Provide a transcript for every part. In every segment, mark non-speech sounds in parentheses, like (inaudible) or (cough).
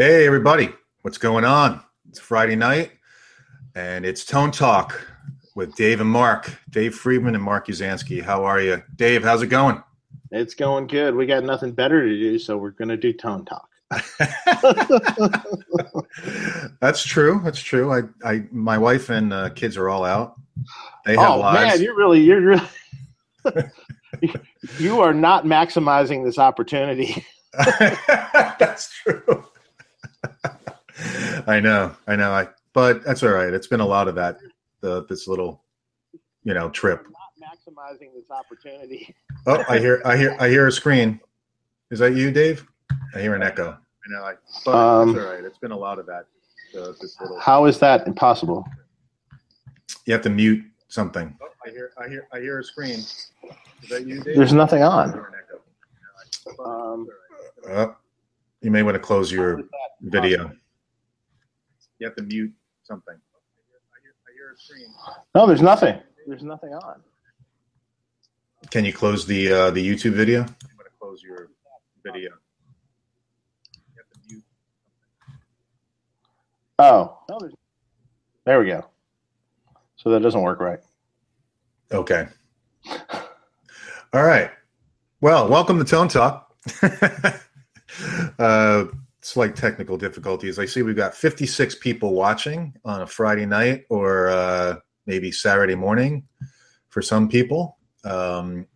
Hey, everybody. What's going on? It's Friday night, and it's Tone Talk with Dave and Mark. Dave Friedman and Mark Uzansky. How are you? Dave, how's it going? It's going good. We got nothing better to do, so we're going to do Tone Talk. (laughs) That's true. That's true. I, I, my wife and uh, kids are all out. They have oh lives. man, you're really, you're really, (laughs) you are not maximizing this opportunity. (laughs) That's true. I know, I know. I, but that's all right. It's been a lot of that. The this little, you know, trip. Not maximizing this opportunity. Oh, I hear, I hear, I hear a screen. Is that you, Dave? I hear an echo. I know. I, but Um, that's all right. It's been a lot of that. The, this little. How is that impossible? You have to mute something. Oh, I hear, I hear, I hear a screen. Is that you, Dave? There's nothing on. hear an echo. Um, Uh, you may want to close your how is that video. Possible? You have to mute something. I hear, I hear a screen. No, there's nothing. There's nothing on. Can you close the uh, the YouTube video? I'm going to close your video. You have to mute. Oh, no, there we go. So that doesn't work right. Okay. All right. Well, welcome to Tone Talk. (laughs) uh, slight technical difficulties. I see we've got 56 people watching on a Friday night or uh, maybe Saturday morning for some people. Um,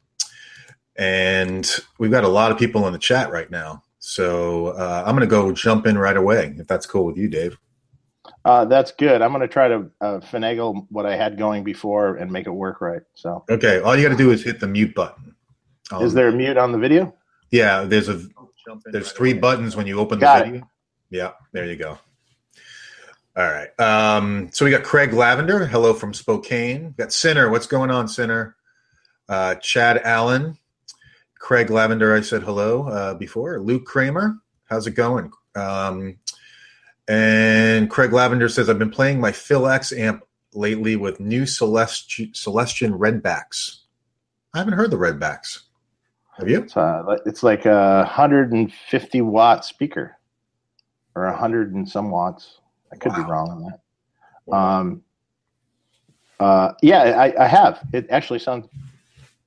and we've got a lot of people in the chat right now. So uh, I'm going to go jump in right away if that's cool with you, Dave. Uh, that's good. I'm going to try to uh, finagle what I had going before and make it work right. So, Okay. All you got to do is hit the mute button. Um, is there a mute on the video? Yeah, there's a there's three buttons when you open the Got it. video. Yeah, there you go. All right. Um, so we got Craig Lavender. Hello from Spokane. We got Sinner. What's going on, Sinner? Uh, Chad Allen. Craig Lavender. I said hello uh, before. Luke Kramer. How's it going? Um, and Craig Lavender says I've been playing my Phil X amp lately with new Celesti- Celestion Redbacks. I haven't heard the Redbacks. Have you? It's, uh, like- it's like a 150 watt speaker or a hundred and some watts. I could be wrong on that. Um, uh, yeah, I, I have. It actually sounds.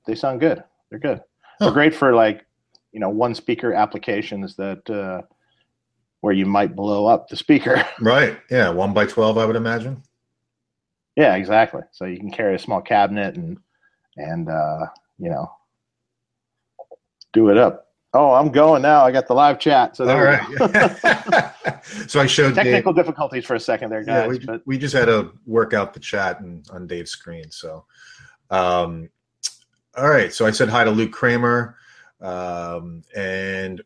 They sound good. They're good. Huh. They're great for like you know one speaker applications that uh, where you might blow up the speaker. (laughs) Right. Yeah. One by 12, I would imagine. yeah, exactly. So you can carry a small cabinet and and uh, you know do it up. Oh, I'm going now. I got the live chat. So All there we go. (laughs) so I showed Dave. technical difficulties for a second there, Yeah, guys. we, but we just had to work out the chat and, on Dave's screen. So, um, all right. So I said hi to Luke Kramer um, and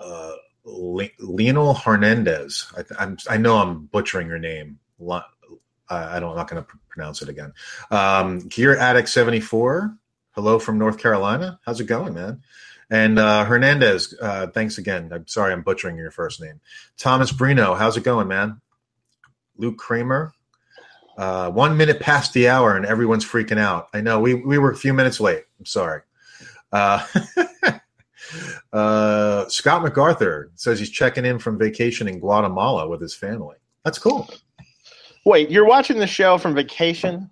uh, Le- Lionel Hernandez. I, I'm, I know I'm butchering your name. I don't, I'm not going to pr- pronounce it again. Um, Gear Addict 74. Hello from North Carolina. How's it going, man? And uh, Hernandez, uh, thanks again. I'm sorry I'm butchering your first name. Thomas Brino, how's it going, man? Luke Kramer. Uh, one minute past the hour and everyone's freaking out. I know we, we were a few minutes late. I'm sorry. Uh, (laughs) uh, Scott MacArthur says he's checking in from vacation in Guatemala with his family. That's cool. wait, you're watching the show from vacation?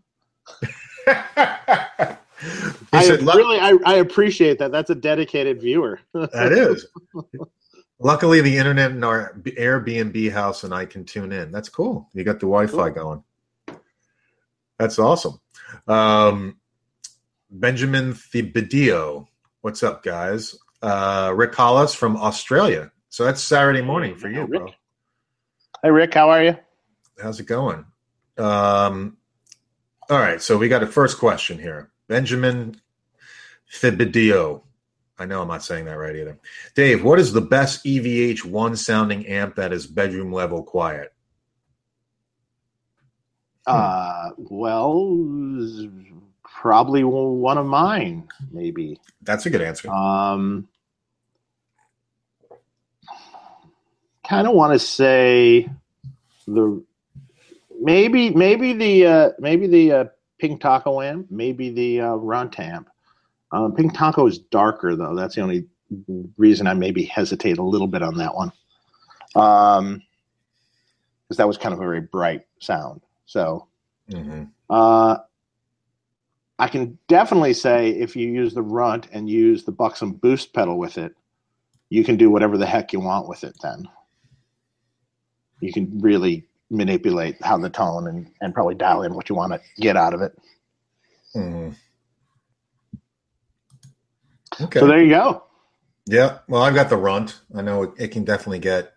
(laughs) he I said, really, I, I appreciate that. That's a dedicated viewer. That is. (laughs) Luckily, the internet in our Airbnb house and I can tune in. That's cool. You got the Wi-Fi going. That's awesome. Um, Benjamin Thibodeau. What's up, guys? Uh, Rick Hollis from Australia. So that's Saturday morning for you, bro. Hey, Rick, how are you? How's it going? Um, all right. So we got a first question here. Benjamin Thibodeau. I know I'm not saying that right either. Dave, what is the best EVH one sounding amp that is bedroom level quiet? Uh, well, probably one of mine, maybe. That's a good answer. Um, kind of want to say the maybe maybe the uh, maybe the uh, pink taco amp, maybe the uh, runt amp. Um, pink taco is darker though. That's the only reason I maybe hesitate a little bit on that one. Um, because that was kind of a very bright sound. So hmm uh, I can definitely say if you use the runt and use the Buxom boost pedal with it, you can do whatever the heck you want with it. Then you can really manipulate how the tone and, and probably dial in what you want to get out of it. hmm Okay. So there you go. yeah. Well, I've got the runt. I know it, it can definitely get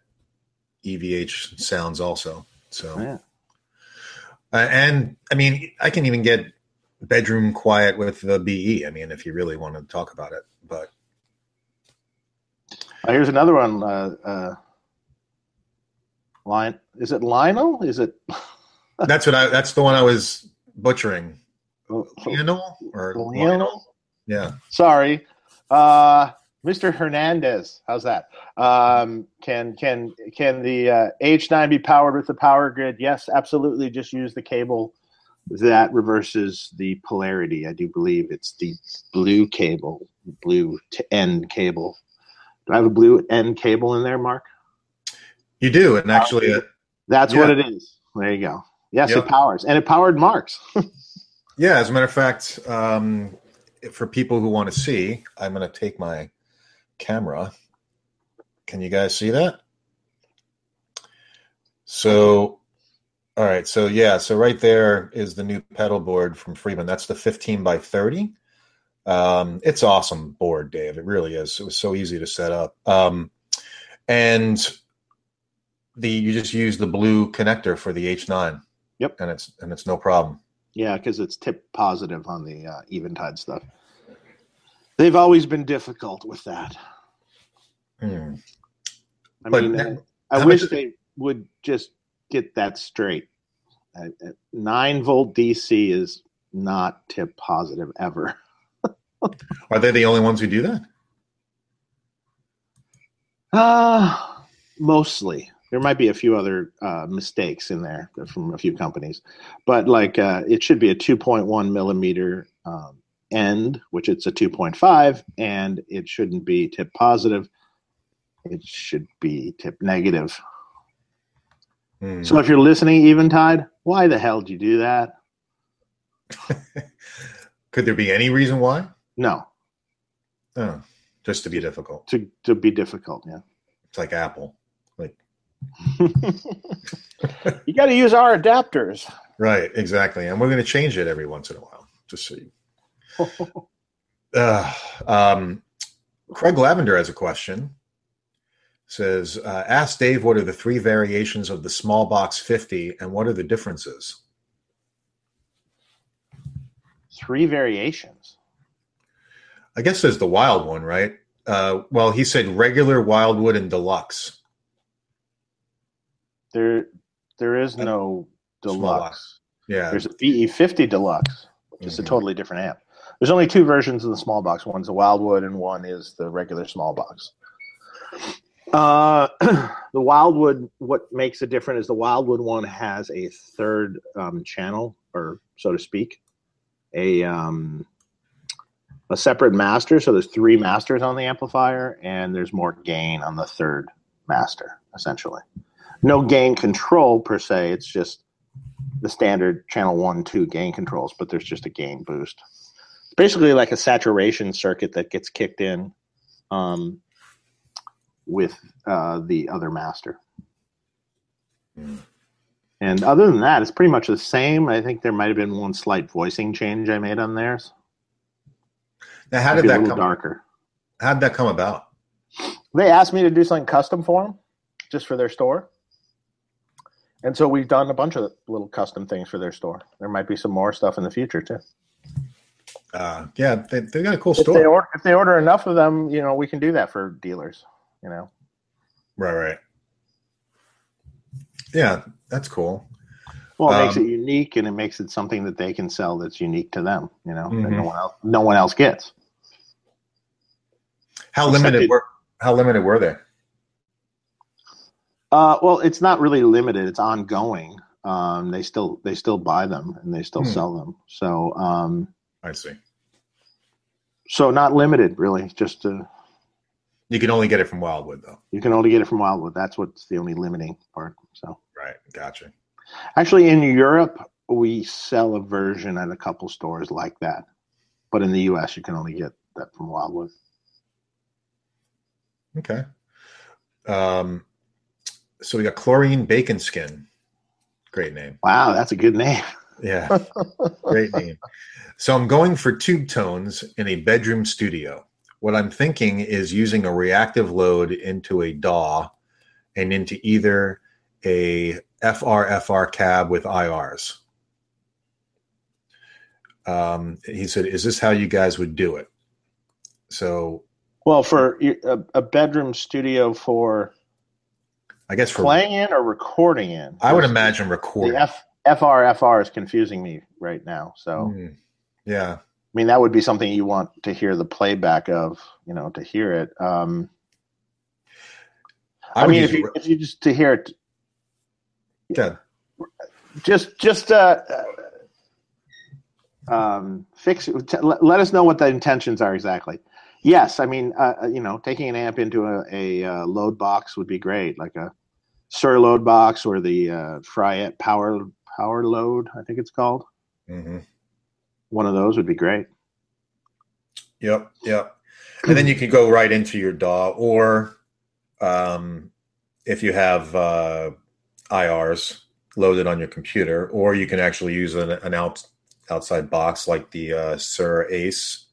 EVH sounds also. So. Yeah. Uh, and I mean, I can even get bedroom quiet with the BE. I mean, if you really want to talk about it, but Uh, here's another one. Uh, uh, Lion, is it Lionel? Is it (laughs) that's what I. That's the one I was butchering. Lionel or Lionel? Yeah. Sorry, uh, Mr. Hernandez. How's that? Um, can can can the uh, H9 be powered with the power grid? Yes, absolutely. Just use the cable that reverses the polarity. I do believe it's the blue cable, blue to end cable. Do I have a blue end cable in there, Mark? You do, and actually, uh, That's Yeah. what it is. There you go. Yes, Yep. it powers, and it powered Mark's. (laughs) yeah. As a matter of fact, um, for people who want to see, I'm going to take my camera. Can you guys see that? So, all right. So yeah. So right there is the new pedal board from Friedman. That's the 15 by 30. Um, it's awesome board, Dave. It really is. It was so easy to set up. Um, and the you just use the blue connector for the H9. Yep. And it's and it's no problem. Yeah, because it's tip positive on the uh, Eventide stuff. They've always been difficult with that. Hmm. I But mean, now- I, I wish much- they would just get that straight. Uh, Nine volt DC is not tip positive ever. (laughs) Are they the only ones who do that? Uh, mostly. There might be a few other uh, mistakes in there from a few companies, but like uh, it should be a 2.1 millimeter um, end, which it's a 2.5, and it shouldn't be tip positive. It should be tip negative. Hmm. So if you're listening, Eventide, why the hell did you do that? (laughs) Could there be any reason why? No, Oh, just to be difficult. to to be difficult. Yeah, It's like Apple. (laughs) You got to use our adapters. right, exactly. And we're going to change it every once in a while, just see. (laughs) Uh, um, Craig Lavender has a question. Says, uh, ask Dave what are the three variations of the small box 50 and what are the differences? Three variations. I guess there's the wild one, right? Uh, well, he said regular wildwood and deluxe. There, there is no deluxe. Yeah. There's a BE50 Deluxe, which is a totally different amp. There's only two versions of the small box. One's a Wildwood, and one is the regular small box. Uh, (clears throat) the Wildwood, what makes it different is the Wildwood one has a third um, channel, or so to speak, a um, a separate master. So there's three masters on the amplifier, and there's more gain on the third master, essentially. No gain control per se. It's just the standard channel one, two gain controls, but there's just a gain boost. It's basically like a saturation circuit that gets kicked in um, with uh, the other master. Mm. And other than that, it's pretty much the same. I think there might have been one slight voicing change I made on theirs. Now, how did that come? darker? How did that come about? They asked me to do something custom for them, just for their store. And so we've done a bunch of little custom things for their store. There might be some more stuff in the future too. Uh, yeah, they, they got a cool if they store. order if they order enough of them, you know, we can do that for dealers. You know, Right, right. Yeah, that's cool. well, it makes Um, it unique, and it makes it something that they can sell that's unique to them. You know, that no one else no one else gets. How Except limited it- were how limited were they? Uh, well, it's not really limited; it's ongoing. Um, they still they still buy them and they still Hmm. sell them. So um, I see. so not limited really. Just uh, You can only get it from Wildwood, though. You can only get it from Wildwood. That's what's the only limiting part. So Right. Gotcha. actually, in Europe, we sell a version at a couple stores like that, but in the U.S., you can only get that from Wildwood. Okay. Um, so we got chlorine bacon skin. Great name. Wow, that's a good name. Yeah. (laughs) Great name. So I'm going for tube tones in a bedroom studio. What I'm thinking is using a reactive load into a DAW and into either a FRFR cab with IRs. Um, he said, "Is this how you guys would do it?" So Well, for a, a bedroom studio for I guess for playing in or recording in, I would imagine recording. the F, FRFR is confusing me right now. So, Hmm. Yeah. I mean, that would be something you want to hear the playback of, you know, to hear it. Um, I, would mean, if you re- if you just to hear it, yeah. just just uh, um, fix it. Let us know what the intentions are exactly. Yes, I mean, uh, uh, you know, taking an amp into a, a uh, load box would be great, like a Suhr load box or the uh, Fryette power power load, I think it's called. hmm One of those would be great. Yep. Yep. And then you can go right into your DAW, or um, if you have uh, IRs loaded on your computer, or you can actually use an, an out, outside box like the uh, Suhr Ace.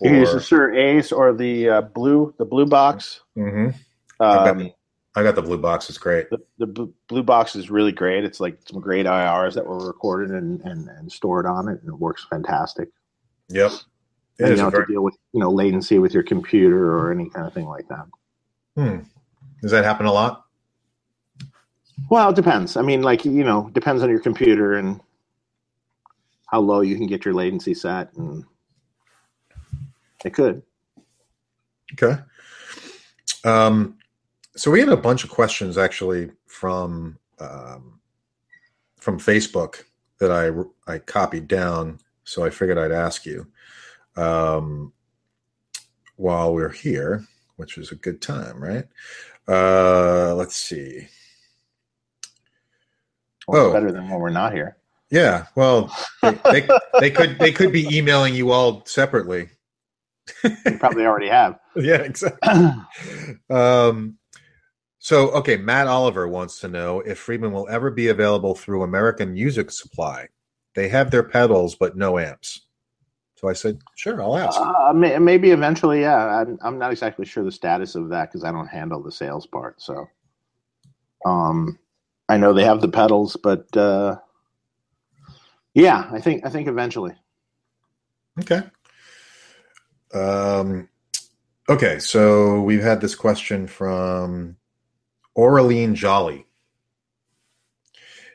You can use the Suhr Ace or the uh, blue the blue box. Mhm. I, Um, got, I got the blue box. It's great. the, the bl- blue box is really great. It's like some great IRs that were recorded and, and, and stored on it, and it works fantastic. Yep. It And you don't have to deal with you know latency with your computer or any kind of thing like that. hmm. Does that happen a lot? Well, it depends. I mean, like you know, depends on your computer and how low you can get your latency set, and it could. Okay. Um, so we had a bunch of questions actually from um, from Facebook that I I copied down, so I figured I'd ask you um, while we're here, which is a good time, right? Uh, let's see. Well, Oh. better than when we're not here. Yeah, well, they, they, they could they could be emailing you all separately. You probably already have. (laughs) Yeah, exactly. Um, so, okay, Matt Oliver wants to know if Friedman will ever be available through American Music Supply. They have their pedals, but no amps. So I said, sure, I'll ask. Uh, may, maybe eventually, yeah. I'm, I'm not exactly sure the status of that because I don't handle the sales part. So, um, I know they have the pedals, but uh, yeah, I think I think eventually. Okay. Um, okay, so we've had this question from Aureline Jolly.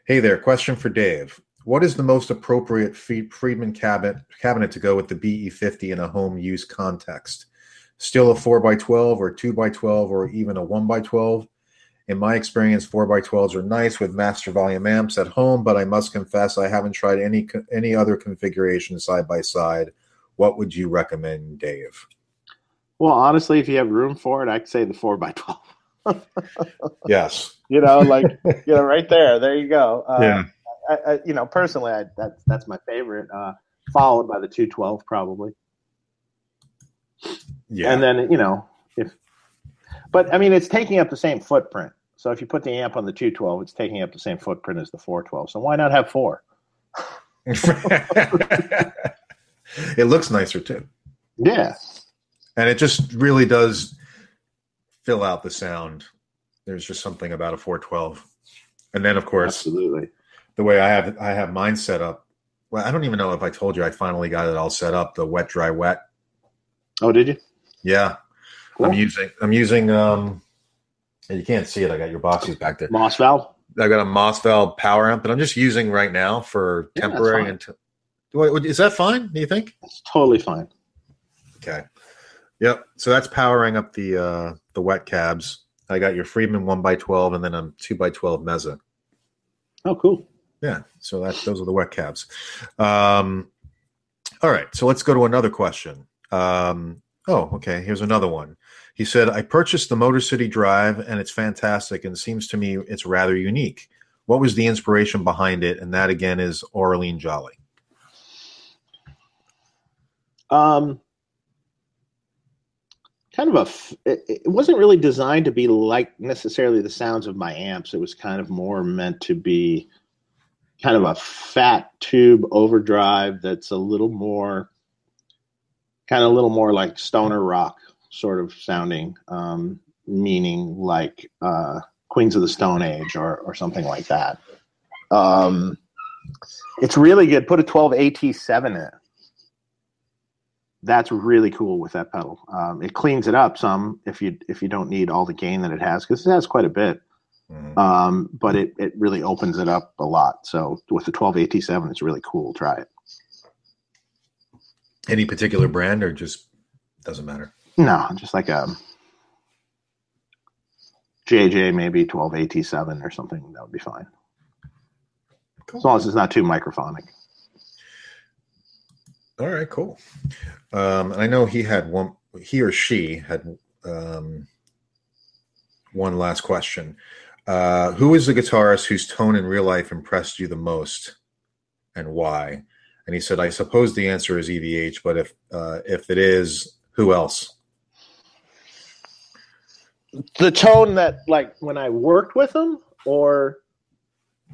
Hey there, question for Dave. What is the most appropriate Fried- Friedman cabinet cabinet to go with the BE50 in a home use context? Still a 4x12 or 2x12 or even a 1x12? In my experience, 4x12s are nice with master volume amps at home, but I must confess I haven't tried any any other configuration side by side. What would you recommend, Dave? Well, honestly, if you have room for it, I'd say the four by twelve. (laughs) Yes. You know, like you know, right there. There you go. Uh, Yeah. I, I, you know, personally, I, that's that's my favorite. Uh, followed by the two twelve, probably. Yeah. And then you know, if, but I mean, it's taking up the same footprint. So if you put the amp on the two twelve, it's taking up the same footprint as the four twelve. So why not have four? (laughs) (laughs) it looks nicer too. Yeah. And it just really does fill out the sound. There's just something about a 412. And then of course, Absolutely. the way I have I have mine set up. Well, I don't even know if I told you I finally got it all set up, the wet dry wet. Oh, did you? Yeah. Cool. I'm using I'm using um you can't see it. I got your boxes back there. Moss valve. I got a Moss valve power amp that I'm just using right now for Yeah, temporary. Until, do is that fine? Do you think? It's totally fine. Okay. Yep. So that's powering up the uh, the wet cabs. I got your Friedman one x twelve, and then a two x twelve Mesa. Oh, cool. Yeah. So that those are the wet cabs. Um, all right. So let's go to another question. Um, oh, okay. Here's another one. He said, I purchased the Motor City Drive and it's fantastic and seems to me it's rather unique. What was the inspiration behind it? And that again is Orlean Jolly. Um, kind of a, f- it, wasn't really designed to be like necessarily the sounds of my amps. It was kind of more meant to be kind of a fat tube overdrive that's a little more, kind of a little more like stoner rock sort of sounding, um, meaning like uh, Queens of the Stone Age or, or something like that. Um, it's really good. Put a 12 AT7 in. That's really cool with that pedal. Um, it cleans it up some if you if you don't need all the gain that it has because it has quite a bit. Mhm. Um, but it, it really opens it up a lot. So with the 12 AT7, it's really cool. Try it. Any particular brand or just doesn't matter? No, just like a JJ, maybe 12 AT7 or something. That would be fine. As long as it's not too microphonic. All right, cool. Um, and I know he had one. He or she had um, one last question. Uh, who is the guitarist whose tone in real life impressed you the most, and why? And he said, "I suppose the answer is EVH, but if uh, if it is, who else?" The tone that, like, when I worked with them or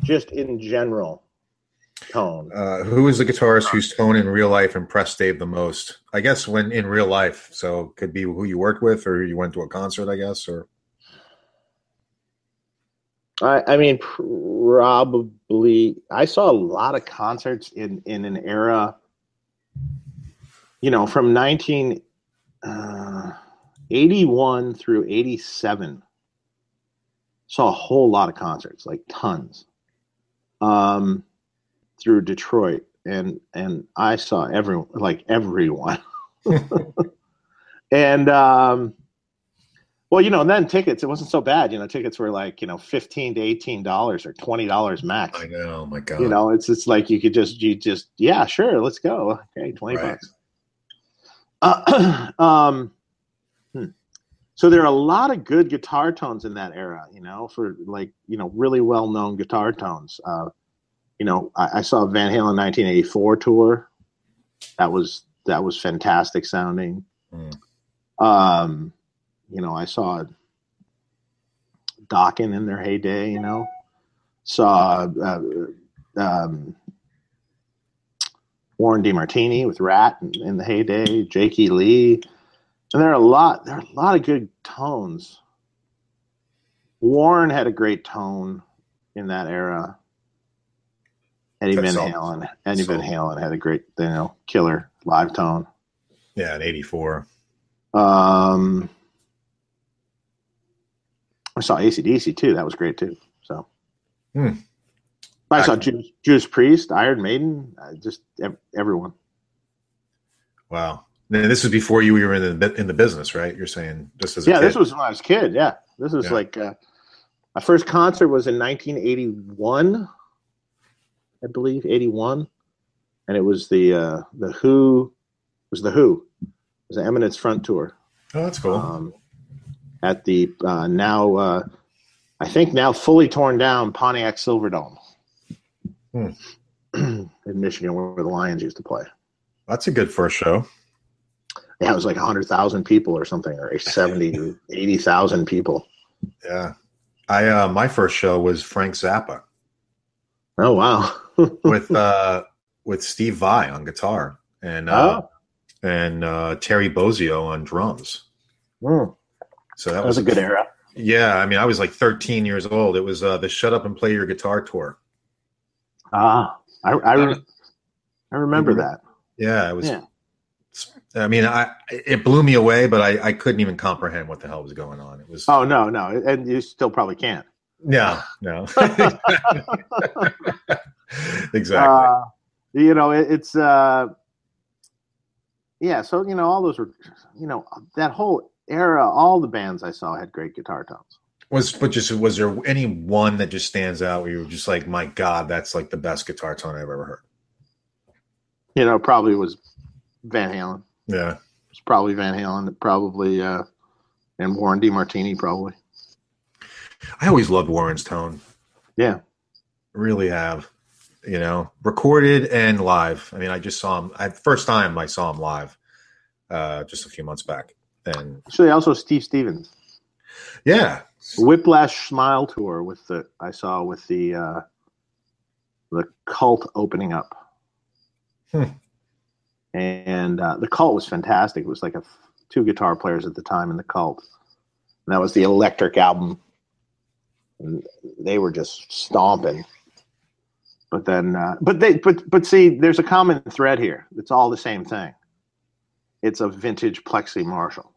just in general tone? Uh, who is the guitarist whose tone in real life impressed Dave the most? I guess when in real life, so could be who you worked with or who you went to a concert. I guess or I, I mean, probably. I saw a lot of concerts in in an era, you know, from nineteen uh, eighty one through eighty seven. Saw a whole lot of concerts, like tons, um, through Detroit, and and I saw everyone, like everyone, (laughs) and um, well, you know, and then tickets, it wasn't so bad. You know, tickets were like, you know, fifteen to eighteen dollars or twenty dollars max. I know, oh my God, You know, it's it's like you could just you just yeah, sure, let's go. Okay, twenty Right. bucks. Uh, (clears throat) um, hmm. so there are a lot of good guitar tones in that era. You know, for like you know really well known guitar tones. Uh, you know, I, I saw Van Halen 1984 tour. That was that was fantastic sounding. Mm. Um, you know, I saw Dokken in their heyday. You know, saw uh, um, Warren DeMartini with Ratt in, in the heyday, Jakey Lee, and there are a lot. There are a lot of good tones. Warren had a great tone in that era. Eddie Van Halen, Eddie Van Halen had a great, you know, killer live tone. yeah, in '84. Um, I saw ACDC too. That was great too. So, Hmm. I saw I- Judas, Judas Priest, Iron Maiden, uh, just ev- everyone. Wow. Now, this is before you were in the in the business, right? You're saying just as a Yeah, kid. this was when I was a kid. Yeah, this was Yeah. like uh, my first concert was in 1981, I believe, 81, and it was the uh, the Who it was the Who. It was the Eminence Front tour. oh, that's cool. um, at the uh, now uh, I think now fully torn down Pontiac Silverdome Hmm. (clears throat) in Michigan, where the Lions used to play. that's a good first show. Yeah, it was like hundred thousand people or something, or 70, (laughs) 80,000 people. Yeah. I uh my first show was Frank Zappa Oh wow! With uh with Steve Vai on guitar and uh oh, and uh Terry Bozzio on drums. hmm. So that, that was a good era. Yeah, I mean I was like 13 years old. It was uh the Shut Up and Play Your Guitar tour. Ah, I I, re- I remember that. Yeah, it was Yeah. I mean, I it blew me away, but I, I couldn't even comprehend what the hell was going on. It was Oh no, no, and you still probably can't. no, no. (laughs) (laughs) (laughs) (laughs) exactly. Uh, you know, it, it's uh, yeah. So you know, all those were, you know, that whole era. All the bands I saw had great guitar tones. Was but just was there any one that just stands out where you were just like, my God, that's like the best guitar tone I've ever heard? You know, probably was Van Halen. Yeah. It's probably Van Halen. Probably uh, and Warren DeMartini probably. I always loved Warren's tone. Yeah, really have. You know, recorded and live. I mean, I just saw him. I, first time I saw him live, uh, just a few months back. And actually, also Steve Stevens. Yeah, Whiplash Smile tour with the I saw with the uh, the cult opening up. Hmm. And uh, the cult was fantastic. It was like a two guitar players at the time in the cult. And that was the electric album. And they were just stomping. But then uh, but they but but see there's a common thread here. It's all the same thing. It's a vintage Plexi Marshall.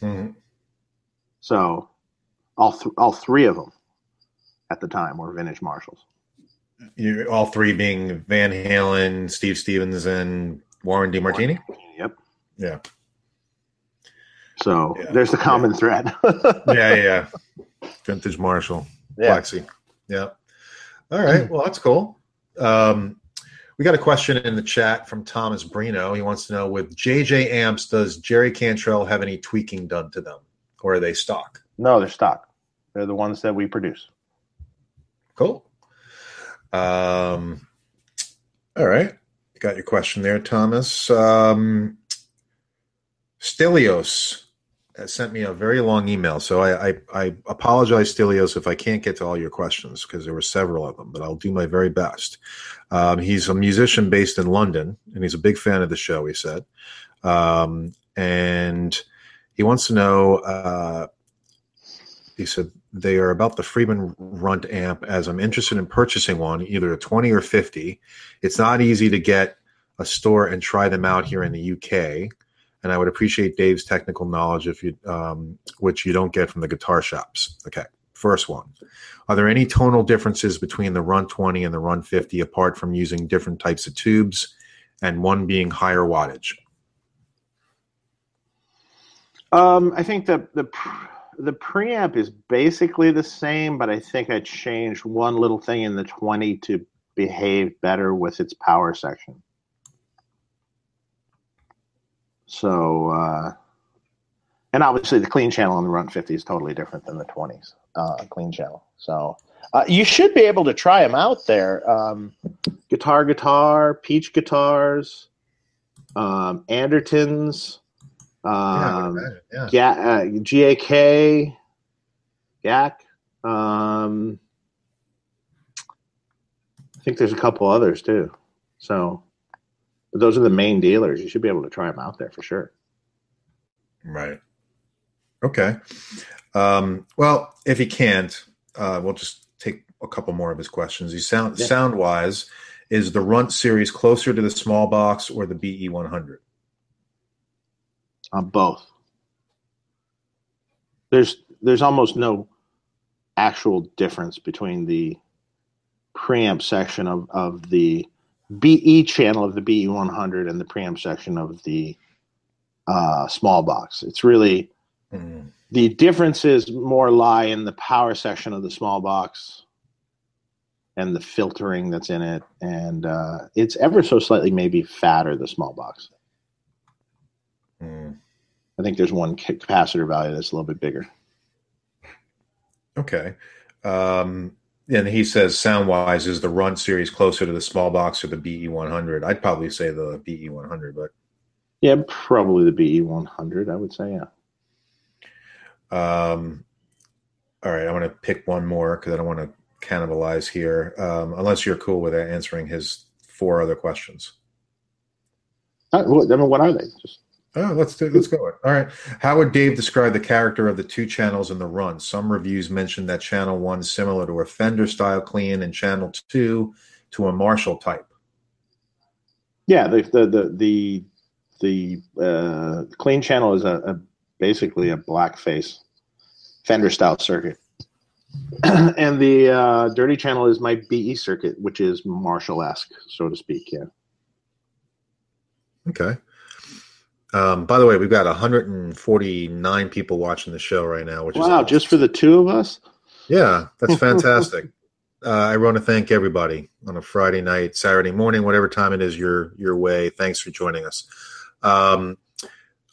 Hmm. So all th- all three of them at the time were vintage Marshalls. You all three being Van Halen, Steve Stevens, and Warren DeMartini. Yep. Yeah. So Yeah. there's the common thread. (laughs) Yeah, yeah. Vintage Marshall, Yeah. Plexi. Yeah. All right. Well, that's cool. Um, we got a question in the chat from Thomas Brino. He wants to know with JJ amps, does Jerry Cantrell have any tweaking done to them, or are they stock? no, they're stock. They're the ones that we produce. Cool. Um, all right. Got your question there, Thomas. Um, Stelios sent me a very long email. So I, I, I apologize, Stelios, if I can't get to all your questions because there were several of them, but I'll do my very best. Um, he's a musician based in London and he's a big fan of the show, he said. Um, and he wants to know, uh, he said, they are about the Friedman Runt amp as I'm interested in purchasing one, either a 20 or 50. It's not easy to get a store and try them out here in the UK. And I would appreciate Dave's technical knowledge if you, um, which you don't get from the guitar shops. Okay. First one. Are there any tonal differences between the Run 20 and the Run 50 apart from using different types of tubes and one being higher wattage? Um, I think the the the preamp is basically the same, but I think I changed one little thing in the 20 to behave better with its power section. So, uh, and obviously the clean channel on the Run 50 is totally different than the 20s uh, clean channel. So, uh, you should be able to try them out there. Um, guitar, guitar, peach guitars, um, Andertons. Yeah, Um, yeah. Ga- uh, GAK, GAC. Um, I think there's a couple others too. So but those are the main dealers. You should be able to try them out there for sure. Right. Okay. Um, well, if he can't, uh, we'll just take a couple more of his questions. He sound Yeah. sound wise, is the Runt series closer to the small box or the BE 100? On both. There's there's almost no actual difference between the preamp section of, of the BE channel of the BE 100 and the preamp section of the uh, small box. It's really Mm, the differences more lie in the power section of the small box and the filtering that's in it and uh, it's ever so slightly maybe fatter the small box mm. i think there's one capacitor value that's a little bit bigger Okay. Um, and he says sound wise, is the Runt series closer to the small box or the BE 100? I'd probably say the BE 100, but yeah probably the be 100 i would say yeah Um, all right, I want to pick one more because I don't want to cannibalize here. Um, unless you're cool with answering his four other questions. Uh, I mean, what are they just Oh, let's do, let's go. All right. How would Dave describe the character of the two channels in the run? Some reviews mentioned that channel one similar to a Fender style clean, and channel two to a Marshall type. yeah the the the the, the uh, clean channel is a, a basically a black face fender style circuit (clears throat) and the uh, dirty channel is my be circuit which is marshall-esque so to speak yeah Okay. Um, by the way, we've got 149 people watching the show right now, which is wow just for the two of us Yeah, that's (laughs) fantastic. uh, I want to thank everybody on a Friday night, Saturday morning, whatever time it is your your way. Thanks for joining us. Um,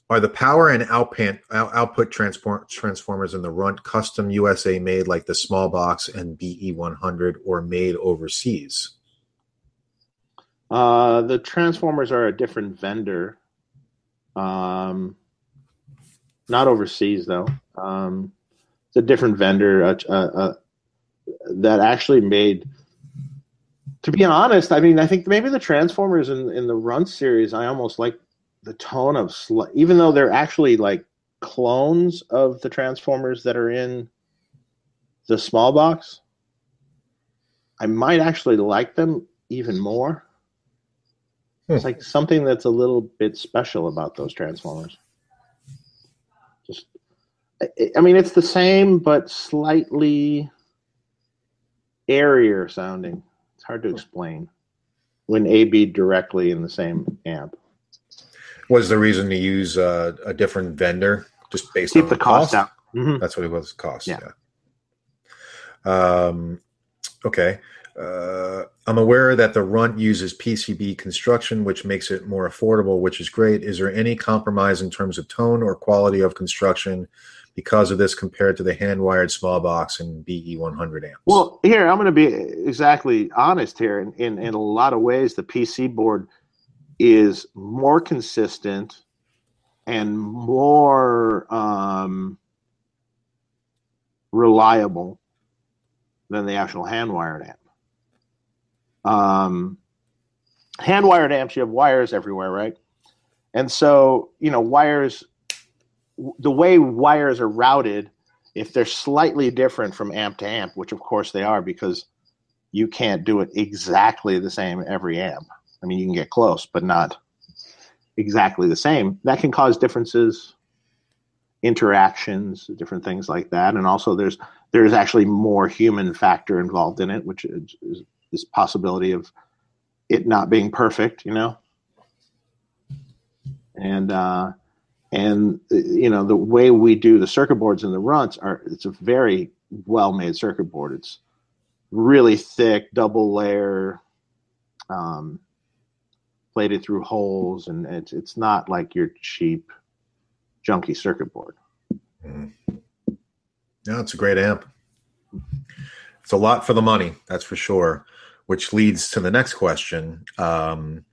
Are the power and output output transport transformers in the Runt custom USA made like the small box and BE 100 or made overseas? Uh, the transformers are a different vendor. Um, not overseas though. Um, it's a different vendor uh, uh, uh, that actually made. To be honest, I mean, I think maybe the Transformers in in the Run series, I almost like the tone of sl- even though they're actually like clones of the Transformers that are in the small box. I might actually like them even more. It's like something that's a little bit special about those Transformers. Just, I mean, it's the same, but slightly airier sounding. It's hard to explain when AB directly in the same amp. Was the reason to use uh, a different vendor just based Keep on the cost down. Mhm. That's what it was. Cost. Yeah. Yeah. Um, okay. Uh, I'm aware that the Runt uses PCB construction, which makes it more affordable, which is great. Is there any compromise in terms of tone or quality of construction because of this compared to the hand wired small box and BE 100 amps? Well, here I'm going to be exactly honest here. In, in in a lot of ways, the PC board is more consistent and more um, reliable than the actual hand wired amp. Um, hand wired amps, you have wires everywhere, right? And so, you know, wires, the way wires are routed, if they're slightly different from amp to amp, which of course they are because you can't do it exactly the same every amp. I mean, you can get close, but not exactly the same. That can cause differences, interactions, different things like that. And also, there's there's actually more human factor involved in it, which is, is this possibility of it not being perfect, you know. And uh, and you know the way we do the circuit boards and the runts are it's a very well made circuit board. It's really thick, double layer, um, plated through holes, and it's it's not like your cheap, junky circuit board. No, it's a great amp. It's a lot for the money, that's for sure. Which leads to the next question: um,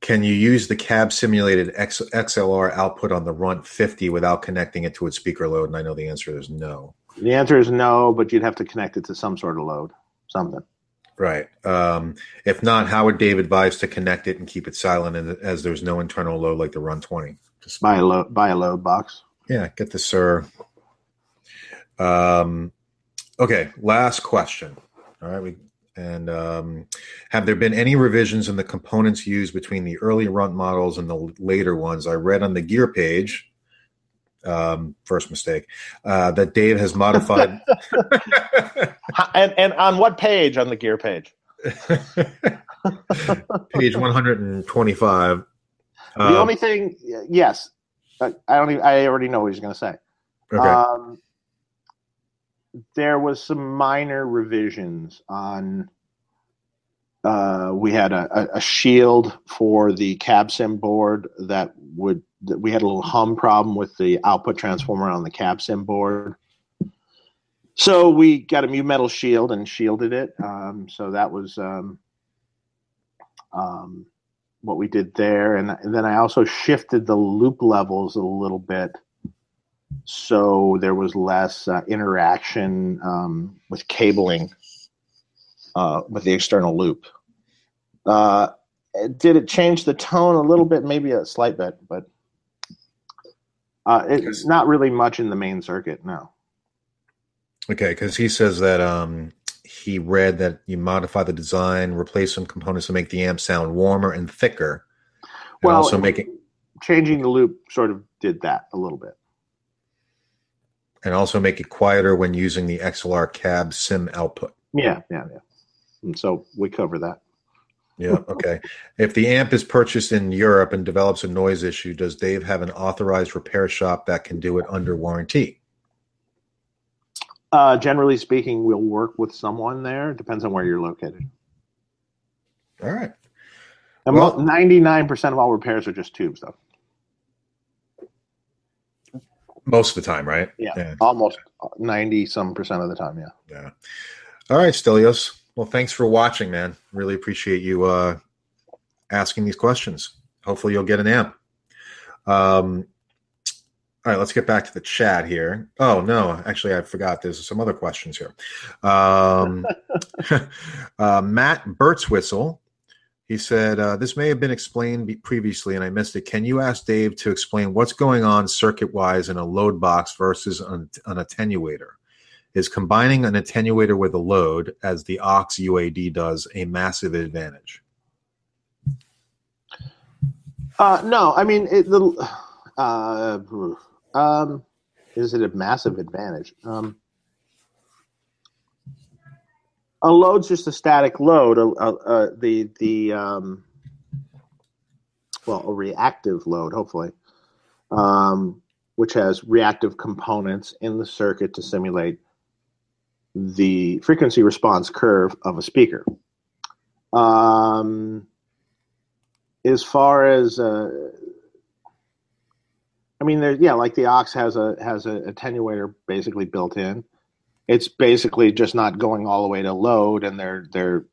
Can you use the cab simulated X, XLR output on the Runt 50 without connecting it to its speaker load? And I know the answer is no. The answer is no, but you'd have to connect it to some sort of load, something. Right. Um, if not, how would Dave advise to connect it and keep it silent and- as there's no internal load like the Run 20? Just Buy a load, buy a load box. Yeah, get the sir. Um, okay, last question. All right, we and um, have there been any revisions in the components used between the early runt models and the later ones? I read on the gear page. Um, first mistake uh, that Dave has modified. (laughs) (laughs) And and on what page on the gear page? (laughs) page one hundred and twenty-five. the Um, only thing, yes, I I don't. Even, I already know what he's going to say. okay. Um, there was some minor revisions on. Uh, we had a, a, shield for the cab sim board that would that we had a little hum problem with the output transformer on the cab sim board. So we got a mu metal shield and shielded it. Um, so that was um, um, what we did there, and, and then I also shifted the loop levels a little bit so there was less uh, interaction um, with cabling uh, with the external loop. Uh, did it change the tone a little bit? Maybe a slight bit, but uh, it's not really much in the main circuit. No. Okay, because he says that um, he read that you modify the design, replace some components to make the amp sound warmer and thicker, and Well, also making changing the loop sort of did that a little bit. And also make it quieter when using the XLR cab sim output. Yeah, yeah, yeah. And so we cover that. Yeah. (laughs) Okay. if the amp is purchased in Europe and develops a noise issue, does Dave have an authorized repair shop that can do it under warranty? Uh, generally speaking, we'll work with someone there. Depends on where you're located. All right. And Well- ninety-nine percent of all repairs are just tubes, though. Most of the time, right? Yeah, yeah. almost ninety some percent of the time. Yeah. Yeah. All right, Stelios. Well, thanks for watching, man. Really appreciate you uh, asking these questions. Hopefully, you'll get an amp. Um, all right, let's get back to the chat here. Oh no, actually, I forgot. There's some other questions here. Um, (laughs) uh, Matt Birdswhistle, he said uh, this may have been explained previously, and I missed it. Can you ask Dave to explain what's going on circuit wise in a load box versus an, an attenuator? Is combining an attenuator with a load, as the OX UAD does, a massive advantage? Uh, no, I mean it, the. Uh, um, is it a massive advantage? Um, a load's just a static load. A, a, a, the the um, well, a reactive load, hopefully, um, which has reactive components in the circuit to simulate the frequency response curve of a speaker. Um, as far as uh, I mean, there's yeah, like the OX has a has a attenuator basically built in. It's basically just not going all the way to load, and they're they're.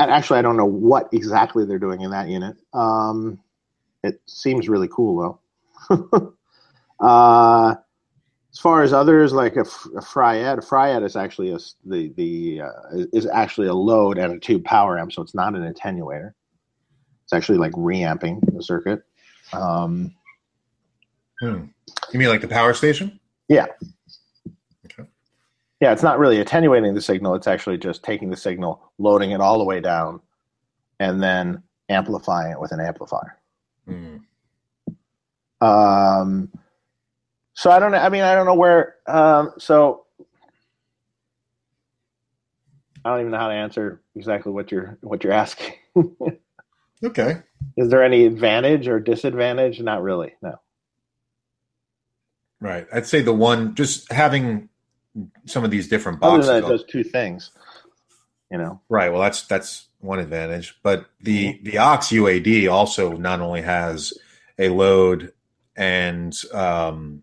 And actually, I don't know what exactly they're doing in that unit. Um, it seems really cool though. (laughs) uh, as far as others, like a, a Fryette, a Fryette is actually a, the the uh, is actually a load and a tube power amp, so it's not an attenuator. It's actually like reamping the circuit. Um, Hmm. You mean like the power station? Yeah. Yeah, it's not really attenuating the signal. It's actually just taking the signal, loading it all the way down, and then amplifying it with an amplifier. Hmm. Um, so I don't know. I mean, I don't know where. Um, so I don't even know how to answer exactly what you're what you're asking. (laughs) okay. Is there any advantage or disadvantage? Not really. No. Right. I'd say the one just having some of these different boxes. Other than those two things, you know. Right. Well, that's that's one advantage, but the mm-hmm. the OX UAD also not only has a load and um,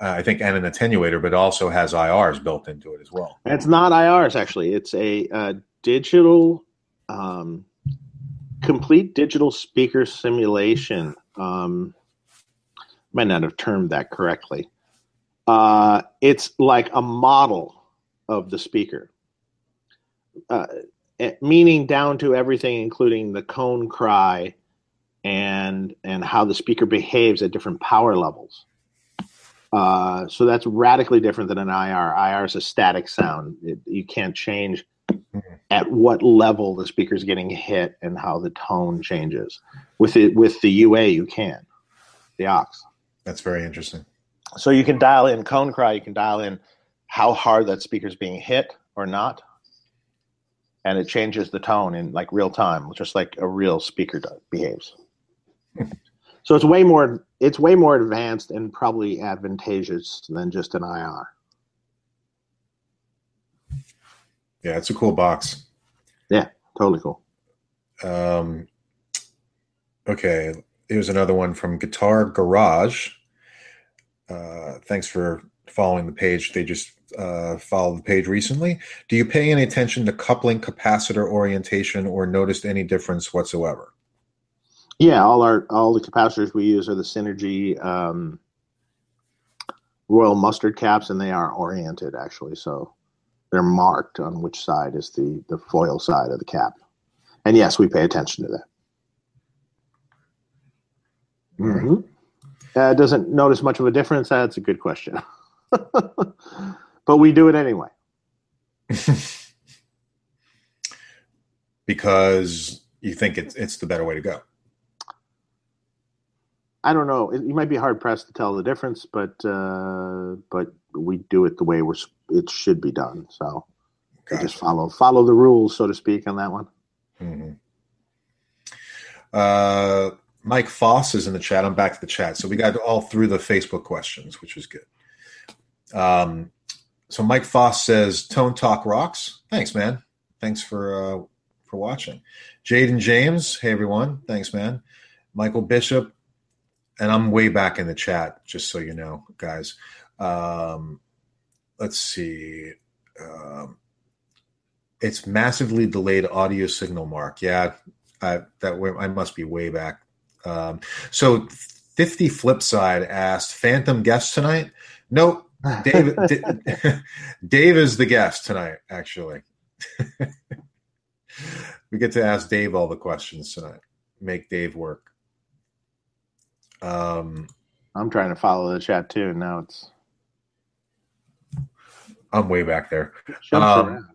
I think and an attenuator, but also has IRs built into it as well. It's not IRs actually. It's a, a digital, um, complete digital speaker simulation. Um, might not have termed that correctly. Uh, it's like a model of the speaker, uh, eh, meaning down to everything, including the cone cry and and how the speaker behaves at different power levels. Uh, so that's radically different than an IR. IR is a static sound. It, you can't change at what level the speaker is getting hit and how the tone changes. With it, with the UA, you can. The OX. That's very interesting. So you can dial in cone cry, you can dial in how hard that speaker is being hit or not. And it changes the tone in like real time, just like a real speaker does, behaves. (laughs) so it's way more it's way more advanced and probably advantageous than just an IR. Yeah, it's a cool box. Yeah, totally cool. Um, okay, here's another one from Guitar Garage. Uh, thanks for following the page. They just uh, followed the page recently. Do you pay any attention to coupling capacitor orientation or noticed any difference whatsoever? Yeah, all our all the capacitors we use are the Synergy um, Royal Mustard caps, and they are oriented actually. So they're marked on which side is the the foil side of the cap. And yes, we pay attention to that. Mm-hmm. Uh, doesn't notice much of a difference. That's a good question. (laughs) but we do it anyway. (laughs) because you think it's it's the better way to go. I don't know. you might be hard pressed to tell the difference, but uh, but we do it the way we're it should be done. So gotcha. just follow follow the rules, so to speak, on that one. Mm-hmm. Uh, Mike Foss is in the chat. I'm back to the chat. So we got all through the Facebook questions, which was good. Um, so Mike Foss says, "Tone Talk rocks." Thanks, man. Thanks for uh, for watching. Jaden James, hey everyone. Thanks, man. Michael Bishop and I'm way back in the chat, just so you know, guys. Um, let's see. Um, it's massively delayed audio signal, Mark. Yeah, I, that I must be way back. Um, so, 50 Flipside asked, Phantom guest tonight? Nope. (laughs) Dave, (laughs) Dave is the guest tonight, actually. (laughs) we get to ask Dave all the questions tonight. Make Dave work. Um, I'm trying to follow the chat too. Now it's. I'm way back there. Um,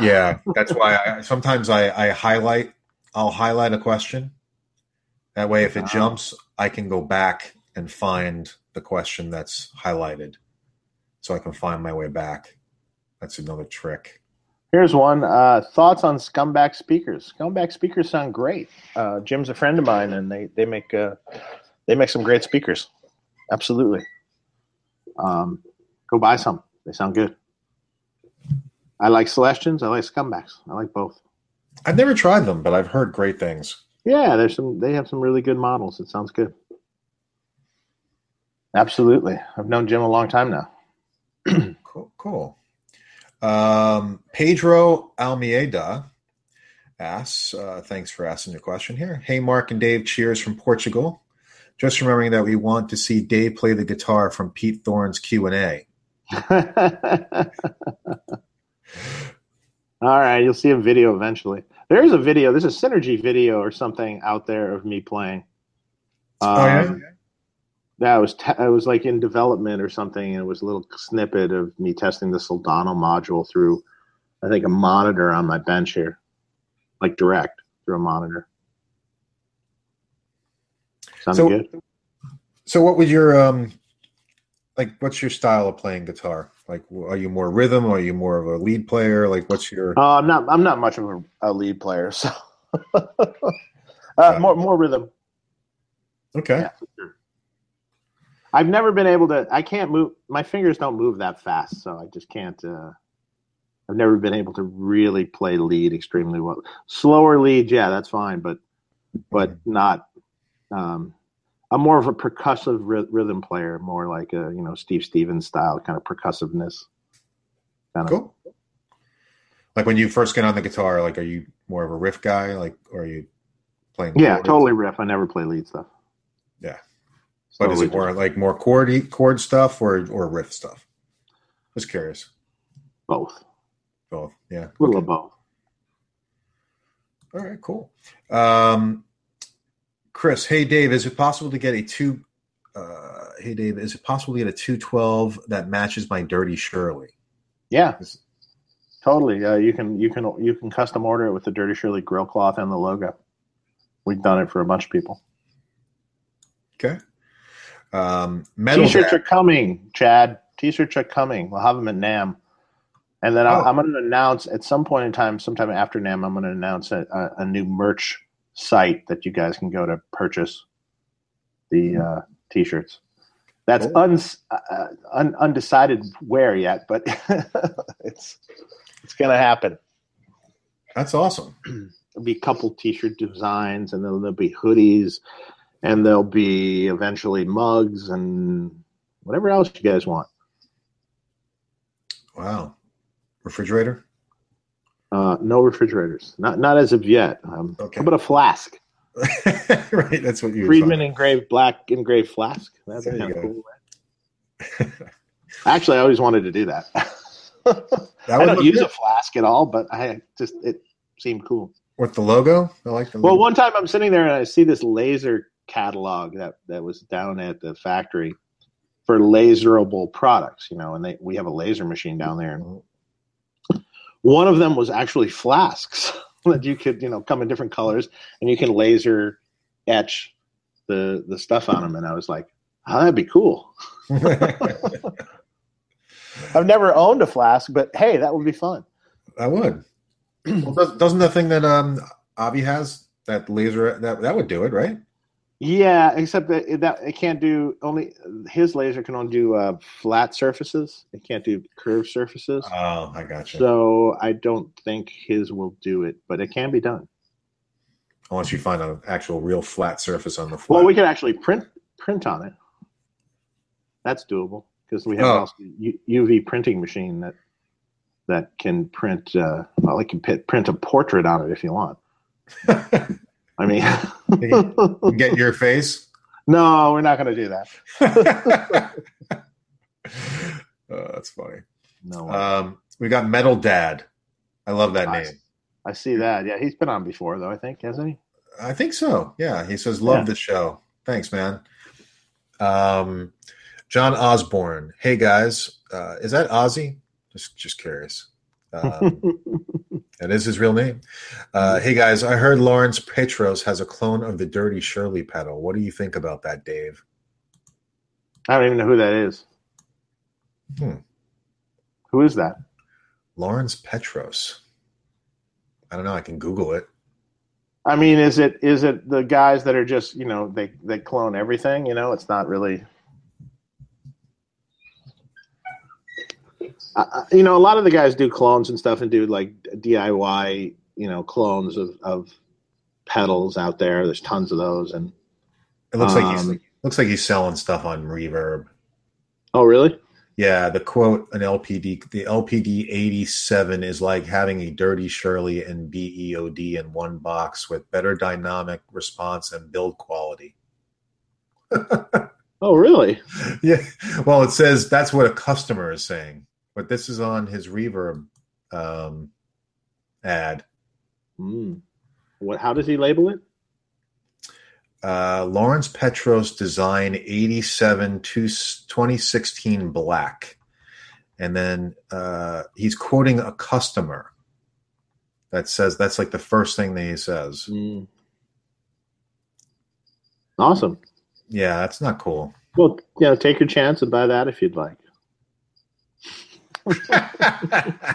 yeah, that's why I, sometimes I, I highlight. I'll highlight a question. That way, if it jumps, I can go back and find the question that's highlighted so I can find my way back. That's another trick. Here's one. Uh, thoughts on Scumback speakers? Scumback speakers sound great. Uh, Jim's a friend of mine, and they they make uh, they make some great speakers. Absolutely. Um, go buy some. They sound good. I like Celestions. I like Scumbacks. I like both. I've never tried them, but I've heard great things. Yeah, there's some. They have some really good models. It sounds good. Absolutely. I've known Jim a long time now. (clears throat) cool. Cool. Um, Pedro Almeida asks, uh, thanks for asking the question here. Hey, Mark and Dave, cheers from Portugal. Just remembering that we want to see Dave play the guitar from Pete Thorn's Q&A. (laughs) All right, you'll see a video eventually. There is a video. There's a synergy video or something out there of me playing. Um, oh yeah. Um, that was te- I was like in development or something, and it was a little snippet of me testing the Soldano module through, I think, a monitor on my bench here, like direct through a monitor. Sounds so, good. So, what was your um, like? What's your style of playing guitar? Like, are you more rhythm? Or are you more of a lead player? Like, what's your? Uh, I'm not. I'm not much of a, a lead player. So, (laughs) uh, more more rhythm. Okay. Yeah, sure. I've never been able to. I can't move. My fingers don't move that fast, so I just can't. Uh, I've never been able to really play lead extremely well. Slower lead, yeah, that's fine, but but not. Um, I'm more of a percussive rhythm player, more like a you know Steve Stevens style kind of percussiveness. Kind cool. Of. Like when you first get on the guitar, like are you more of a riff guy, like or are you playing? Yeah, totally riff. I never play lead stuff. Yeah. But is it more like more chord chord stuff or or riff stuff? Just curious. Both. Both. Yeah. A little okay. of both. All right. Cool. Um, Chris, hey Dave, is it possible to get a two? Uh, hey Dave, is it possible to get a two twelve that matches my Dirty Shirley? Yeah. Is, totally. Uh, you can you can you can custom order it with the Dirty Shirley grill cloth and the logo. We've done it for a bunch of people. Okay. Um, metal T-shirts are coming, Chad. T-shirts are coming. We'll have them at NAMM, and then oh. I'm going to announce at some point in time, sometime after NAMM, I'm going to announce a, a, a, new merch site that you guys can go to purchase the uh, T-shirts. That's cool. un, uh, un, undecided where yet, but (laughs) it's it's going to happen. That's awesome. (clears throat) There'll be a couple T-shirt designs, and then there'll be hoodies and there'll be eventually mugs and whatever else you guys want. Wow, refrigerator? Uh, no refrigerators, not not as of yet. Um, okay. How about a flask? (laughs) right, that's what you. Friedman engraved black engraved flask. That's kind of cool. Right? (laughs) Actually, I always wanted to do that. (laughs) that I don't use good. a flask at all, but I just it seemed cool. With the logo, I like the. Well, one time I'm sitting there and I see this laser catalog that that was down at the factory for laserable products, you know, and they we have a laser machine down there. And one of them was actually flasks (laughs) that you could, you know, come in different colors and you can laser etch the the stuff on them. And I was like, oh, that'd be cool. (laughs) I've never owned a flask, but hey, that would be fun. I would. (clears throat) well, doesn't the thing that um Avi has that laser that that would do it, right? Yeah, except that it, that it can't do only his laser can only do uh, flat surfaces. It can't do curved surfaces. Oh, I got you. So I don't think his will do it, but it can be done. Unless you find an actual real flat surface on the floor. Well, we can actually print print on it. That's doable because we have Oh. also UV printing machine that that can print. Uh, well, it can print a portrait on it if you want. (laughs) I mean, Get your face. (laughs) no, we're not going to do that. (laughs) Oh, that's funny. No, Um, we got Metal Dad. I love that Nice. name. I see that. Yeah, he's been on before though. I think hasn't he? I think so. Yeah, he says, "Love Yeah. the show." Thanks, man. Um, John Osborne. Hey guys, uh, is that Ozzy? Just, just curious. Um, (laughs) that is his real name. Uh, hey guys, I heard Lawrence Petros has a clone of the Dirty Shirley pedal. What do you think about that, Dave? I don't even know who that is. Hmm. Who is that? Lawrence Petros. I don't know. I can Google it. I mean, is it is it the guys that are just you know they they clone everything? You know, it's not really. Uh, you know, a lot of the guys do clones and stuff and do like DIY, you know, clones of, of pedals out there. There's tons of those. And It looks like he's Um, looks like he's selling stuff on Reverb. oh, really? Yeah, the quote an LPD the LPD eighty seven is like having a dirty Shirley and BEOD in one box with better dynamic response and build quality. (laughs) Oh, really? Yeah, well, it says that's what a customer is saying, but this is on his Reverb um, ad. Mm. What? How does he label it? Uh, Lawrence Petros design 87 to 2016 black. And then uh, he's quoting a customer that says that's like the first thing that he says. Mm. Awesome. Yeah, that's not cool. Well, you know, take your chance and buy that if you'd like. (laughs)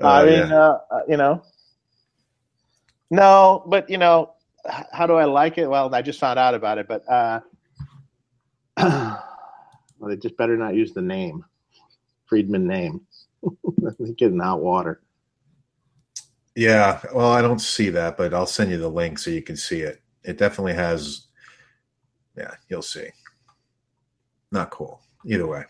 Oh, I mean, yeah. uh, uh, you know, no, but you know, how do I like it? Well, I just found out about it, but uh, (clears throat) well, they just better not use the name, Friedman name. (laughs) They Get in hot water. yeah. Well, I don't see that, but I'll send you the link so you can see it. It definitely has. Yeah, you'll see. Not cool. Either way.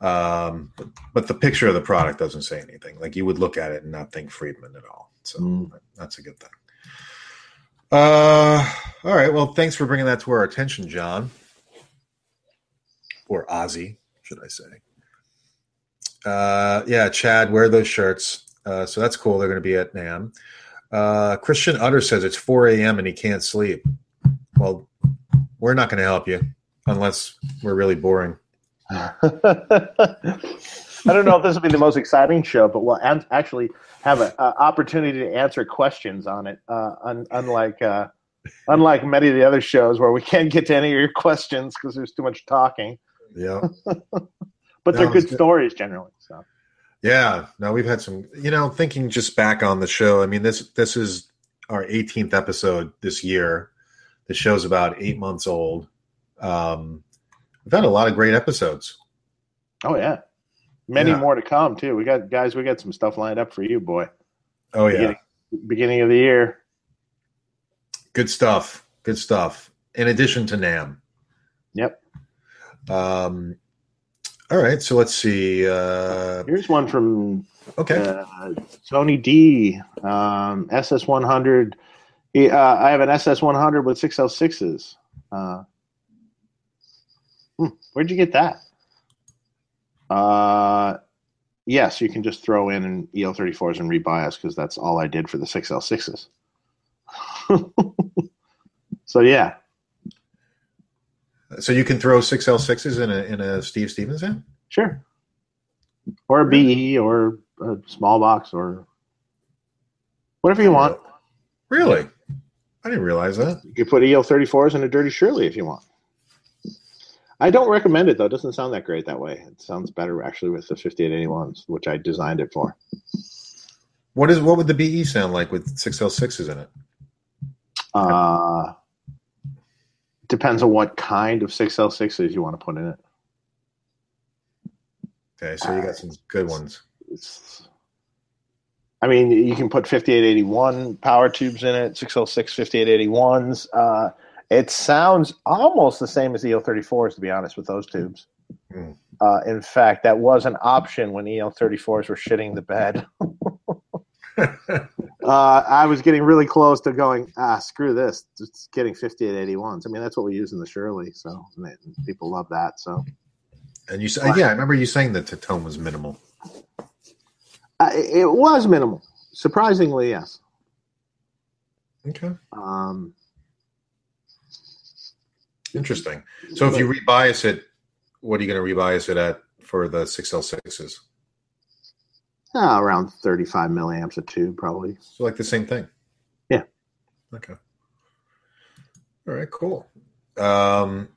Um, but, but the picture of the product doesn't say anything. Like you would look at it and not think Friedman at all. So Mm. that's a good thing. Uh, all right. Well, thanks for bringing that to our attention, John, or Ozzy, should I say? Uh, yeah, Chad, wear those shirts. Uh, so that's cool. They're going to be at NAMM. Uh, Christian Utter says it's 4 a.m. and he can't sleep. Well, we're not going to help you unless we're really boring. (laughs) I don't know if this will be the most exciting show, but we'll an- actually have an opportunity to answer questions on it. Uh, un- unlike uh, unlike many of the other shows where we can't get to any of your questions because there's too much talking. Yeah. (laughs) But they're good good. stories generally. So Yeah, no, we've had some. You know, thinking just back on the show. I mean this this is our 18th episode this year. The show's about eight months old. Um, we've had a lot of great episodes. oh yeah, many Yeah. more to come too. We got guys. We got some stuff lined up for you, boy. Oh yeah, Beginning, beginning of the year. good stuff. Good stuff. In addition to NAMM. Yep. Um, all right, so let's see. Uh, Here's one from okay, uh, Tony D, um, SS100. He, uh, I have an SS100 with 6L6s. Uh, hmm, where'd you get that? Uh, yes, you can just throw in an EL34s and rebias because that's all I did for the 6L6s. (laughs) so, yeah. so you can throw six L sixes in a in a Steve Stevens amp. Sure. Or a BE or a small box or whatever you want. Really? I didn't realize that. You could put EL34s in a Dirty Shirley if you want. I don't recommend it though. It doesn't sound that great that way. It sounds better actually with the 5881s, which I designed it for. What is what would the BE sound like with six L sixes in it? Uh, depends on what kind of 6L6s you want to put in it. Okay, so you got some good ones. It's, I mean, you can put 5881 power tubes in it, 6L6 5881s. Uh, It sounds almost the same as EL34s, to be honest, with those tubes. Hmm. Uh, in fact, that was an option when EL34s were shitting the bed. (laughs) (laughs) uh, I was getting really close to going, ah, screw this. It's getting 5881s. I mean, that's what we use in the Shirley, so people love that. So, and you said, yeah, I remember you saying that the tone was minimal. Uh, it was minimal, surprisingly, yes. Okay. Um, Interesting. So if you rebias it, what are you going to rebias it at for the 6L6s? Uh, around 35 milliamps a tube, probably. So like the same thing? Yeah. Okay. All right, cool. Um,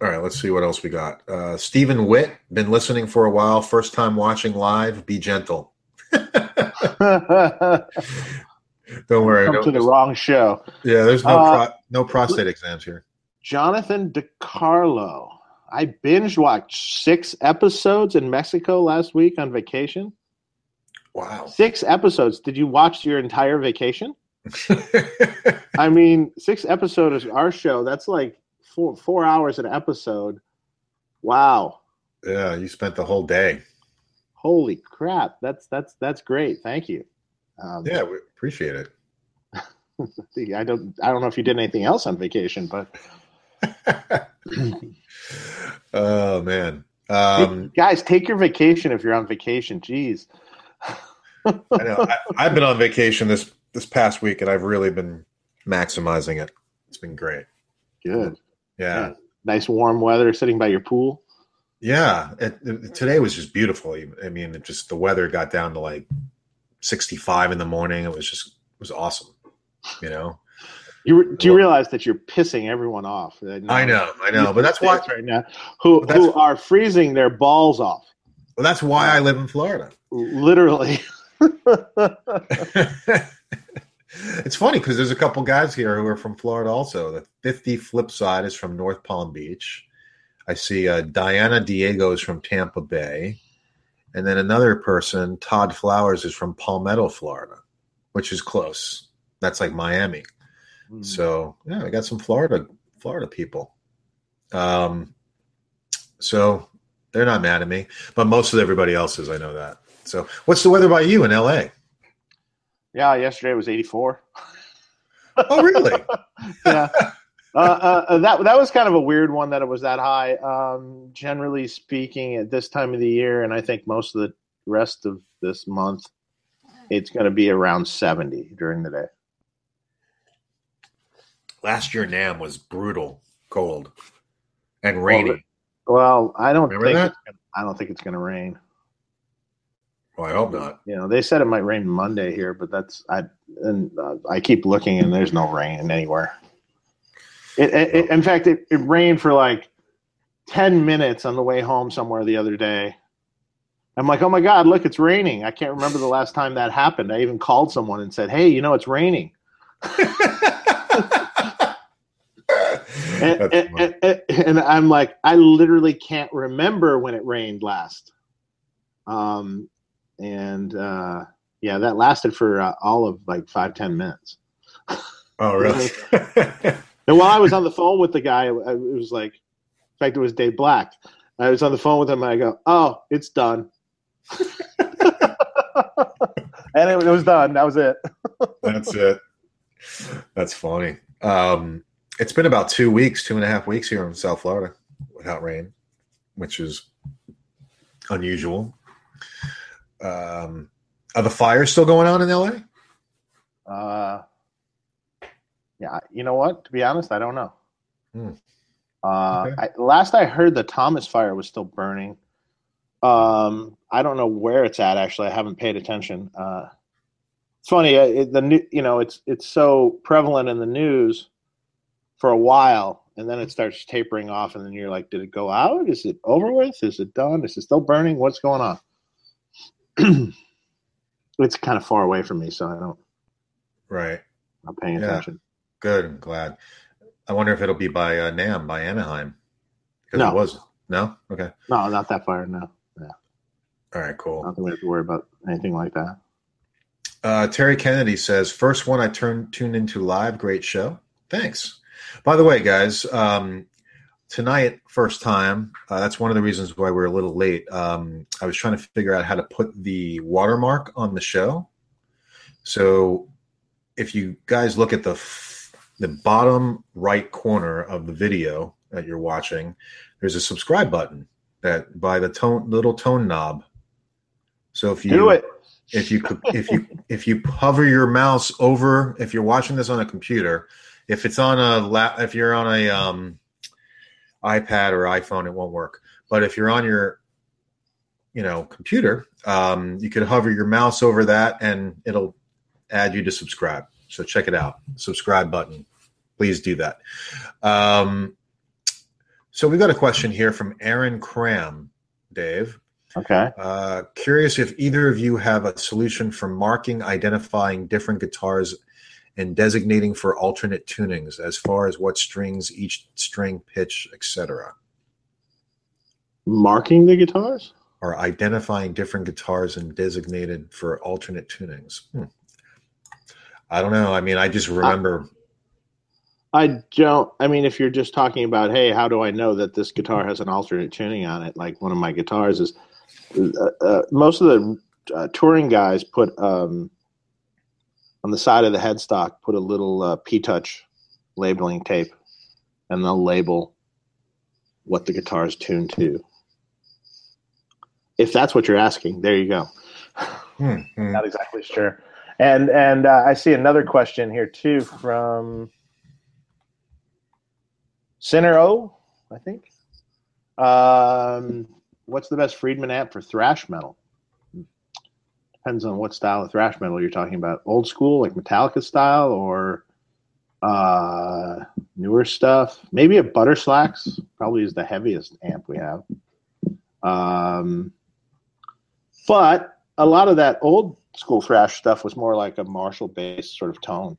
all right, let's see what else we got. Uh, Stephen Witt, been listening for a while, first time watching live. Be gentle. (laughs) (laughs) Don't worry. Come no, to the wrong show. Yeah, there's no Uh, pro- no prostate exams here. Jonathan DeCarlo. I binge watched six episodes in Mexico last week on vacation. Wow. Six episodes. Did you watch your entire vacation? (laughs) I mean, six episodes of our show. That's like four four hours an episode. Wow. yeah, you spent the whole day. Holy crap. That's that's that's great. Thank you. Um, Yeah, we appreciate it. (laughs) I don't I don't know if you did anything else on vacation, but (laughs) oh man. Um, guys, take your vacation if you're on vacation. Jeez. I know. I, I've been on vacation this this past week, and I've really been maximizing it. It's been great. Good. Yeah, Nice warm weather sitting by your pool. yeah. It, it- today was just beautiful. I mean, it just the weather got down to like sixty five in the morning. It was just it was awesome. You know. You do you realize that you're pissing everyone off? I know, I know, but that's why. right now who who are freezing their balls off, Well, that's why I live in Florida. literally. (laughs) it's funny because there's a couple guys here who are from Florida also. The 50 flip side is from North Palm Beach. I see uh, Diana Diego is from Tampa Bay. And then another person, Todd Flowers, is from Palmetto, Florida, which is close. That's like Miami. Hmm. So yeah, we got some Florida Florida people. Um, so they're not mad at me, but most of everybody else is. I know that. So what's the weather by you in LA? yeah, yesterday was 84. Oh, really? (laughs) yeah. Uh, uh, that that was kind of a weird one that it was that high. Um, generally speaking, at this time of the year, and I think most of the rest of this month, it's going to be around 70 during the day. Last year, NAMM was brutal, cold, and rainy. Well, I don't Remember think it's gonna, I don't think it's going to rain. Well, I hope not. You know, they said it might rain Monday here, but that's I and uh, I keep looking and there's no rain anywhere. It, it, in fact, it, it rained for like ten minutes on the way home somewhere the other day. I'm like, oh my god, look, it's raining. I can't remember the last time that happened. I even called someone and said, hey, you know, it's raining. (laughs) And, and, and- and I'm like, I literally can't remember when it rained last. Um, and uh, yeah, that lasted for uh, all of like five ten minutes. oh, really? (laughs) (laughs) And while I was on the phone with the guy, I- it was like, in fact, it was Dave Black. I was on the phone with him, and I go, "Oh, it's done," (laughs) and it, it was done. That was it. (laughs) That's it. That's funny. Um, it's been about two weeks, two and a half weeks here in South Florida without rain, which is unusual. Um, are the fires still going on in LA? Uh, yeah, you know what? To be honest, I don't know. Hmm. Uh, Okay. I, last I heard, the Thomas fire was still burning. Um, I don't know where it's at. Actually, I haven't paid attention. Uh, it's funny. uh, It, the new, you know, it's it's so prevalent in the news for a while, and then it starts tapering off, and then you're like, did it go out? Is it over with? Is it done? Is it still burning? What's going on? (clears throat) it's kind of far away from me, so I don't. Right. I'm paying Yeah. attention. Good. I'm glad. I wonder if it'll be by uh, NAMM, by Anaheim. Because No. it was. No? Okay. No, not that far. No, Yeah. All right, I cool. don't think we have to worry about anything like that. Uh, Terry Kennedy says, first one I turned tuned into live. Great show. Thanks. By the way, guys, um, tonight, first time. Uh, that's one of the reasons why we're a little late. Um, I was trying to figure out how to put the watermark on the show. So, if you guys look at the f- the bottom right corner of the video that you're watching, there's a subscribe button that by the tone little tone knob. So if you Do it. if you if you if you hover your mouse over if you're watching this on a computer if it's on a lap if you're on a um ipad or iphone it won't work but if you're on your you know computer um you could hover your mouse over that and it'll add you to subscribe so check it out subscribe button please do that um so we've got a question here from aaron cram dave Okay. uh, curious if either of you have a solution for marking, identifying different guitars, and designating for alternate tunings as far as what strings each string pitch, etc. Marking the guitars? Or identifying different guitars and designated for alternate tunings. Hmm. I don't know. I mean, I just remember. I don't. I mean, if you're just talking about, hey, how do I know that this guitar has an alternate tuning on it? Like one of my guitars is. Uh, uh, most of the uh, touring guys put um, on the side of the headstock put a little uh, P-touch labeling tape, and they'll label what the guitar is tuned to. If that's what you're asking, there you go. Hmm, hmm. Not exactly sure. And and uh, I see another question here too from Sinner O, I think. Um, what's the best Friedman amp for thrash metal? Depends on what style of thrash metal you're talking about. Old school, like Metallica style, or uh, newer stuff. Maybe a Butterslax probably is the heaviest amp we have. Um, but a lot of that old school thrash stuff was more like a Marshall based sort of tone.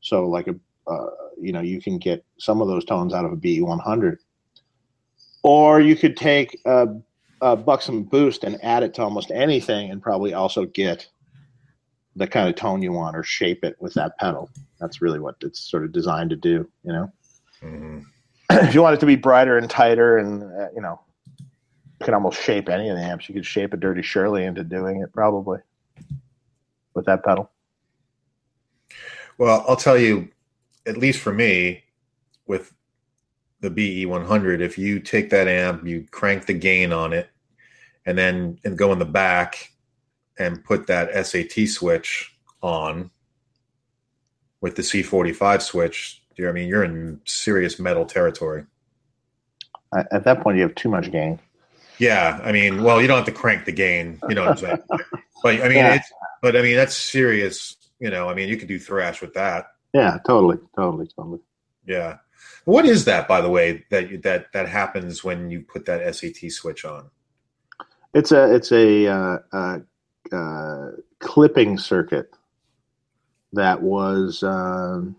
So like a uh, you know you can get some of those tones out of a BE 100 or you could take a, a Buxom Boost and add it to almost anything, and probably also get the kind of tone you want, or shape it with that pedal. That's really what it's sort of designed to do. You know, Mhm. (clears throat) if you want it to be brighter and tighter, and uh, you know, you can almost shape any of the amps. You could shape a Dirty Shirley into doing it probably with that pedal. Well, I'll tell you, at least for me, with the BE 100, if you take that amp, you crank the gain on it, and then and go in the back and put that SAT switch on with the C45 switch, I mean, you're in serious metal territory. at, at that point you have too much gain. Yeah, I mean, well, you don't have to crank the gain, you know what I'm saying? (laughs) but I mean, Yeah. it's but I mean, that's serious. You know, I mean, you could do thrash with that. Yeah, totally, totally, totally. Yeah. What is that, by the way, that that that happens when you put that SAT switch on? It's a it's a uh, uh, uh, clipping circuit that was um,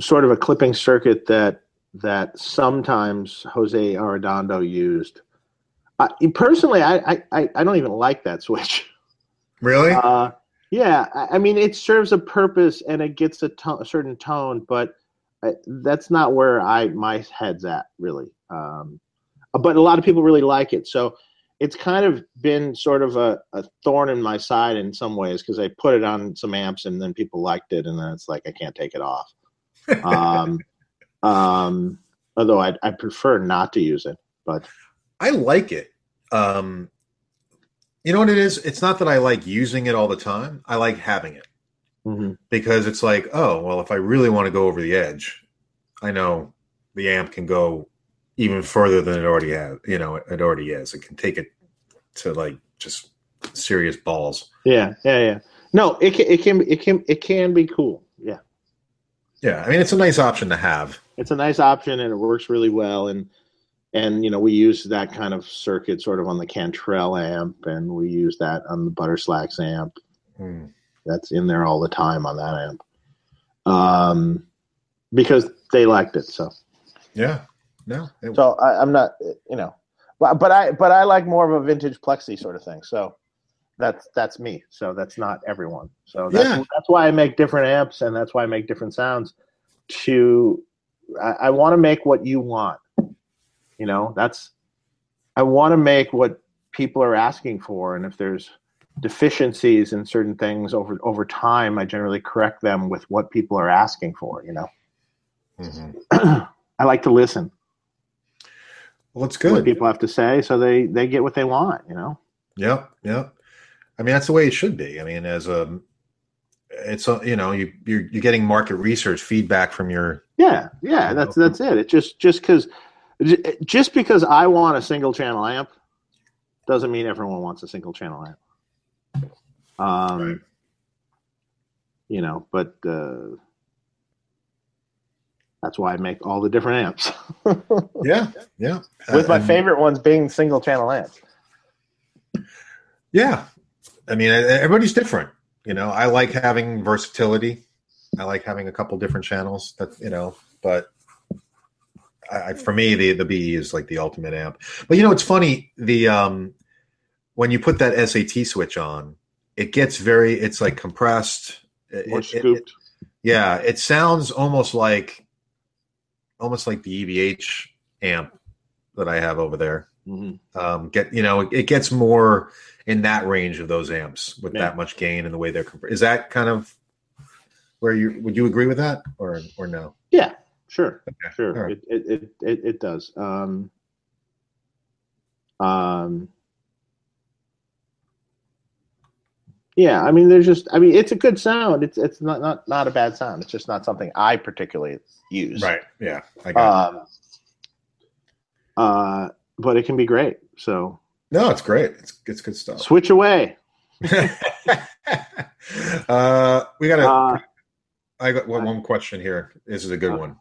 sort of a clipping circuit that that sometimes Jose Arredondo used. I, personally, I, I I don't even like that (laughs) switch. Really? Uh, yeah, I, I mean it serves a purpose and it gets a, to- a certain tone, but uh, that's not where I my head's at really. Um, but a lot of people really like it, so it's kind of been sort of a, a thorn in my side in some ways because I put it on some amps and then people liked it, and then it's like I can't take it off. Um, (laughs) um, although I I prefer not to use it, but I like it. Um, you know what it is? It's not that I like using it all the time. I like having it mhm. because it's like, oh, well, if I really want to go over the edge, I know the amp can go even further than it already has. You know, it already is. It can take it to like just serious balls. yeah, yeah, yeah. No, it can, it can it can it can be cool. Yeah. Yeah, I mean, it's a nice option to have. it's a nice option and it works really well and and you know we use that kind of circuit sort of on the Cantrell amp and we use that on the Butterslax amp Hmm. that's in there all the time on that amp um because they liked it so Yeah, no, it- So I, I'm not, you know, but but I but I like more of a vintage plexi sort of thing. So that's that's me. So that's not everyone. So that's Yeah. that's why I make different amps, and that's why I make different sounds. To I, I want to make what you want. You know, that's I want to make what people are asking for, and if there's deficiencies in certain things over over time, I generally correct them with what people are asking for. You know, Mhm. (clears throat) I like to listen Well, it's to what good. people have to say, so they they get what they want. You know. Yep, yep. I mean, that's the way it should be. I mean, as a, it's a, you know, you you're, you're getting market research feedback from your. Yeah, yeah, that's that's it. It just just because just because I want a single channel amp doesn't mean everyone wants a single channel amp. Um, Right. you know, but uh, that's why I make all the different amps. (laughs) Yeah, yeah. With my favorite ones being single channel amps. Yeah, I mean, everybody's different. You know, I like having versatility. I like having a couple different channels. That you know, but I, I- for me, the the BE is like the ultimate amp. But you know, it's funny the um when you put that SAT switch on, it gets very. It's like compressed. It- More it- it- scooped. yeah, it sounds almost like almost like the EVH amp that I have over there. Mhm. Um, get you know, it, it gets more in that range of those amps with Yeah. that much gain and the way they're comp- is that kind of where you would you agree with that or or no? Yeah, sure, Okay, sure. right. It, it, it it it does. Um, um, yeah, I mean, there's just, I mean, it's a good sound. It's it's not not not a bad sound. It's just not something I particularly use. Right. Yeah. I got. Um, uh, but it can be great. So. No, it's great. It's it's good stuff. switch away. (laughs) uh, we got a. Uh, I got one, one question here. This is a good Uh, one.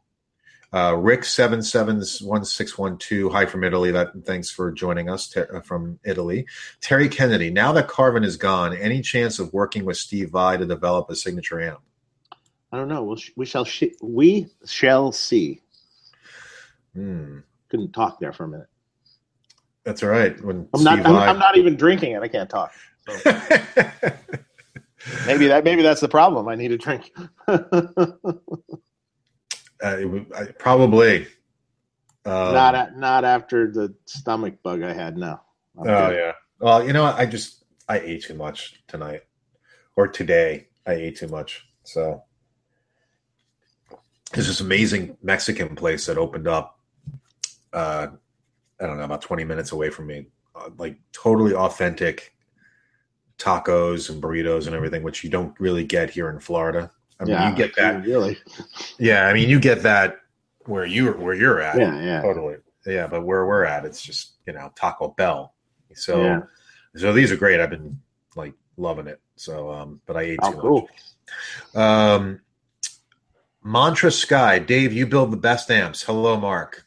Uh, Rick seven sevens one six one two. Hi from Italy. That thanks for joining us ter- uh, from Italy. Terry Kennedy. Now that Carvin is gone, any chance of working with Steve Vai to develop a signature amp? I don't know. We'll, sh- we shall sh- we shall see. Hmm. Couldn't talk there for a minute. That's all right. When I'm Steve not. I'm, I'm not even drinking it. I can't talk. So. (laughs) Maybe that maybe that's the problem. I need a drink. (laughs) Uh, it would- I- probably. Um, not a, not after the stomach bug I had. No. I'm Oh good. yeah. Well, you know. I just I ate too much tonight or today. I ate too much. So there's this amazing Mexican place that opened up. Uh, I don't know, about 20 minutes away from me. Uh, like totally authentic tacos and burritos and everything, which you don't really get here in Florida. I mean, yeah, you get that. (laughs) really. Yeah, I mean, you get that where you where you're at. Yeah, yeah. Totally. Yeah, but where we're at, it's just you know Taco Bell. So Yeah. so these are great. I've been like loving it. So um, but I ate Oh, too cool. much. Um, Mantra Sky, Dave, you build the best amps. Hello, Mark.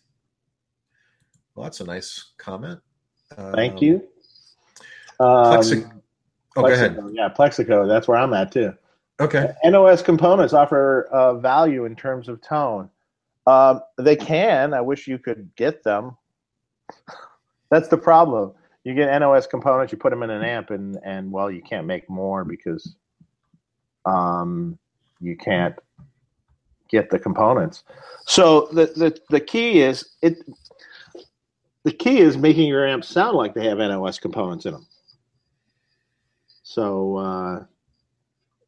Well, that's a nice comment. Thank Um, you. Um, Plexi- Oh, go ahead. Plexico, Yeah, Plexico. That's where I'm at too. Okay. NOS components offer uh, value in terms of tone. Um, they can. I wish you could get them. (laughs) That's the problem. You get NOS components, you put them in an amp, and and well, you can't make more because um, you can't get the components. So the the the key is it. The key is making your amps sound like they have NOS components in them. So. Uh,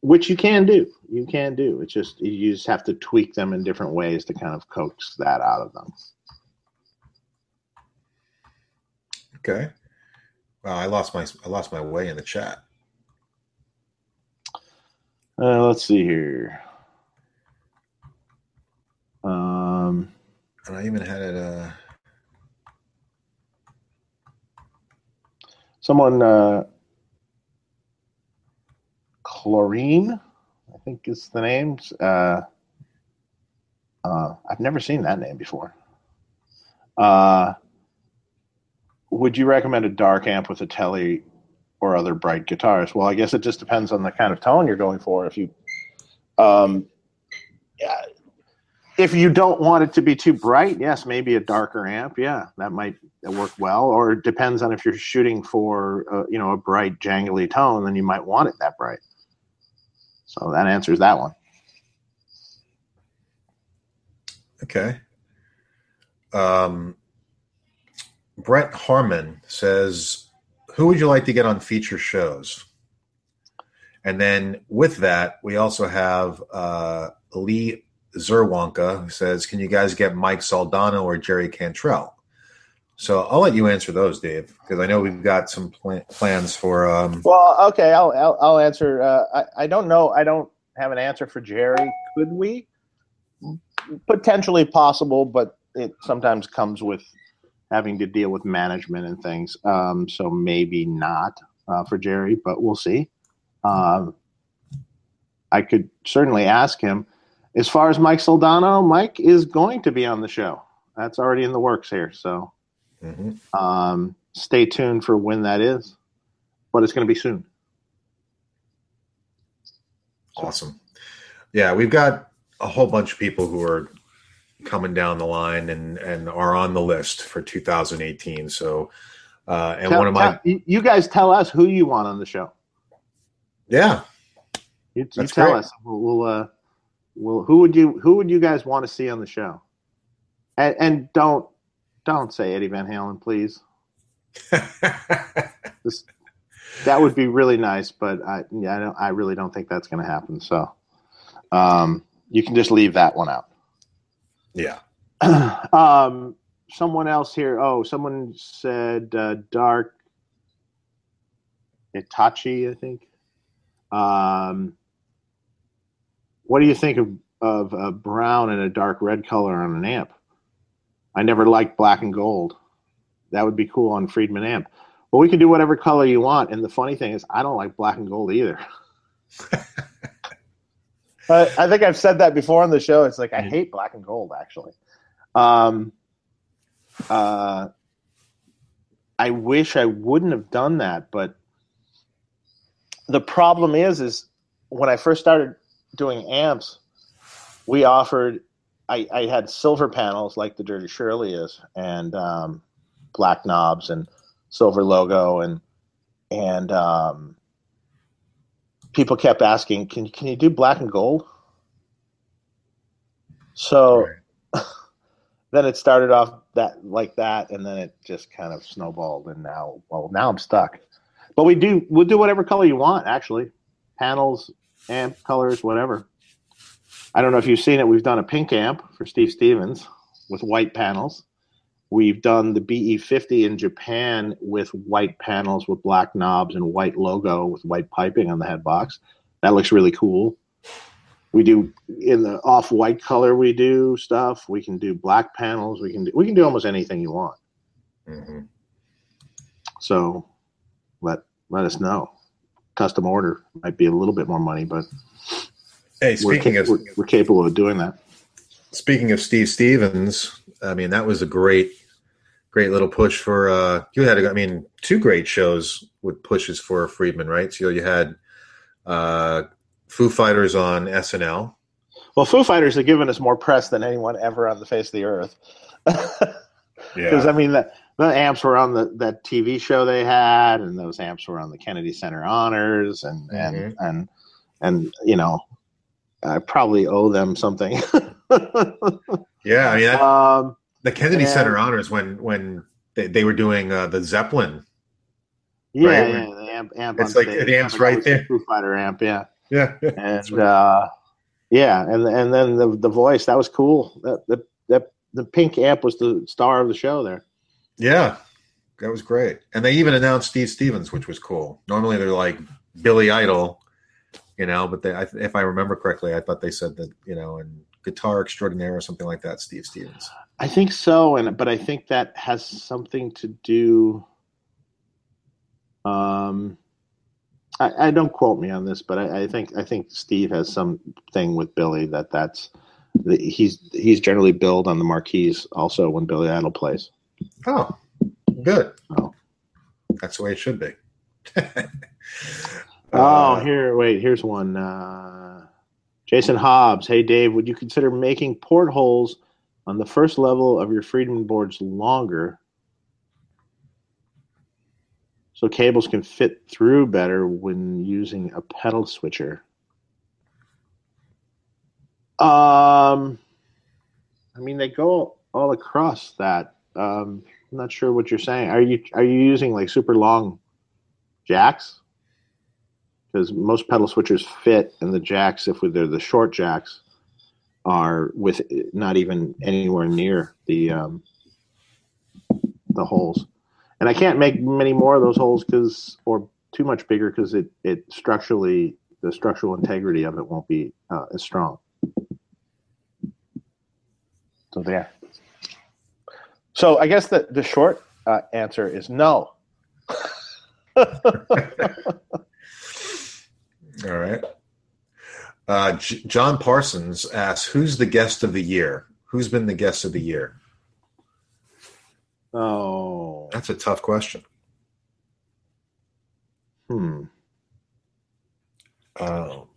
which you can do. You can do. It's just you just have to tweak them in different ways to kind of coax that out of them. Okay. Wow, I lost my I lost my way in the chat. Uh, let's see here. Um, And I even had it uh someone, uh, chlorine, I think is the name. Uh, uh, I've never seen that name before. Uh, would you recommend a dark amp with a telly or other bright guitars? Well, I guess it just depends on the kind of tone you're going for. If you, um, yeah, if you don't want it to be too bright, yes, maybe a darker amp. Yeah, that might work well. Or it depends on if you're shooting for uh, you know a bright jangly tone, then you might want it that bright. So that answers that one. Okay. Um, Brett Harmon says, "Who would you like to get on feature shows?" And then with that, we also have uh, Lee Zerwanka who says, "Can you guys get Mike Soldano or Jerry Cantrell?" So I'll let you answer those, Dave, because I know we've got some pl- plans for. Um... Well, okay, I'll I'll, I'll answer. Uh, I I don't know. I don't have an answer for Jerry. Could we? Potentially possible, but it sometimes comes with having to deal with management and things. Um, so maybe not uh, for Jerry, but we'll see. Um, I could certainly ask him. As far as Mike Soldano, Mike is going to be on the show. That's already in the works here. So mm-hmm. um, stay tuned for when that is, but it's going to be soon. Awesome. Yeah, we've got a whole bunch of people who are coming down the line and and are on the list for 2018. So, uh, and tell, one of my tell, you guys tell us who you want on the show. Yeah, you, you tell great. us. We'll, we'll, uh, we'll, who would you who would you guys want to see on the show? And, and don't don't say Eddie Van Halen, please. (laughs) this, that would be really nice, but I yeah, I, don't, I really don't think that's going to happen. So, um, you can just leave that one out. Yeah. (clears throat) um, someone else here. Oh, someone said uh, dark Itachi, I think. Um, what do you think of of a brown and a dark red color on an amp? I never liked black and gold. That would be cool on Friedman amp. Well, we can do whatever color you want. And the funny thing is, I don't like black and gold either. (laughs) I think I've said that before on the show. It's like I hate black and gold actually. Um, uh, I wish I wouldn't have done that, but the problem is, is when I first started doing amps, we offered. I, I had silver panels like the Dirty Shirley is, and um, black knobs and silver logo, and and um, people kept asking, "Can can you do black and gold?" So (laughs) then it started off that like that, and then it just kind of snowballed, and now well now I'm stuck. But we do we'll do whatever color you want actually, panels, amp colors, whatever. I don't know if you've seen it. We've done a pink amp for Steve Stevens with white panels. We've done the BE50 in Japan with white panels with black knobs and white logo with white piping on the head box. That looks really cool. We do in the off white color. We do stuff. We can do black panels. We can do we can do almost anything you want. Mm-hmm. So let let us know. Custom order might be a little bit more money, but hey, speaking we're, of we're, we're capable of doing that. Speaking of Steve Stevens, I mean that was a great great little push for uh you had I mean two great shows with pushes for Friedman, right? So you had uh Foo Fighters on SNL. Well, Foo Fighters have given us more press than anyone ever on the face of the earth. Because yeah. I mean, the, the amps were on the that TV show they had, and those amps were on the Kennedy Center Honors, and mm-hmm. and and and you know, I probably owe them something. (laughs) yeah, I mean, that, um, the Kennedy and, Center Honors when when they, they were doing uh, the Zeppelin. Yeah, right? yeah, the amp, amp it's like stage. the amp's right there. Foo Fighter amp, yeah. Yeah, and right. uh, yeah, and and then the the voice that was cool. That the that the pink amp was the star of the show there. Yeah, that was great. And they even announced Steve Stevens, which was cool. Normally they're like Billy Idol, you know, but they, if I remember correctly, I thought they said that you know, and guitar extraordinaire or something like that, Steve Stevens. I think so, and but I think that has something to do. Um, I, I, don't quote me on this, but I, I, think I think Steve has something with Billy that that's he's he's generally billed on the marquees also when Billy Idol plays. Oh, good. Oh, that's the way it should be. (laughs) oh, uh, here, wait, here's one. Uh, Jason Hobbs, hey Dave, would you consider making portholes on the first level of your Friedman boards longer so cables can fit through better when using a pedal switcher? Um, I mean, they go all across that. Um, I'm not sure what you're saying. Are you are you using like super long jacks? Because most pedal switchers fit, and the jacks, if they're the short jacks, are with not even anywhere near the um, the holes. And I can't make many more of those holes because, or too much bigger because it it structurally the structural integrity of it won't be uh, as strong. So there. So I guess the the short uh, answer is no. (laughs) (laughs) All right. Uh, J- John Parsons asks, "Who's the guest of the year? Who's been the guest of the year?" Oh, That's a tough question. hmm. Oh,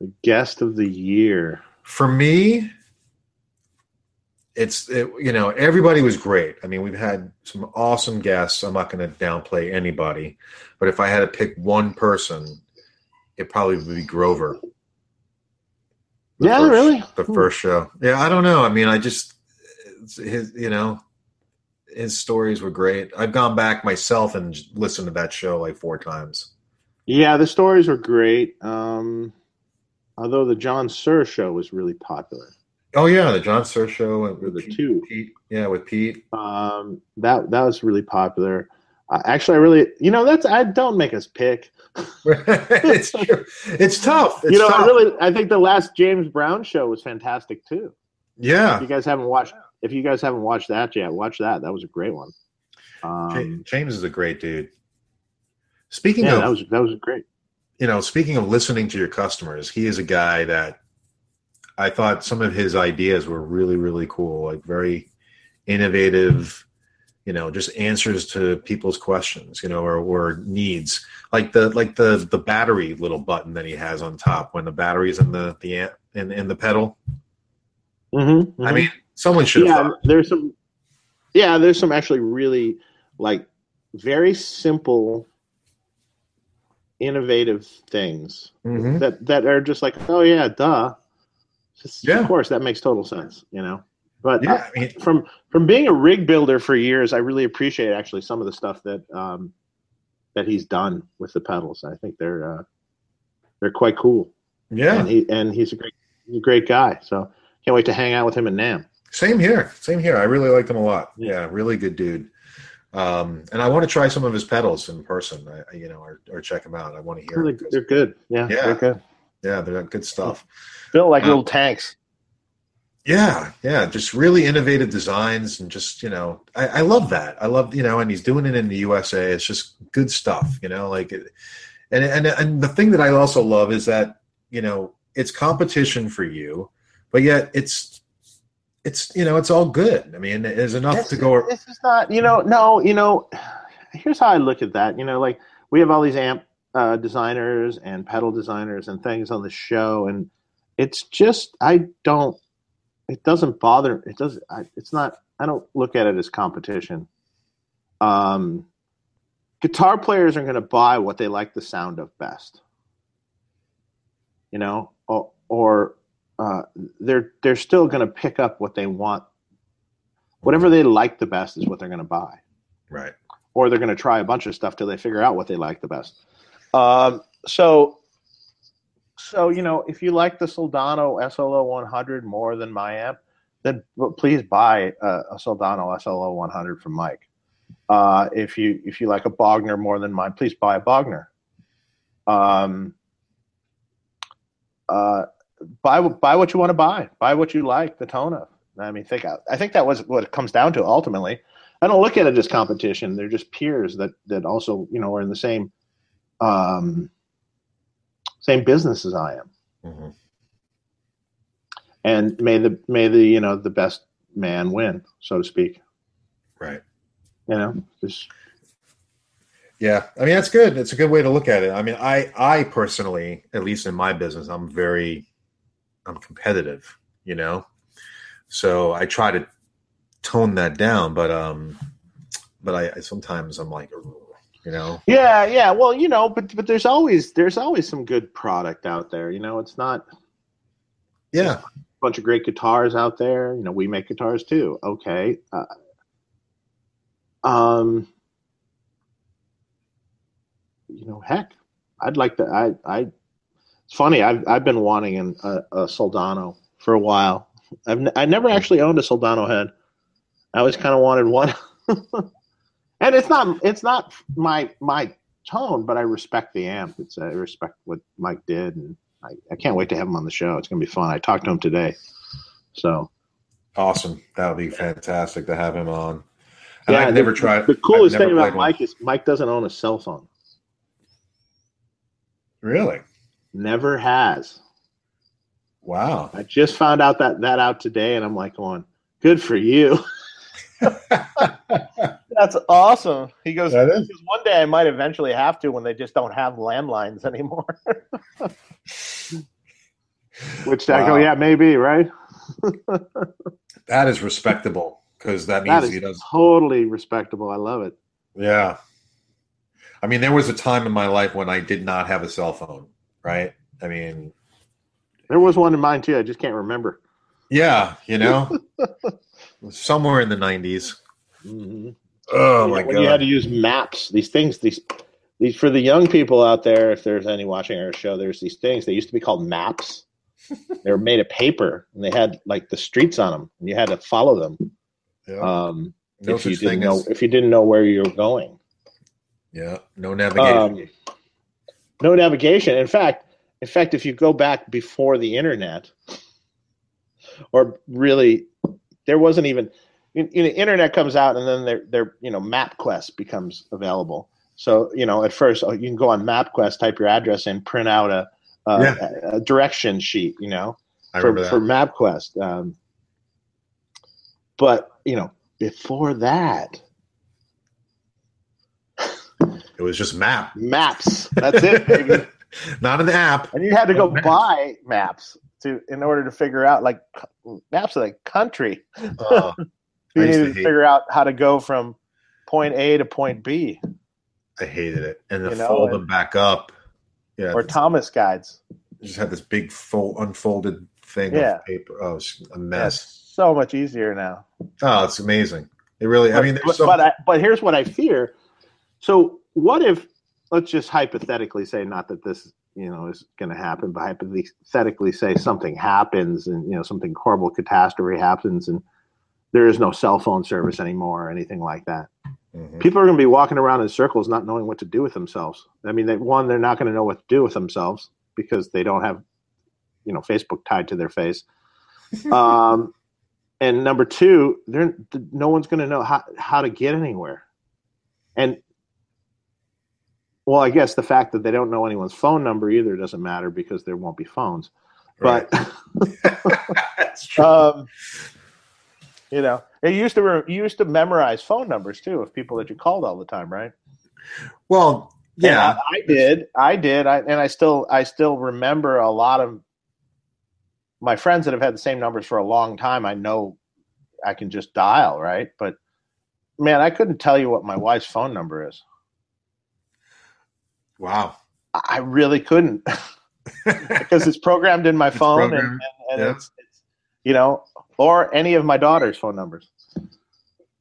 The guest of the year. for me, it's it, you know everybody was great. I mean, we've had some awesome guests. I'm not going to downplay anybody, but if I had to pick one person, it probably would be Grover. Yeah, first- really? The Hmm. first show. Yeah, I don't know. I mean, I just his, you know, his stories were great. I've gone back myself and listened to that show like four times. Yeah, the stories were great. Um, although the John Suhr show was really popular. Oh yeah, the John Suhr show with the Pete, two. Pete. Yeah, with Pete. Um, that that was really popular. Uh, actually, I really, you know, that's I don't make us pick. (laughs) it's true. It's tough. It's you know, tough. I really, I think the last James Brown show was fantastic too. Yeah. If you guys haven't watched, if you guys haven't watched that yet, watch that. That was a great one. Um, James is a great dude. Speaking yeah, of, that was that was great. you know, speaking of listening to your customers, he is a guy that I thought some of his ideas were really, really cool, like very innovative, you know, just answers to people's questions, you know, or, or needs. Like the like the the battery little button that he has on top when the battery's in the the in, in the pedal. Mm-hmm, I mean, someone should yeah, thought. there's some. Yeah, there's some actually really like very simple, innovative things Mhm. that that are just like, oh yeah, duh. Just, Yeah. Of course, that makes total sense, you know. But Yeah, I mean, from from being a rig builder for years, I really appreciate actually some of the stuff that um, that he's done with the pedals. I think they're uh, they're quite cool, yeah. and he and he's a great he's a great guy. So can't wait to hang out with him in NAMM. Same here. Same here. I really liked him a lot. Yeah. Really good dude. Um, and I want to try some of his pedals in person. I, you know, or, or check him out. I want to hear. They're, they're good. Yeah, Yeah. they're good. yeah, they're good stuff. Built like Uh, little tanks. Yeah, yeah, just really innovative designs and just you know, I, I love that. I love you know, and he's doing it in the USA. It's just good stuff, you know. Like, it, and and and the thing that I also love is that you know it's competition for you, but yet it's it's you know it's all good. I mean, there's enough to go. This is not, you know, no, you know. Here's how I look at that. You know, like we have all these amp uh, designers and pedal designers and things on the show, and it's just I don't. It doesn't bother. It doesn't. I, it's not. I don't look at it as competition. Um, guitar players are going to buy what they like the sound of best. You know, or, or uh, they're they're still going to pick up what they want whatever they like the best is what they're going to buy Right. or they're going to try a bunch of stuff till they figure out what they like the best um, so so you know if you like the soldano slo 100 more than my amp then please buy a, a soldano slo 100 from mike. Uh, if you if you like a bogner more than mine please buy a bogner. Um, uh, buy buy what you want to buy. Buy what you like the tone of. I mean, think I think that was what it comes down to ultimately. I don't look at it as competition; they're just peers that that also you know are in the same um, same business as I am. hmm And may the may the you know the best man win, so to speak. Right. You know, just Yeah, I mean that's good. It's a good way to look at it. I mean, I I personally, at least in my business, I'm very I'm competitive, you know. So I try to tone that down, but um, but I, I sometimes I'm like, you know, Yeah, yeah. Well, you know, but but there's always there's always some good product out there. You know, it's not yeah a bunch of great guitars out there. You know, we make guitars too. Okay. Uh, um, you know, heck, I'd like to. I I. It's funny. I've I've been wanting an, a, a Soldano for a while. I've n- I never actually owned a Soldano head. I always kind of wanted one. (laughs) and it's not it's not my my tone, but I respect the amp. It's I respect what Mike did, and I, I can't wait to have him on the show. It's gonna be fun. I talked to him today, so awesome. That would be fantastic to have him on. And yeah. I've the- never tried. The coolest thing about played one. Mike is Mike doesn't own a cell phone. Really? Never has. Wow. I just found out that that out today, and I'm like, going, good for you. (laughs) (laughs) That's awesome. He goes, That is. "Because one day I might eventually have to when they just don't have landlines (laughs) anymore. Which I go, Wow. yeah, maybe, right? (laughs) That is respectable because that That means is he does. totally respectable. I love it. Yeah. I mean, there was a time in my life when I did not have a cell phone, right? I mean, There was one in mine too. I just can't remember. yeah, you know, (laughs) somewhere in the 90s. Mhm. Oh, You my when you had to use maps, these things, these these for the young people out there, if there's any watching our show, there's these things. They used to be called maps. (laughs) they were made of paper, and they had like the streets on them, and you had to follow them. Yeah. Um, no if you didn't know as, if you didn't know where you were going. yeah, no navigation. Um, no navigation. In fact, in fact, if you go back before the internet, or really, there wasn't even. You know, internet comes out, and then their there, you know, MapQuest becomes available. So you know, at first, oh, you can go on MapQuest, type your address in, print out a, a, Yeah. a, a direction sheet. You know, I for, for MapQuest. Um, but you know, before that, it was just map. maps. That's it, baby. (laughs) Not an app. and you had to go Maps. buy maps to in order to figure out like maps of the country. Uh, You used to to figure out how to go from point A to point B, I hated it. And You know, fold and- them back up. Yeah. or Thomas guides. just had this big fold, unfolded thing Yeah. of paper. Oh, it's a mess. so much easier now. Oh, it's amazing. It really, I mean, but, some, but, I, but here's what I fear. So what if let's just hypothetically say not that this you know is going to happen, but hypothetically say something happens and you know something horrible catastrophe happens and there is no cell phone service anymore or anything like that. Mhm. People are going to be walking around in circles not knowing what to do with themselves. I mean, they, one, they're not going to know what to do with themselves because they don't have you know Facebook tied to their face. (laughs) um, and number two, they're, no one's going to know how, how to get anywhere. And well, I guess the fact that they don't know anyone's phone number either doesn't matter because there won't be phones. Right. But (laughs) (laughs) That's true. Um, you know, you used to re- you used to memorize phone numbers too of people that you called all the time, right? well, yeah. I, I did. I did. I, and I still I still remember a lot of my friends that have had the same numbers for a long time. I know I can just dial, right? But man, I couldn't tell you what my wife's phone number is. Wow. I really couldn't (laughs) because it's programmed in my It's phone and, and, and yeah. it's, it's you know or any of my daughter's phone numbers.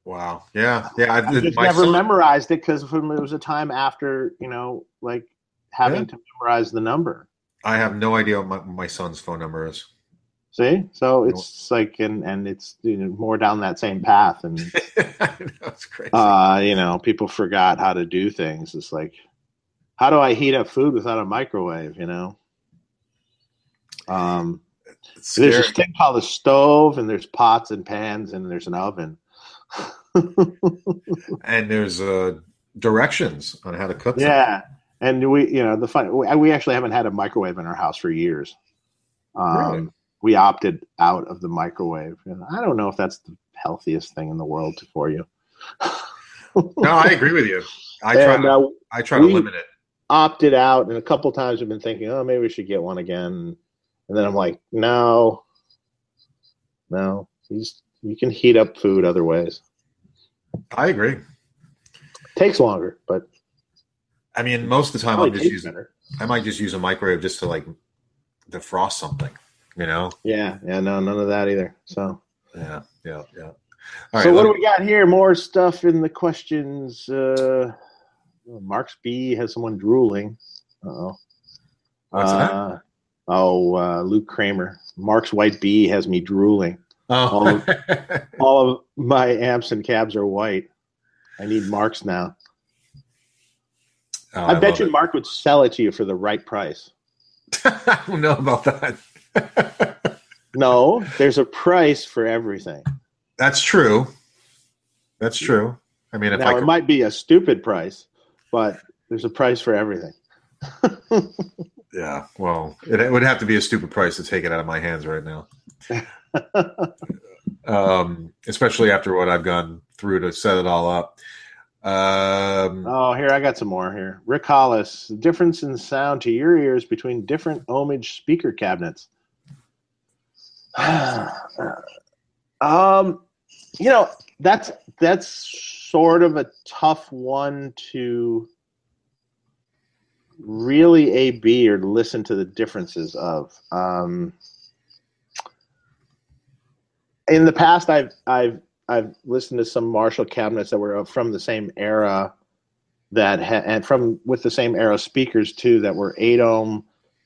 wow. Yeah. Yeah. I, I just never son- memorized it because it was a time after, you know, like having Yeah. to memorize the number. I have no idea what my, my son's phone number is. See? So it's like, and, and it's you know, more down that same path. And, (laughs) it's crazy. uh, you know, people forgot how to do things. It's like, how do I heat up food without a microwave, you know? Um, there's this thing called a stove, and there's pots and pans, and there's an oven. (laughs) and there's uh, directions on how to cook. something. Yeah, and we, you know, the fun. We, actually haven't had a microwave in our house for years. Um, Really? We opted out of the microwave. And I don't know if that's the healthiest thing in the world for you. (laughs) No, I agree with you. I try. and to, uh, I try to limit it. opted out, and a couple times we've been thinking, oh, maybe we should get one again. And then I'm like, no, no, he's you can heat up food other ways. I agree. Takes longer, but I mean, most of the time I'm just using. better. I might just use a microwave just to like defrost something. You know? Yeah, yeah, no, none of that either. So, Yeah, yeah, yeah. All so right, what let- do we got here? More stuff in the questions. Uh, Mark's B has someone drooling. Uh-oh. What's that? Oh, uh, Luke Kramer. Mark's white B has me drooling. oh. All of (laughs) my amps and cabs are white. I need Mark's now. Oh, I, bet you it. Mark would sell it to you for the right price. (laughs) I don't know about that. (laughs) No, there's a price for everything. That's true. That's true. I mean, if now I it might be a stupid price, but there's a price for everything. Yeah, well, it, it would have to be a stupid price to take it out of my hands right now. (laughs) um, especially after what I've gone through to set it all up. Um, Oh, here I got some more here. Rick Hollis, the difference in sound to your ears between different ohmage speaker cabinets. (sighs) um, you know, that's that's sort of a tough one to really A B or listen to the differences of. Um, in the past, I've I've I've listened to some Marshall cabinets that were from the same era that ha- and from with the same era speakers too that were eight ohm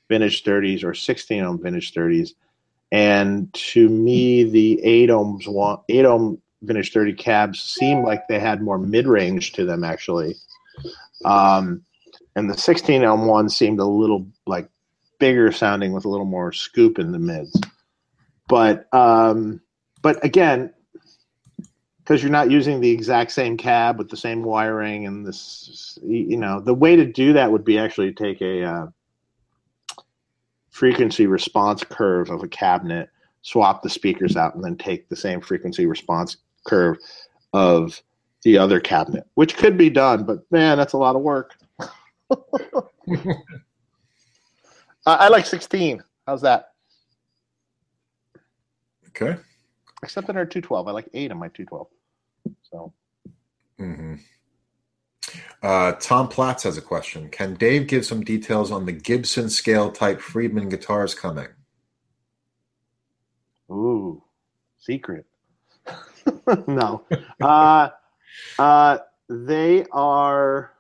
vintage 30s or 16 ohm vintage 30s and to me the eight ohms eight ohm vintage 30 cabs seemed like they had more mid-range to them actually um, and the 16 ohm one seemed a little like bigger sounding with a little more scoop in the mids. But um, but again because you're not using the exact same cab with the same wiring and this you know the way to do that would be actually take a uh, frequency response curve of a cabinet swap the speakers out and then take the same frequency response curve of the other cabinet which could be done but man that's a lot of work (laughs) I I like 16 how's that okay. except in our 212 i like 8 on my 212 so hmm Uh, Tom Platts has a question. Can Dave give some details on the Gibson scale type Friedman guitars coming? Ooh, secret. (laughs) no. Uh, uh, they are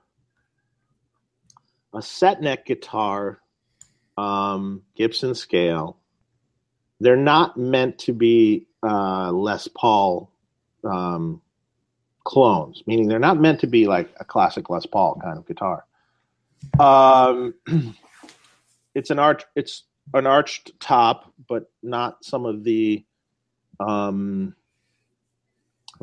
a set neck guitar, um, Gibson scale. They're not meant to be uh, Les Paul um, clones, meaning they're not meant to be like a classic Les Paul kind of guitar. Um, (clears throat) it's an arch. It's an arched top, but not some of the. Um,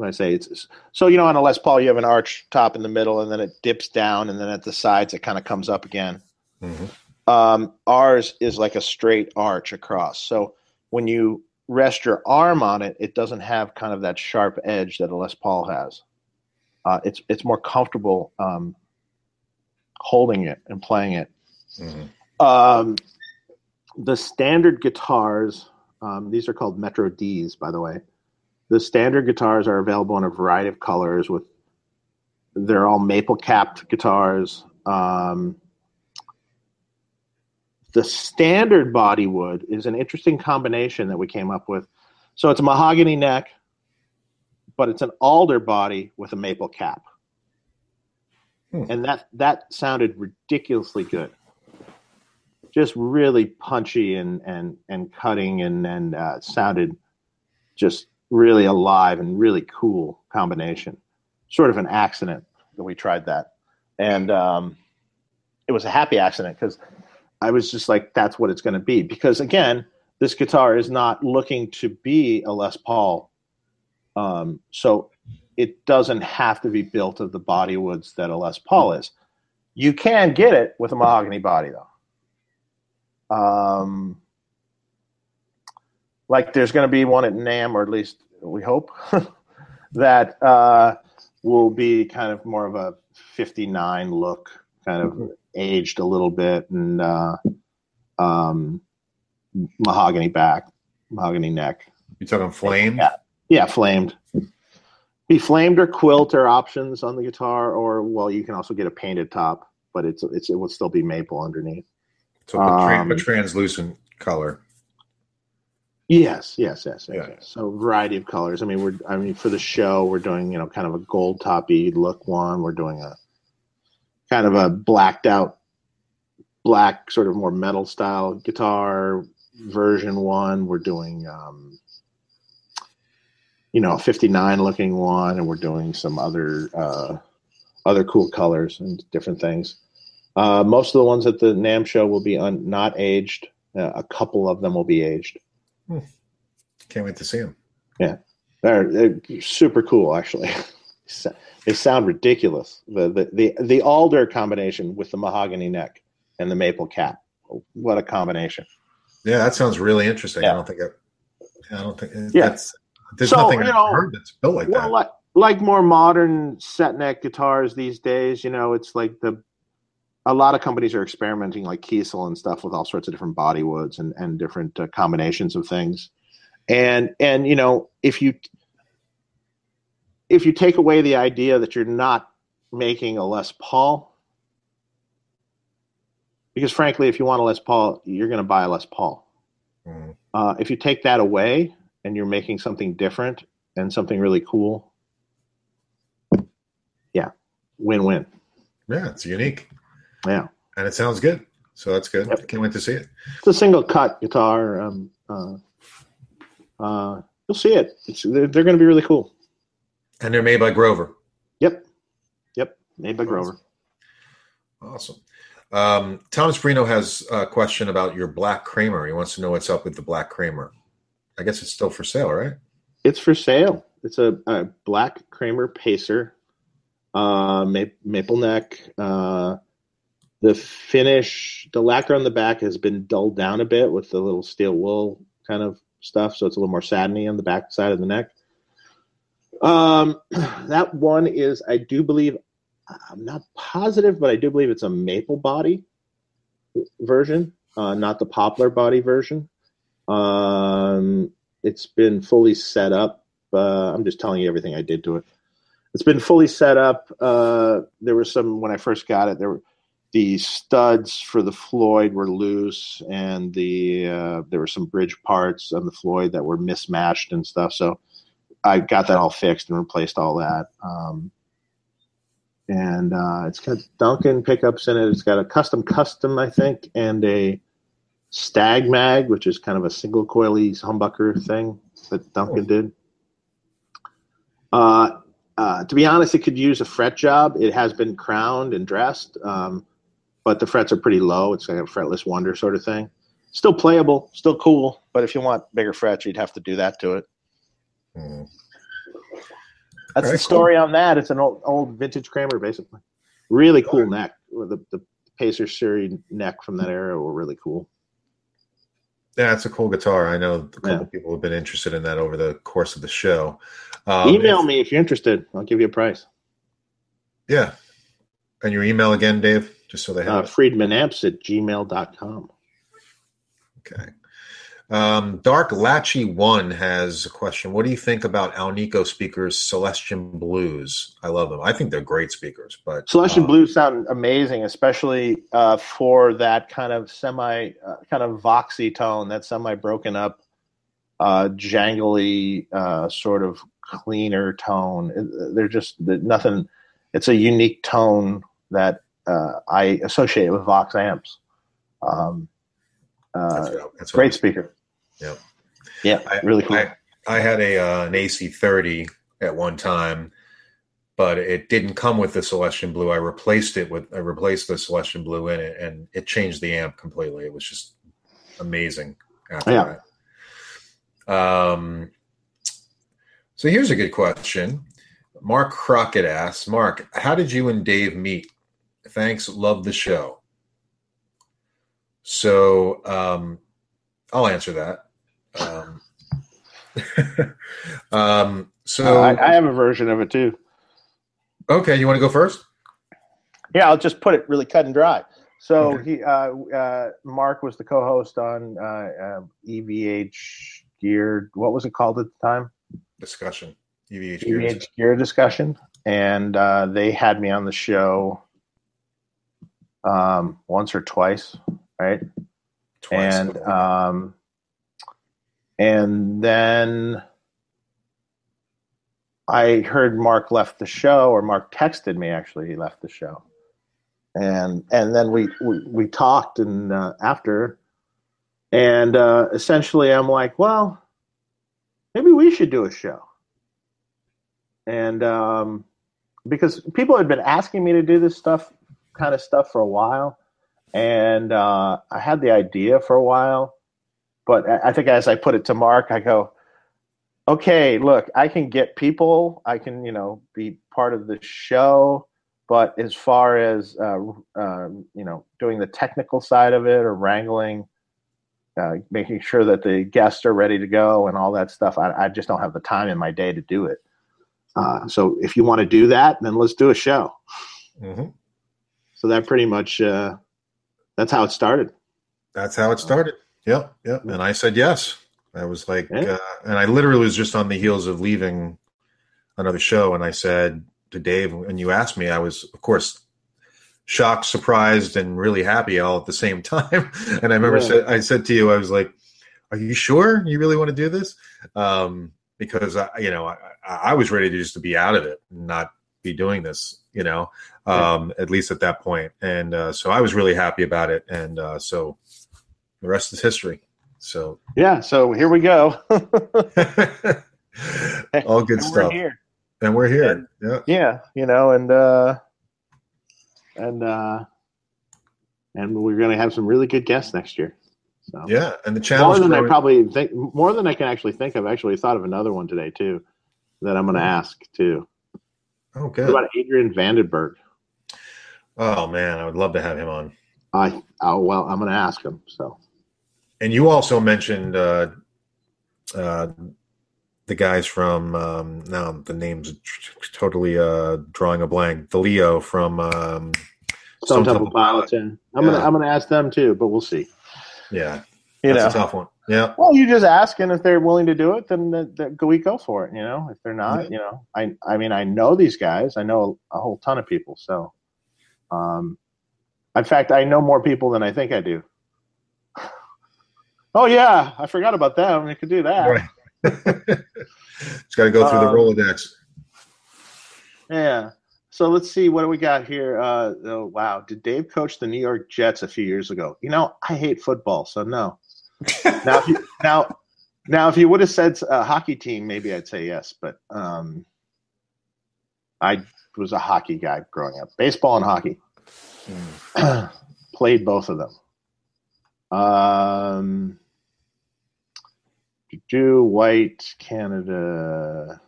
do I say? It's so you know on a Les Paul you have an arch top in the middle, and then it dips down, and then at the sides it kind of comes up again. Mm-hmm. Um, ours is like a straight arch across. So when you rest your arm on it, it doesn't have kind of that sharp edge that a Les Paul has. Uh, it's it's more comfortable um, holding it and playing it. hmm Um, the standard guitars, um, these are called Metro Ds, by the way. The standard guitars are available in a variety of colors. With they're all maple capped guitars. Um, the standard body wood is an interesting combination that we came up with. So it's a mahogany neck, but it's an alder body with a maple cap, Hmm. and that that sounded ridiculously good just really punchy and and and cutting and and uh, sounded just really alive and really cool combination. Sort of an accident that we tried that, and um, it was a happy accident because I was just like, that's what it's going to be. Because again, this guitar is not looking to be a Les Paul, um, so it doesn't have to be built of the body woods that a Les Paul is. You can get it with a mahogany body though um, like there's going to be one at NAMM, or at least we hope (laughs) that uh, will be kind of more of a 59 look, kind of aged a little bit, and uh, um, mahogany back, mahogany neck. You talking flame? Yeah. Yeah, flamed. Be flamed or quilt are options on the guitar, or well, you can also get a painted top, but it's it's it will still be maple underneath. So Um, a translucent color. Yes, yes, yes, yes. Yeah. yes. So variety of colors. I mean, we're I mean for the show we're doing you know kind of a gold toppy look one. We're doing a kind of a blacked out black sort of more metal style guitar version one. We're doing um, you know a 59 looking one, and we're doing some other uh, other cool colors and different things. Uh, most of the ones at the NAMM show will be un- not aged. Uh, a couple of them will be aged. Can't wait to see them. They're, they're super cool, actually. (laughs) they sound ridiculous. The, the the the alder combination with the mahogany neck and the maple cap. What a combination! Yeah, that sounds really interesting. I don't think I, I don't think Yeah. that's there's So, nothing you I've heard that's built like Well, that. like like more modern set neck guitars these days, you know, it's like the a lot of companies are experimenting, like Kiesel and stuff, with all sorts of different body woods and and different uh, combinations of things. And and you know, if you if you take away the idea that you're not making a Les Paul, because frankly, if you want a Les Paul, you're going to buy a Les Paul. Mhm. Uh, if you take that away and you're making something different and something really cool, yeah, win-win. Yeah, it's unique Yeah, and it sounds good. So that's good. Yep. Can't wait to see it. it's a single cut guitar. Um, uh, uh, you'll see it. It's, they're they're going to be really cool. And they're made by Grover. Yep, yep, made by Grover. Awesome. Um, Thomas Brino has a question about your Black Kramer. He wants to know what's up with the Black Kramer. I guess it's still for sale, right? It's for sale. It's a, a black Kramer Pacer, uh, ma- maple neck. Uh, the finish, the lacquer on the back has been dulled down a bit with the little steel wool kind of stuff, so it's a little more satiny on the back side of the neck. Um, (clears throat) that one is, I do believe, I'm not positive, but I do believe it's a maple body version, uh, not the poplar body version. Um, it's been fully set up. Uh, I'm just telling you everything I did to it. It's been fully set up. Uh, there were some when I first got it. There were the studs for the Floyd were loose, and the uh, there were some bridge parts on the Floyd that were mismatched and stuff. So I got that all fixed and replaced all that. Um, and uh, it's got Duncan pickups in it. It's got a custom custom, I think, and a stag mag, which is kind of a single coily humbucker thing that Duncan did. Uh, uh, to be honest, it could use a fret job. It has been crowned and dressed, um, but the frets are pretty low. It's like a fretless wonder sort of thing. Still playable, still cool, but if you want bigger frets, you'd have to do that to it. Mhm. That's Very the story on that. It's an old, old vintage Kramer, basically. Really cool neck. The, the Pacer series neck from that era were really cool. Yeah, it's a cool guitar. I know a couple Yeah. people have been interested in that over the course of the show. Um, Email if- me if you're interested. I'll give you a price. Yeah. And your email again, Dave, just so they Uh, have it. friedmanamps at gmail.com. Okay. Um, Dark Latchy One has a question. What do you think about Alnico speakers, Celestion Blues? I love them. I think they're great speakers, but Celestion uh, Blues sound amazing, especially uh, for that kind of semi, uh, kind of voxy tone, that semi broken up, uh, jangly, uh, sort of cleaner tone. They're just they're nothing. It's a unique tone that uh, I associate it with Vox amps. Um, That's, uh, what- that's what great speaker. Yeah, Yeah, I- really cool. I, I had a uh, an AC30 at one time, but it didn't come with the Celestion Blue. I replaced it with I replaced the Celestion Blue in it, and it changed the amp completely. It was just amazing after Yeah. that. Um, so here's a good question. Mark Crockett asks, Mark, how did you and Dave meet? Thanks, love the show. So um, I'll answer that. Um, (laughs) um, so Uh, I, I have a version of it too. okay, you want to go first? Yeah, I'll just put it really cut and dry. So Okay. he, uh, uh, Mark was the co-host on uh, uh, EVH Gear. What was it called at the time? Discussion. EVH EVH Gear discussion, and uh, they had me on the show um, once or twice, right? Twice. and um, and then I heard Mark left the show, or Mark texted me. Actually, he left the show, and and then we we, we talked and uh, after, and uh, essentially I'm like, well, maybe we should do a show, and um, because people had been asking me to do this stuff, kind of stuff for a while and uh, I had the idea for a while, but I think as I put it to Mark, I go, okay, look, I can get people, I can you know be part of the show, but as far as uh, um, you know doing the technical side of it or wrangling, uh, making sure that the guests are ready to go and all that stuff, I, I just don't have the time in my day to do it. Uh, so if you want to do that, then let's do a show. Mhm. So that pretty much uh, that's how it started. That's how it started. Yep, yep. And I said yes. I was like, Yeah. uh, and I literally was just on the heels of leaving another show, and I said to Dave, and you asked me, I was, of course, shocked, surprised, and really happy all at the same (laughs) time. And I remember Yeah. said, I said to you, I was like, "Are you sure you really want to do this?" Um, because I, you know, I, I was ready to just to be out of it, and not be doing this. You know, um, at least at that point. And uh, so I was really happy about it, and uh, so the rest is history. So Yeah, so here we go. (laughs) all good And stuff, here. and we're here. Yeah, Yeah, you know, and uh, And uh, and we're gonna have some really good guests next year. So yeah, and the challenge more than I probably think, more than I can actually think of. Actually, thought of another one today too, that I'm going to ask too. Oh, What about Adrian Vandenberg? Oh man, I would love to have him on. I oh well, I'm going to ask him. So And you also mentioned uh, uh, the guys from um, now the names totally uh, drawing a blank. The Leo from um, Stone Temple Pilots. I'm gonna I'm gonna ask them too, but we'll see. Yeah, you that's know, a tough one. Yeah, well, you just ask, and if they're willing to do it, then the, the, go we go for it. You know, if they're not, you know, I I mean, I know these guys. I know a, whole ton of people. So, um, in fact, I know more people than I think I do. (laughs) Oh yeah, I forgot about them. I could do that. Right. it's got to go through the Um, Rolodex. Yeah. So let's see what do we got here. Uh, oh, wow, did Dave coach the New York Jets a few years ago? You know, I hate football, so no. Now, if you, now, now, if you would have said a hockey team, maybe I'd say yes. But um, I was a hockey guy growing up, baseball and hockey. Mm. (clears throat) Played both of them. Um, do White Canada.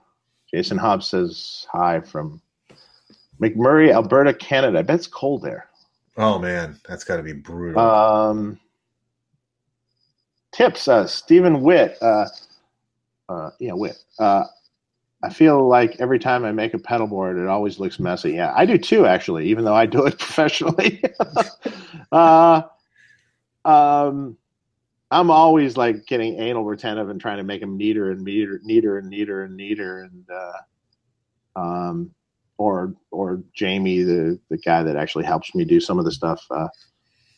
Jason Hobbs says hi from McMurray, Alberta, Canada. I bet it's cold there. Oh man, that's got to be brutal. Um, tips, uh, Stephen Witt. Uh, uh, yeah, Witt. Uh, I feel like every time I make a pedal board, it always looks messy. Yeah, I do too, actually, even though I do it (laughs) professionally. (laughs) uh, um, I'm always like getting anal retentive and trying to make them neater and neater, neater and neater and neater. And, uh, um, or, or Jamie, the, the guy that actually helps me do some of the stuff, uh,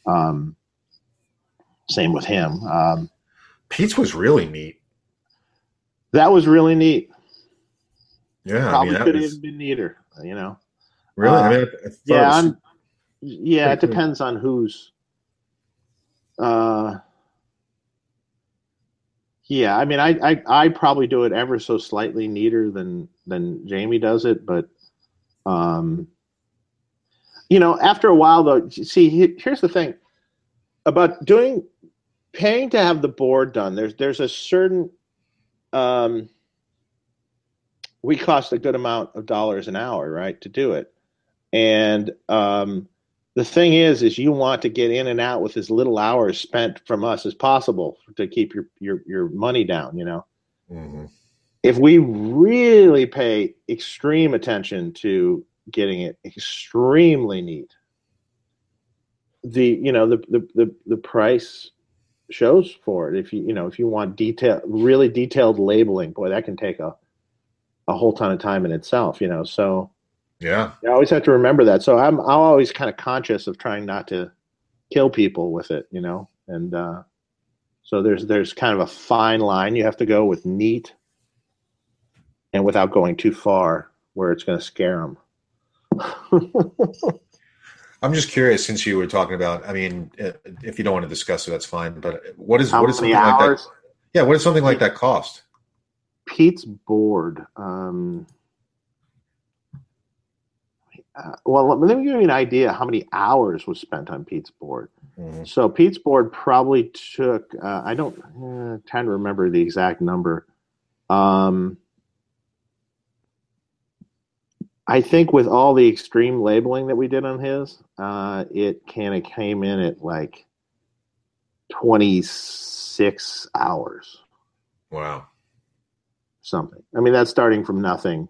um, same with him. Um, Pete's was really neat. That was really neat. Yeah, I Probably mean, could have was, even been neater, you know. really. I uh, mean, I, I it Yeah, yeah. It cool. depends on who's. Uh, yeah, I mean, I, I I probably do it ever so slightly neater than than Jamie does it, but, um, you know, after a while though, see, here's the thing about doing paying to have the board done. There's there's a certain um, we cost a good amount of dollars an hour, right, to do it. And um, the thing is, is you want to get in and out with as little hours spent from us as possible to keep your your your money down. You know, Mhm. if we really pay extreme attention to getting it extremely neat, the you know the, the the the price shows for it. If you you know if you want detail, really detailed labeling, boy, that can take a a whole ton of time in itself. You know, so Yeah. I always have to remember that. So I'm I'm always kind of conscious of trying not to kill people with it. You know, and uh, so there's there's kind of a fine line you have to go with neat and without going too far where it's going to scare them. (laughs) I'm just curious since you were talking about. I mean, uh, if you don't want to discuss it, that's fine. But what is How what is something like that? Yeah, what does something like that cost? Pete's board. Um, uh, well, let me give you an idea how many hours was spent on Pete's board. Mhm. So Pete's board probably took. Uh, I don't. Uh, trying to remember the exact number. Um, I think with all the extreme labeling that we did on his, uh, it kind of came in at like twenty six hours. Wow. something. I mean, that's starting from nothing,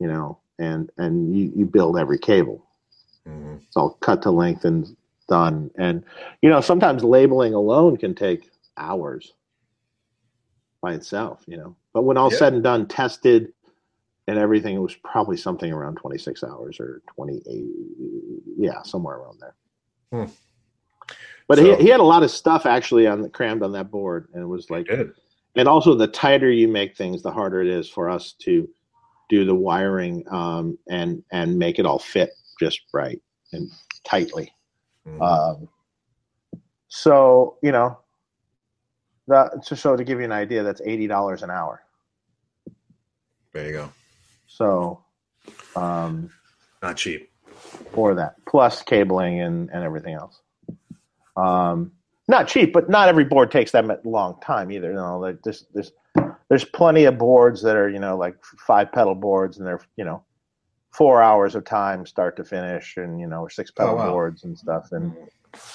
you know, and and you, you build every cable. Mhm. It's all cut to length and done. And you know, sometimes labeling alone can take hours by itself, you know. But when all Yeah. said and done, tested and everything, it was probably something around twenty six hours or twenty eight, yeah, somewhere around there. Hmm. But So- he, he had a lot of stuff actually on the crammed on that board, and it was like and also the tighter you make things the harder it is for us to do the wiring um, and and make it all fit just right and tightly Mhm. Um, so you know, that so, so to give you an idea, that's eighty dollars an hour. there you go. So um, Not cheap. for that, plus cabling and and everything else. Um, not cheap, but not every board takes that long time either. You know, like there's there's there's plenty of boards that are you know like five pedal boards, and they're you know four hours of time start to finish, and you know or six pedal Oh, wow. boards and stuff. And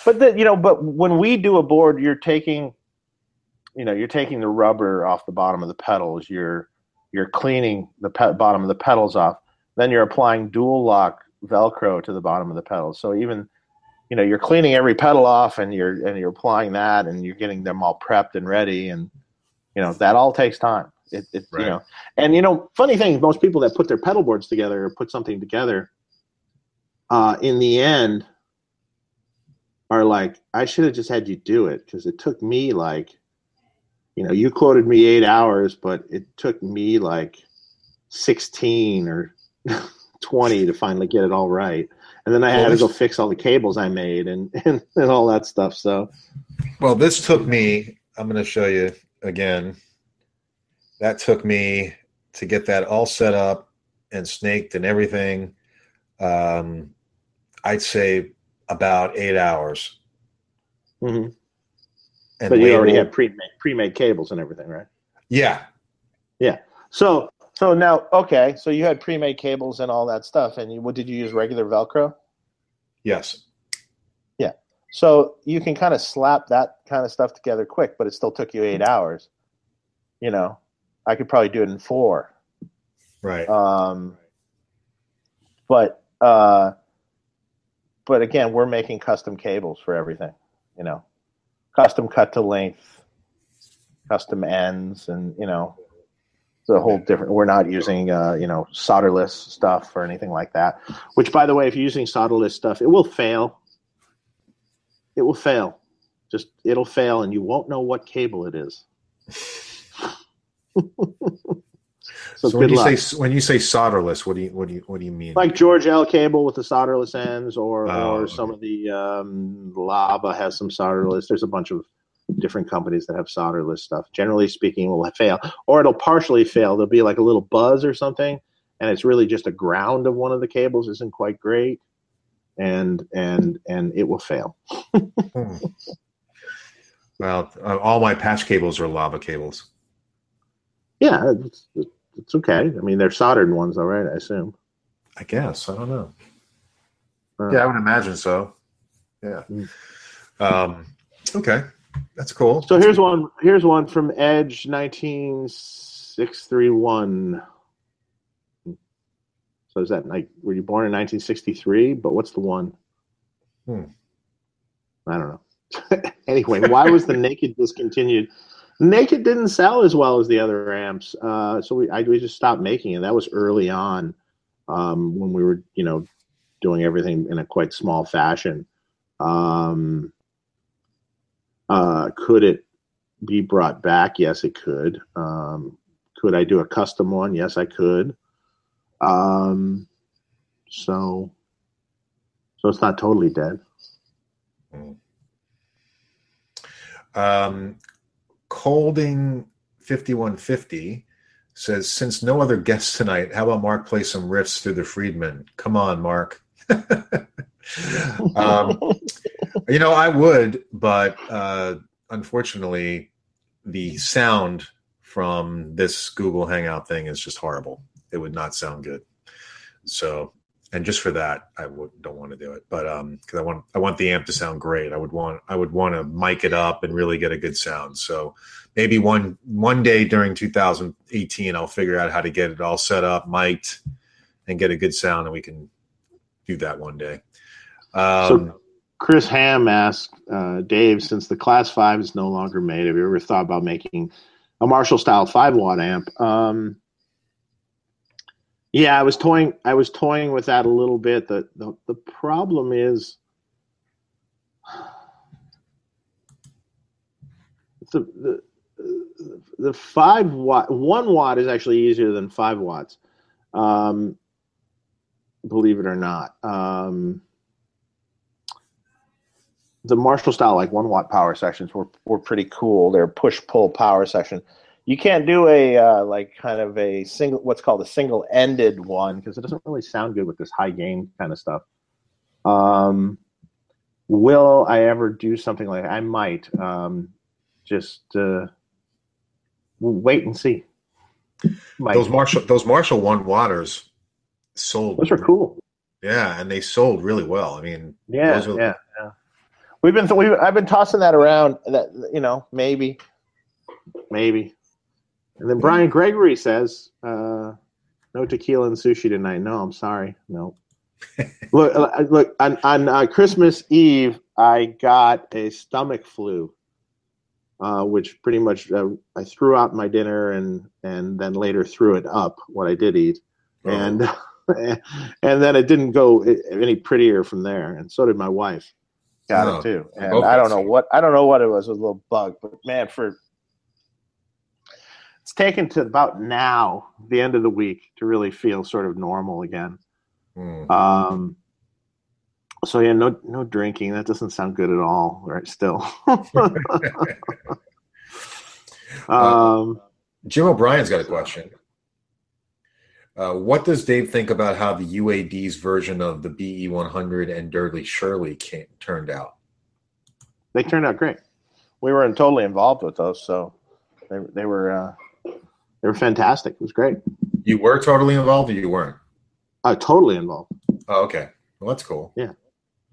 but the, you know, but when we do a board, you're taking you know you're taking the rubber off the bottom of the pedals. You're you're cleaning the pe- bottom of the pedals off. Then you're applying dual lock Velcro to the bottom of the pedals. So even you know you're cleaning every pedal off and you're and you're applying that and you're getting them all prepped and ready and you know that all takes time it, it Right. you know and you know funny thing most people that put their pedal boards together or put something together uh in the end are like i should have just had you do it because it took me like you know you quoted me eight hours but it took me like 16 or (laughs) 20 to finally get it all right and then I had to go fix all the cables I made and, (laughs) and, and all that stuff. So Well, this took me, I'm going to show you again. That took me to get that all set up and snaked and everything. Um, I'd say about eight hours. Mhm. And but you already had pre-made, pre-made cables and everything, right? Yeah. Yeah. So so now okay, so you had pre-made cables and all that stuff, and you, what did you use regular Velcro? Yes. Yeah. So you can kind of slap that kind of stuff together quick, but it still took you eight hours. You know, I could probably do it in four. Right. Um, but uh, but again, we're making custom cables for everything. You know, custom cut to length, custom ends, and you know, it's a whole different. We're not using uh, you know solderless stuff or anything like that. Which, by the way, if you're using solderless stuff, it will fail. It will fail. Just it'll fail, and you won't know what cable it is. (laughs) so so when you luck. say when you say solderless, what do you what do you what do you mean? like George L cable with the solderless ends, or Oh, or okay. some of the um, lava has some solderless. There's a bunch of different companies that have solderless stuff. Generally speaking, will fail, or it'll partially fail. There'll be like a little buzz or something, and it's really just a ground of one of the cables isn't quite great, and and and it will fail. (laughs) Hmm. Well, uh, all my patch cables are lava cables. Yeah, it's, it's okay. I mean, they're soldered ones, all right. I assume. I guess I don't know. Uh, Yeah, I would imagine so. Yeah. Mm. Um, okay, that's cool. So here's one. Here's one from Edge, nineteen six three one. So is that like were you born in 1963? But what's the one? Hmm. I don't know. (laughs) anyway, why was the (laughs) Naked discontinued? Naked didn't sell as well as the other amps, uh, so we I, we just stopped making it. That was early on um, when we were you know doing everything in a quite small fashion. Um, uh, could it be brought back? Yes, it could. Um, could I do a custom one? Yes, I could. Um, so, so it's not totally dead. Um, Colding fifty one fifty says, since no other guests tonight, how about Mark play some riffs through the Friedman? Come on, Mark. (laughs) um, you know, I would, but uh, unfortunately, the sound from this Google Hangout thing is just horrible. It would not sound good. So, and just for that, I don't want to do it. But um, because I want I want the amp to sound great. I would want I would want to mic it up and really get a good sound. So maybe one one day during 2018, I'll figure out how to get it all set up, mic'd, and get a good sound, and we can do that one day. Um, so Chris Ham asked uh, Dave, since the Class Five is no longer made, have you ever thought about making a Marshall style five watt amp? Um, yeah, I was toying. I was toying with that a little bit. The the, the problem is. The, the the five watt one watt is actually easier than five watts um, believe it or not um, the marshall style like one watt power sections were, were pretty cool they're push pull power section you can't do a uh, like kind of a single what's called a single ended one because it doesn't really sound good with this high gain kind of stuff um, will i ever do something like that? i might um, just uh, wait and see. Might. Those Marshall, those Marshall one waters sold. Those are cool. Yeah, and they sold really well. I mean, yeah, yeah, yeah. We've been, we've, I've been tossing that around. That you know, maybe, maybe. And then Brian Gregory says, uh, "No tequila and sushi tonight." No, I'm sorry. No. (laughs) look, uh, look. On, on uh, Christmas Eve, I got a stomach flu uh, which pretty much uh, I threw out my dinner and and then later threw it up what I did eat, oh. and (laughs) and then it didn't go any prettier from there, and so did my wife. Got it too, and I don't know what I don't know what it was, a little bug, but man, for it's taken to about now, the end of the week, to really feel sort of normal again. Mm. Um, so yeah, no no drinking. That doesn't sound good at all, right? Still. (laughs) Uh, um, Jim O'Brien's got a question. Uh, what does Dave think about how the UAD's version of the BE100 and Dirty Shirley came, turned out? They turned out great. We were totally involved with those, so they they were uh, they were fantastic. It was great. You were totally involved, or you weren't? Uh, totally involved. Oh, okay. Well, that's cool. Yeah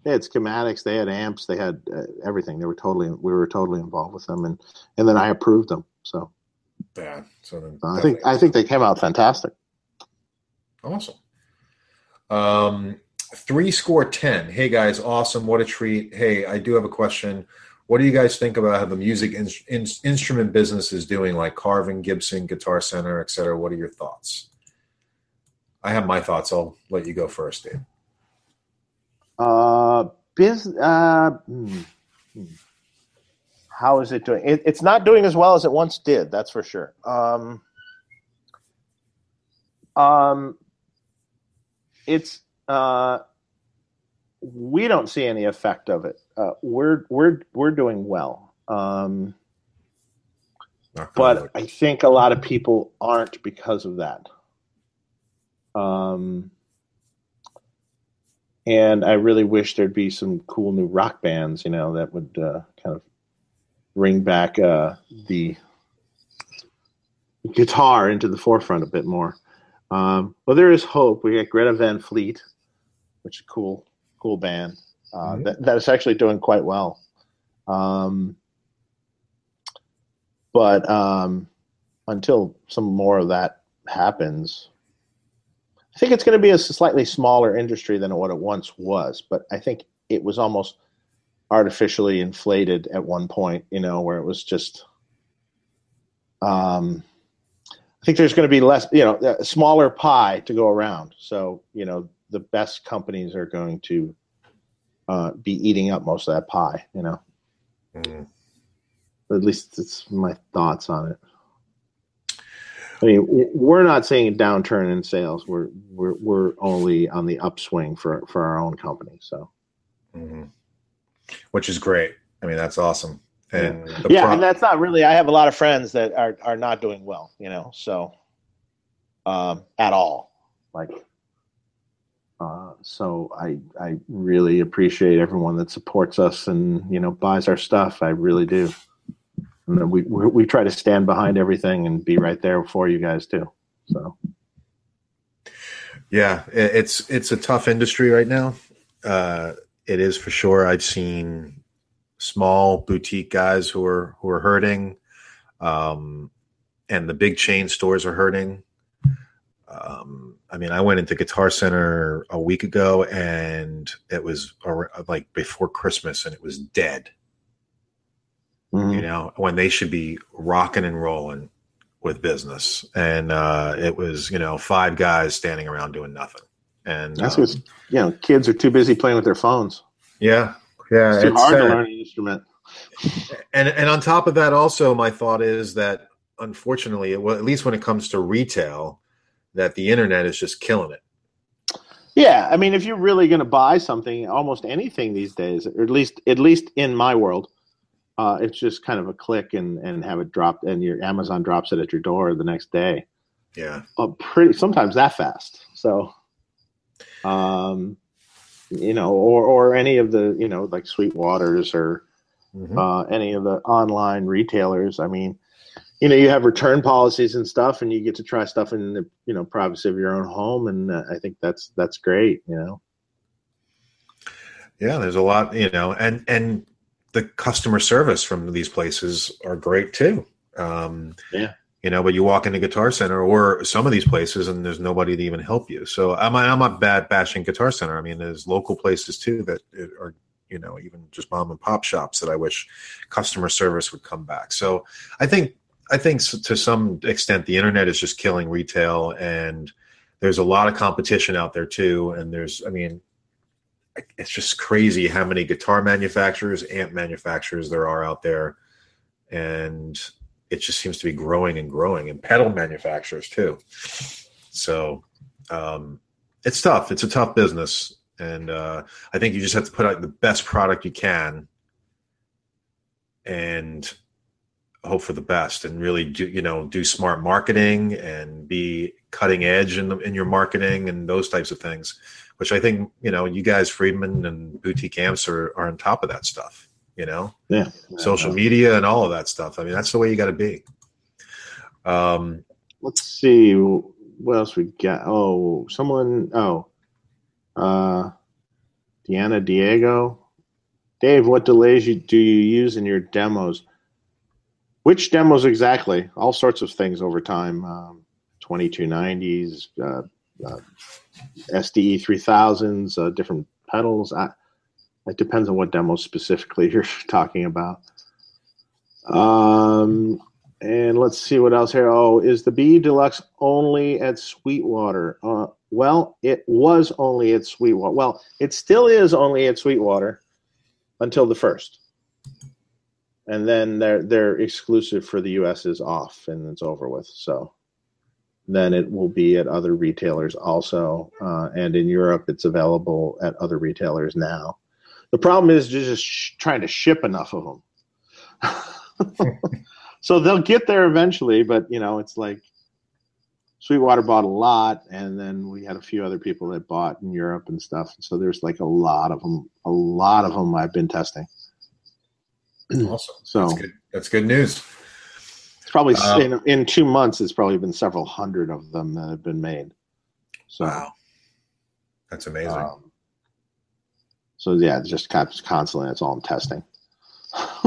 they had schematics, they had amps, they had uh, everything. They were totally, we were totally involved with them, and and then I approved them. So yeah, so then I think I think they came out fantastic. Awesome. Um, three score ten. Hey guys, awesome! What a treat. Hey, I do have a question. What do you guys think about how the music in, in, instrument business is doing, like Carvin, Gibson, Guitar Center, etc.? What are your thoughts? I have my thoughts. I'll let you go first, Dave. Uh, biz, uh, hmm, hmm. how is it doing? It, it's not doing as well as it once did. That's for sure. Um, um, it's uh, we don't see any effect of it. Uh, we're we're we're doing well. Um, but I think a lot of people aren't because of that. Um, and I really wish there'd be some cool new rock bands, you know, that would uh, kind of bring back uh, the guitar into the forefront a bit more. Um, well, there is hope. We got Greta Van Fleet, which is cool, cool band uh, mm-hmm. that, that is actually doing quite well. Um, but um, until some more of that happens, I think it's going to be a slightly smaller industry than what it once was, but I think it was almost artificially inflated at one point, you know, where it was just um I think there's going to be less, you know, a smaller pie to go around. So, you know, the best companies are going to uh, be eating up most of that pie, you know. Mm. At least it's my thoughts on it. I mean, we're not seeing a downturn in sales. We're we're we're only on the upswing for for our own company. So, hmm which is great. I mean, that's awesome. And the yeah, pro- and that's not really. I have a lot of friends that are are not doing well. You know, so um, at all, like. Uh, so I I really appreciate everyone that supports us and you know buys our stuff. I really do. And we we try to stand behind everything and be right there for you guys too. So yeah, it's it's a tough industry right now. Uh, it is for sure. I've seen small boutique guys who are who are hurting, um, and the big chain stores are hurting. Um, I mean, I went into Guitar Center a week ago, and it was like before Christmas, and it was dead. Mm-hmm. you know, when they should be rocking and rolling with business. And uh, it was, you know, five guys standing around doing nothing. And that's um, because you know kids are too busy playing with their phones. yeah, yeah, It's too it's hard to learn an instrument. And and on top of that, also, my thought is that unfortunately, well, at least when it comes to retail, that the internet is just killing it. Yeah, I mean, if you're really going to buy something, almost anything these days, or at least at least in my world, uh, it's just kind of a click and and have it dropped, and your Amazon drops it at your door the next day. Yeah, Uh, pretty sometimes that fast. So, um, you know, or or any of the you know like Sweetwaters or Mhm. uh, any of the online retailers. I mean, you know, you have return policies and stuff, and you get to try stuff in the you know privacy of your own home, and uh, I think that's that's great. You know. yeah. There's a lot, you know, and and the customer service from these places are great too. Um, Yeah. you know but you walk into guitar center or some of these places and there's nobody to even help you so i'm, I'm not bad bashing guitar center i mean there's local places too that are you know even just mom and pop shops that i wish customer service would come back so i think i think to some extent the internet is just killing retail and there's a lot of competition out there too and there's i mean it's just crazy how many guitar manufacturers amp manufacturers there are out there and it just seems to be growing and growing and pedal manufacturers too. So um, it's tough. It's a tough business and uh, i think you just have to put out the best product you can and hope for the best and really do you know do smart marketing and be cutting edge in, the, in your marketing and those types of things which i think you know you guys friedman and boutique amps are, are on top of that stuff you know Yeah. social media and all of that stuff. I mean, that's the way you got to be. Um, Let's see what else we got. Oh, someone. Oh, uh, Deanna Diego. Dave, what delays you do you use in your demos? Which demos exactly? All sorts of things over time. Um, 2290s, uh, uh, SDE 3000s, uh, different pedals. I, it depends on what demo specifically (laughs) you're talking about. Um, and let's see what else here. Oh, is the B Deluxe only at Sweetwater? Uh, well, it was only at Sweetwater. Well, it still is only at Sweetwater until the first, and then their their exclusive for the U.S. is off and it's over with. So then it will be at other retailers also, uh, and in Europe it's available at other retailers now. The problem is just sh- trying to ship enough of them. (laughs) so they'll get there eventually, but you know, it's like Sweetwater bought a lot, and then we had a few other people that bought in Europe and stuff. So there's like a lot of them. A lot of them I've been testing. Awesome. So That's good. That's good news. it's probably Uh, in, in two months. It's probably been several hundred of them that have been made. So, Wow, that's amazing. um, so yeah, just constantly. That's all I'm testing. (laughs)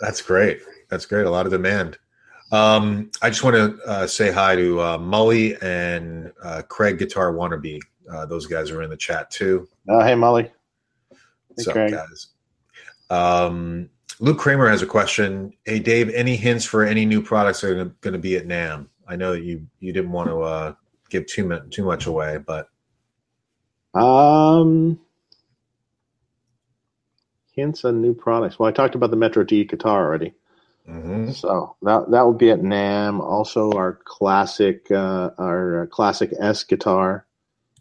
That's great. That's great. A lot of demand. Um, I just want to uh, say hi to uh, Mully and uh, Craig Guitar Wannabe. Uh, those guys are in the chat too. oh, hey, Molly. Hey, What's up, Craig. guys? Um, Luke Kramer has a question. Hey, Dave, any hints for any new products that are going to be at NAMM? I know that you you didn't want to uh, give too much too much away, but Um, hints on new products. Well, I talked about the Metro D guitar already. Mhm. So that that would be at NAMM. Also, our classic uh, our classic S guitar,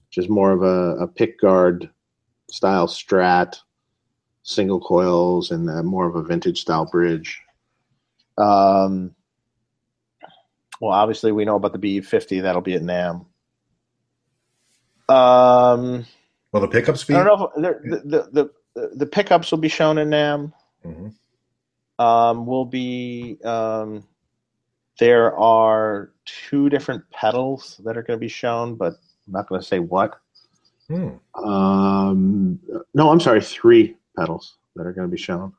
which is more of a, a pick guard style Strat, single coils, and uh, more of a vintage style bridge. Um, well, obviously, we know about the BE50. That'll be at NAMM. Um, well, the pickup speed. I don't know if the, the, the, the, the pickups will be shown in NAMM. Mhm. Um, will be um, there are two different pedals that are going to be shown, but I'm not going to say what. Hmm. Um, no, I'm sorry, three pedals that are going to be shown.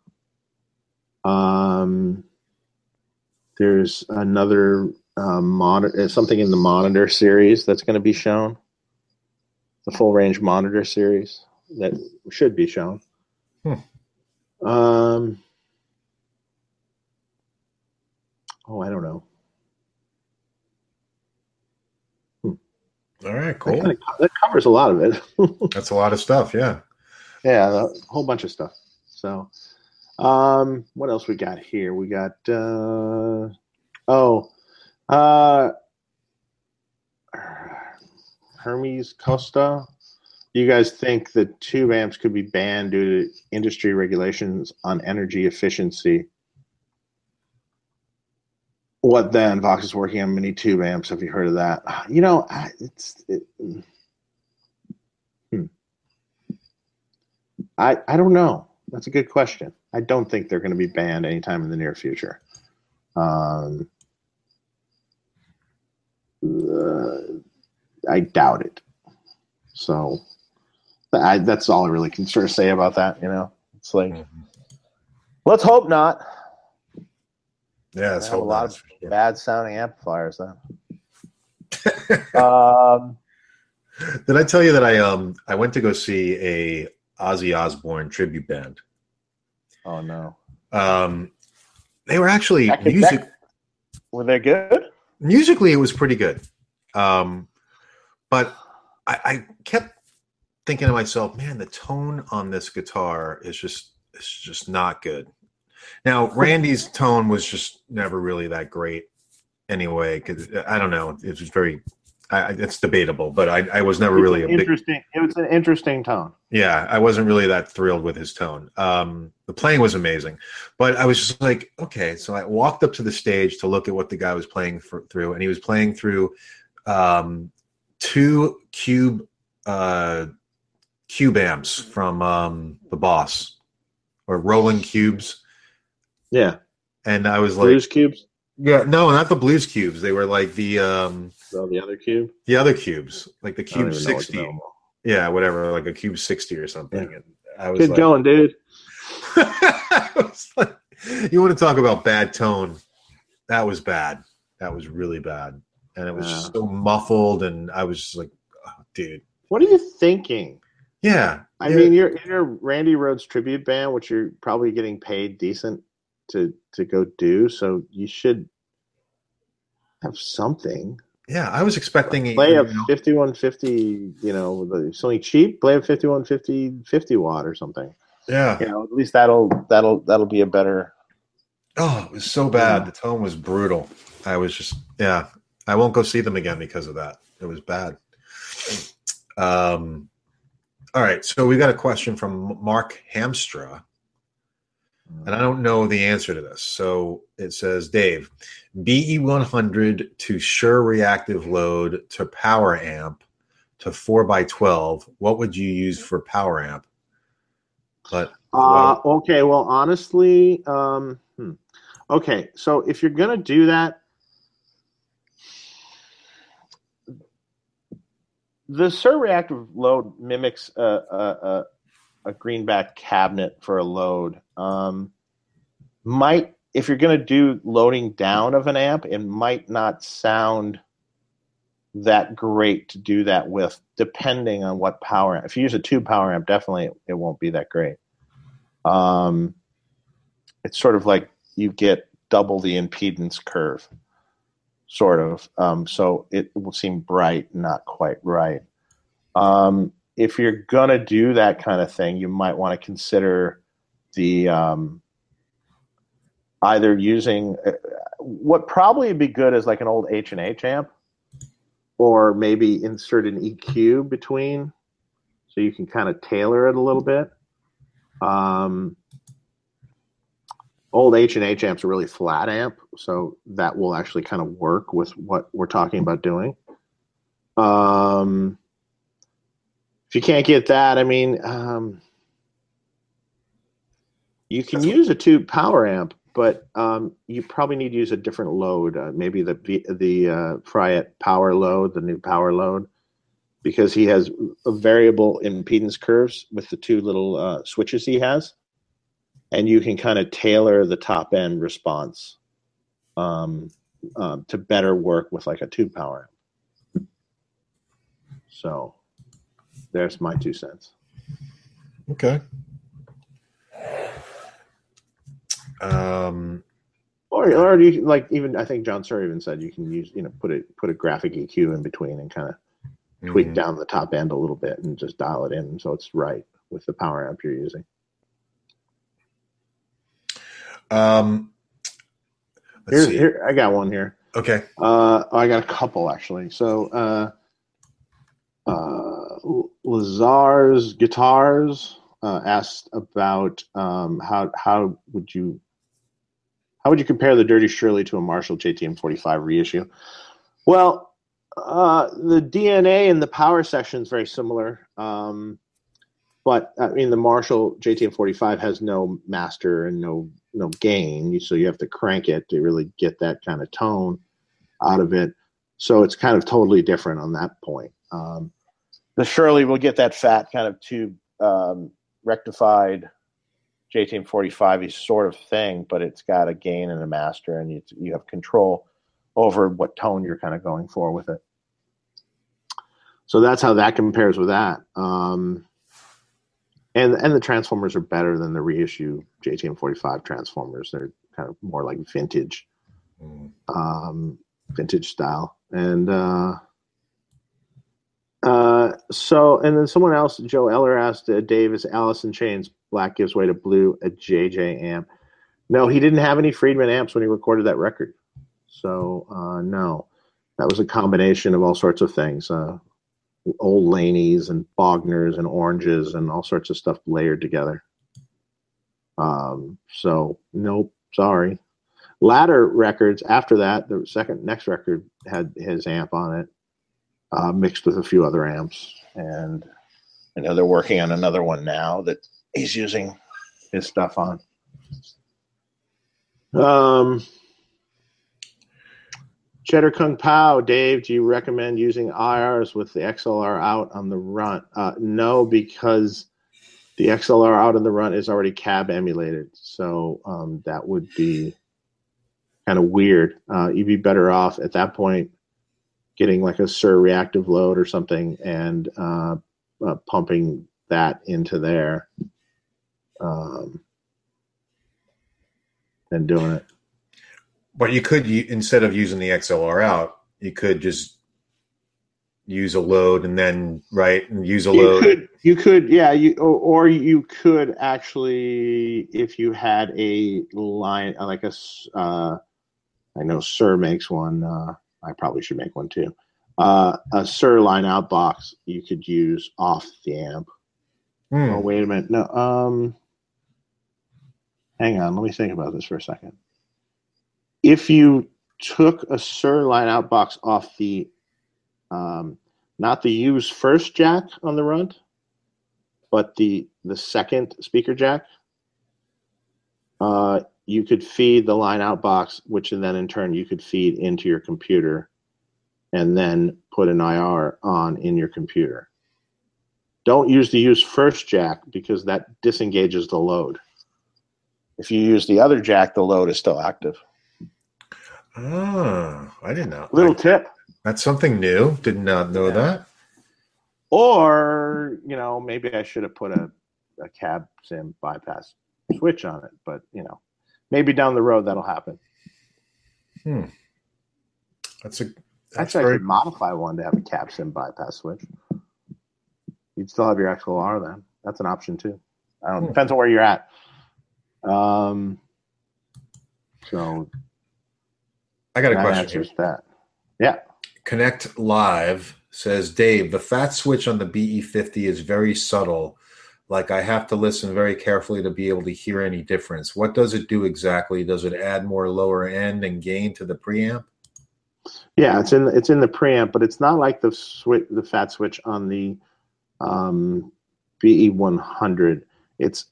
Um, there's another um, monitor, something in the monitor series that's going to be shown. The full range monitor series that should be shown. Hmm. Um, oh, I don't know. All right, That, cool. kinda that covers a lot of it. (laughs) That's a lot of stuff. Yeah. Yeah, a whole bunch of stuff. So, um, what else we got here? We got uh, oh, uh, Hermes Costa. You guys think the tube amps could be banned due to industry regulations on energy efficiency? What then? Vox is working on mini tube amps. Have you heard of that? You know, it's it, I, I don't know. That's a good question. I don't think they're going to be banned anytime in the near future. Um, uh, I doubt it. So I, that's all I really can sort of say about that. You know, it's like Mhm. let's hope not. Yeah, that's They have a hope lot not, of sure. bad sounding amplifiers then. (laughs) um, Did I tell you that I um I went to go see a Ozzy Osbourne tribute band? oh no, Um, they were actually That music that- were they good? musically it was pretty good, um, but I, I kept thinking to myself, man, the tone on this guitar is just it's just not good. Now (laughs) Randy's tone was just never really that great anyway because I don't know it was very. I, I- it's debatable, but I, I was never really a It's big interesting. It was an interesting tone. yeah, I wasn't really that thrilled with his tone. Um, the playing was amazing, but I was just like, okay. So I walked up to the stage to look at what the guy was playing for, through, and he was playing through um, two cube uh, cube amps from um, the Boss or Roland Cubes, Yeah, and I was like, blues cubes. yeah, no, not the Blues Cubes. They were like the um, So the other cube. the other cubes, like the Cube even know what's sixty. Yeah, whatever, like a Cube sixty or something. Yeah. And I was Good like, going, dude. (laughs) Like, you want to talk about bad tone? That was bad. That was really bad, and it was just so muffled. And I was just like, oh, dude, What are you thinking? yeah. I mean, you're in a Randy Rhoads tribute band, which you're probably getting paid decent to to go do. So you should have something. Yeah. I was expecting Play a you know, 5150, you know, something cheap. Play of 5150 50 watt or something. yeah. You know, at least that'll that'll that'll be a better. Oh, it was so bad. The tone was brutal. I was just, yeah. I won't go see them again because of that. It was bad. Um. All right, so we got a question from Mark Hamstra. And I don't know the answer to this. So it says, Dave, BE100 to Suhr reactive load to power amp to 4x12. What would you use for power amp? But Uh, okay, well, honestly, um, hmm. okay, so if you're gonna do that, the Suhr reactive load mimics a, a, a, a greenback cabinet for a load. Um, might if you're gonna do loading down of an amp, it might not sound that great to do that with, depending on what power amp. If you use a tube power amp, definitely it won't be that great. Um, it's sort of like you get double the impedance curve, sort of. Um, so it will seem bright, not quite right. Um, if you're gonna do that kind of thing, you might want to consider the um, either using uh, what probably would be good is like an old H and H amp, or maybe insert an EQ between, so you can kind of tailor it a little bit. Um, old H and H amp's a really flat amp, so that will actually kind of work with what we're talking about doing. Um, if you can't get that, I mean, um, you can use a tube power amp, but um, you probably need to use a different load. Uh, maybe the the uh, power load, the new power load, because he has a variable impedance curves with the two little uh, switches he has, and you can kind of tailor the top end response um, um, to better work with like a tube power amp. So, there's my two cents. Okay. Um, or or you like even I think John Suhr even said you can use you know put a put a graphic EQ in between and kind of tweak mhm. down the top end a little bit and just dial it in so it's right with the power amp you're using. Um, Here, see. here I got one here. Okay. Uh, I got a couple actually. So uh, uh, Lazar's guitars uh, asked about um, how how would you how would you compare the Dirty Shirley to a Marshall JTM 45 reissue? Well, uh, the DNA and the power section is very similar. Um, but I mean, the Marshall JTM 45 has no master and no no gain, so you have to crank it to really get that kind of tone out of it. So it's kind of totally different on that point. Um, the Shirley will get that fat kind of tube um, rectified JTM 45 is sort of thing, but it's got a gain and a master, and you you have control over what tone you're kind of going for with it. So that's how that compares with that. Um, and and the transformers are better than the reissue JTM 45 transformers. They're kind of more like vintage, Mm. um, vintage style. And uh, uh, so, and then someone else, Joe Eller asked uh, Dave, is Alice in Chains Black Gives Way to Blue a JJ amp? No, he didn't have any Friedman amps when he recorded that record. So, uh, no, that was a combination of all sorts of things. Uh, old Laneys and Bogners and oranges and all sorts of stuff layered together. Um, so nope, sorry. Latter records after that, the second next record had his amp on it, uh, mixed with a few other amps, and I know they're working on another one now that he's using his stuff on. Um, Cheddar Kung Pao, Dave, do you recommend using IRs with the XLR out on the Runt? Uh, no, because the XLR out on the Runt is already cab emulated, so um, that would be kind of weird. Uh, you'd be better off at that point getting like a Suhr reactive load or something and uh, uh, pumping that into there um, and doing it. But you could instead of using the XLR out, you could just use a load and then right and use a you load. could you could yeah you or, or you could actually if you had a line like a s- uh, i know Suhr makes one uh, i probably should make one too uh, a Suhr line out box you could use off the amp Hmm. oh wait a minute no um hang on let me think about this for a second if you took a Suhr line out box off the um, not the use first jack on the runt, but the the second speaker jack. Uh, you could feed the line out box, which then in turn you could feed into your computer, and then put an IR on in your computer. Don't use the use first jack because that disengages the load. If you use the other jack, the load is still active. Ah, I didn't know. Little I- tip. that's something new. Did not know Yeah. that. Or, you know, maybe I should have put a, a cab sim bypass switch on it, but you know, maybe down the road that'll happen. Hmm. That's a that's Actually, I could modify one to have a cab sim bypass switch. You'd still have your XLR then. That's an option too. I don't Hmm. depends on where you're at. Um. So I got a question here. answers that. Yeah. Connect Live says, Dave, the fat switch on the BE50 is very subtle. Like I have to listen very carefully to be able to hear any difference. What does it do exactly? Does it add more lower end and gain to the preamp? Yeah, it's in it's in the preamp, but it's not like the switch the fat switch on the um, BE 100. It's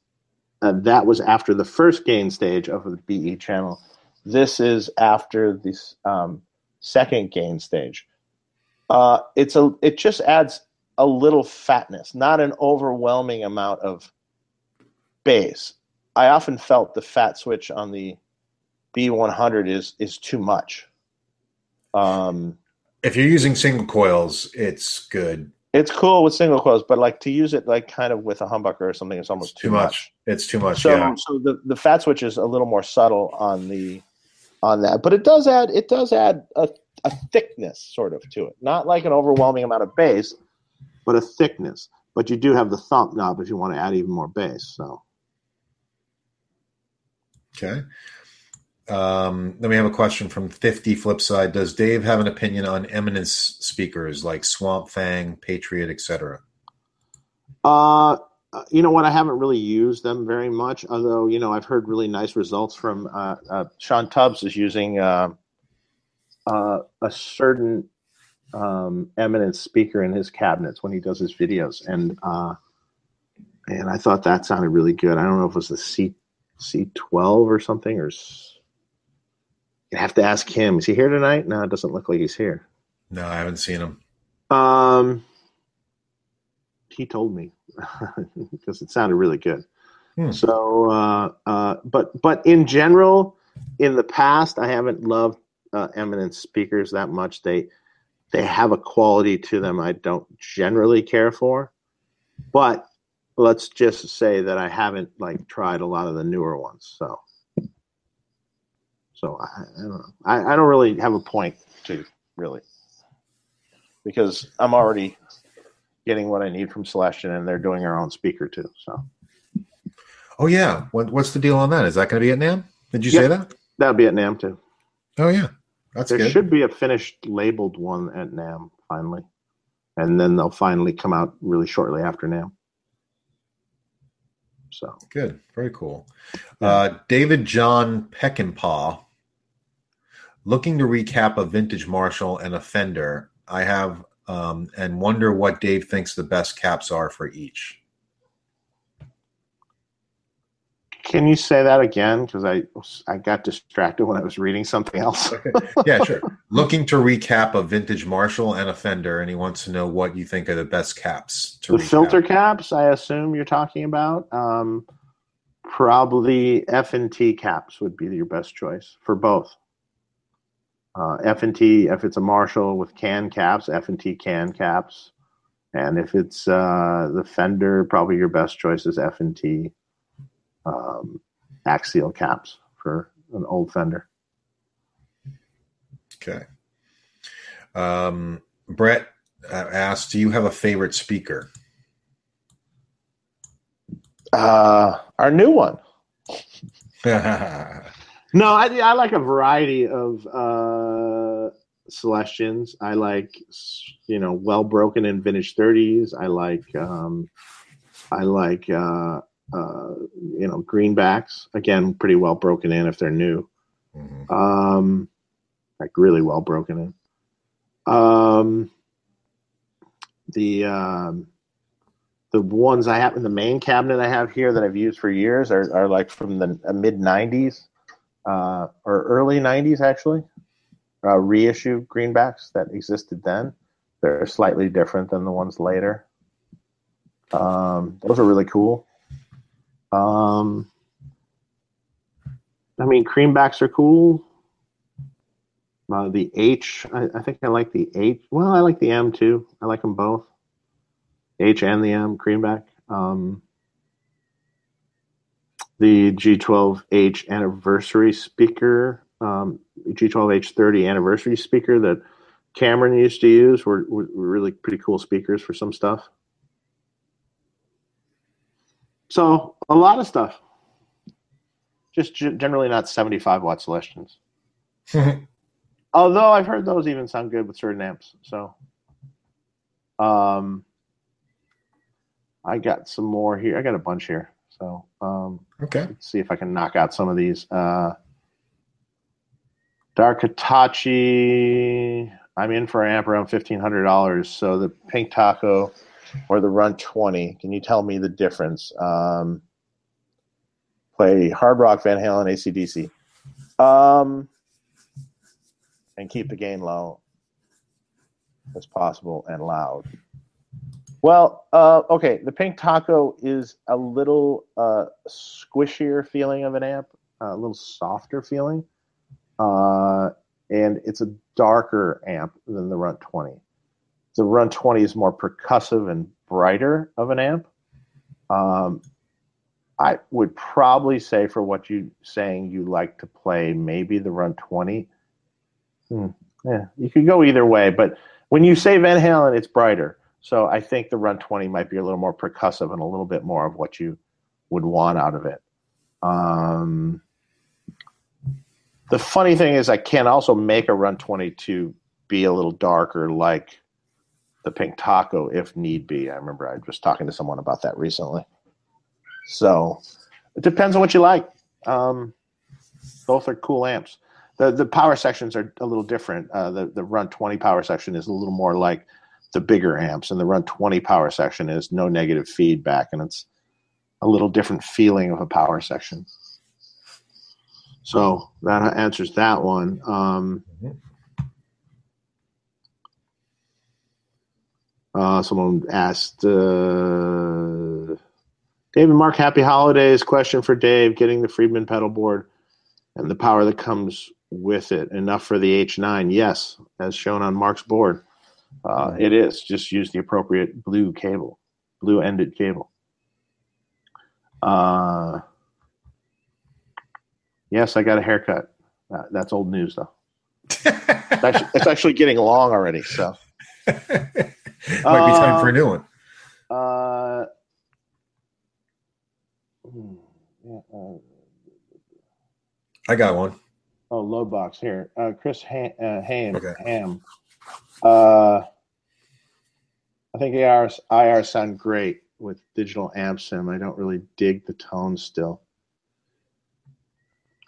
uh, that was after the first gain stage of the BE channel. This is after the um, second gain stage. Uh, it's a it just adds a little fatness, not an overwhelming amount of bass. I often felt the fat switch on the BE100 is is too much. Um, If you're using single coils, it's good. it's cool with single coils, but like to use it like kind of with a humbucker or something, it's almost Too much. It's too much. So, yeah. so the, the fat switch is a little more subtle on the on that, but it does add it does add a, a thickness sort of to it, not like an overwhelming amount of bass, but a thickness. But you do have the thump knob if you want to add even more bass. So Okay. Um, then we have a question from 50 Flipside. Does Dave have an opinion on Eminence speakers like Swamp Thang, Patriot, etc.? Uh, you know what? I haven't really used them very much, although you know I've heard really nice results from uh, uh, Sean Tubbs is using uh, uh, a certain um, Eminence speaker in his cabinets when he does his videos, and uh, and I thought that sounded really good. I don't know if it was the C C twelve or something, or you have to ask him. Is he here tonight? No, it doesn't look like he's here. No, I haven't seen him. Um, he told me (laughs) because it sounded really good. Hmm. So, uh, uh, but but in general, in the past, I haven't loved uh, Eminence speakers that much. They they have a quality to them I don't generally care for. But let's just say that I haven't like tried a lot of the newer ones. So, so I, I don't know. I, I don't really have a point to really because I'm already getting what I need from Celestion, and they're doing their own speaker too. So Oh, yeah. What, what's the deal on that? Is that going to be at NAMM? Did you Yep. say that? that'll be at NAMM too. Oh, yeah. That's there good. should be a finished labeled one at NAMM finally, and then they'll finally come out really shortly after NAMM. So Good. Very cool. Uh, David John Peckinpah. Looking to recap a vintage Marshall and a Fender. I have um, and wonder what Dave thinks the best caps are for each. Can you say that again? Because I I got distracted when I was reading something else. (laughs) yeah, sure. Looking to recap a vintage Marshall and a Fender, and he wants to know what you think are the best caps to the recap. filter caps, I assume you're talking about. Um, probably F and T caps would be your best choice for both. Uh, F and T, if it's a Marshall with can caps, F and T can caps, and if it's uh, the Fender, probably your best choice is F and T um, axial caps for an old Fender. Okay. Um, Brett uh, asked, "Do you have a favorite speaker?" Uh, our new one. (laughs) No, I, I like a variety of uh, Celestions. I like, you know, well broken and vintage 30s. I like, um, I like, uh, uh, you know, greenbacks. Again, pretty well broken in if they're new. Mhm. Um, like really well broken in. Um, the um, the ones I have in the main cabinet I have here that I've used for years are, are like from the mid '90s uh, or early '90s actually. Uh, reissue greenbacks that existed then. They're slightly different than the ones later. Um, those are really cool. Um, I mean, creambacks are cool. Uh, the H, I, I think I like the H. Well, I like the M too. I like them both. H and the M, creamback. Um, the G12H anniversary speaker, um, G12H30 anniversary speaker that Cameron used to use were, were really pretty cool speakers for some stuff. So a lot of stuff. Just g- generally not 75 watt Celestions. (laughs) Although I've heard those even sound good with certain amps. So um I got some more here. I got a bunch here. So um Okay. let's see if I can knock out some of these. Uh Dark Hitachi. I'm in for an amp around fifteen hundred dollars. So the Pink Taco or the Runt Twenty. Can you tell me the difference? Um, play Hard Rock, Van Halen, ACDC, um, and keep the gain low as possible and loud. Well, uh, okay. The Pink Taco is a little uh, squishier feeling of an amp, a little softer feeling uh, and it's a darker amp than the Runt 20. The Runt 20 is more percussive and brighter of an amp. Um, I would probably say for what you saying you like to play, maybe the Runt 20. Hmm. Yeah, you could go either way, but when you say Van Halen, it's brighter. So I think the Runt 20 might be a little more percussive and a little bit more of what you would want out of it. Um, the funny thing is, I can also make a Run 22 be a little darker, like the Pink Taco, if need be. I remember I was talking to someone about that recently. So it depends on what you like. Um, both are cool amps. The the power sections are a little different. Uh, the the Runt 20 power section is a little more like the bigger amps, and the Runt 20 power section is no negative feedback, and it's a little different feeling of a power section. So that answers that one. Um, uh, someone asked uh, David Mark, happy holidays. Question for Dave getting the Friedman pedal board and the power that comes with it enough for the H9? Yes, as shown on Mark's board. Uh, it is. Just use the appropriate blue cable, blue ended cable. Uh, Yes, I got a haircut. Uh, that's old news, though. (laughs) It's actually, it's actually getting long already. So, (laughs) (laughs) Might be time for a new one. uh, hmm, yeah, uh, I got one. oh, load box here. Uh, Chris Ham, uh, Ham, Okay. Ham. Uh, I think IRs, IR sound great with digital amp sim. I don't really dig the tone still.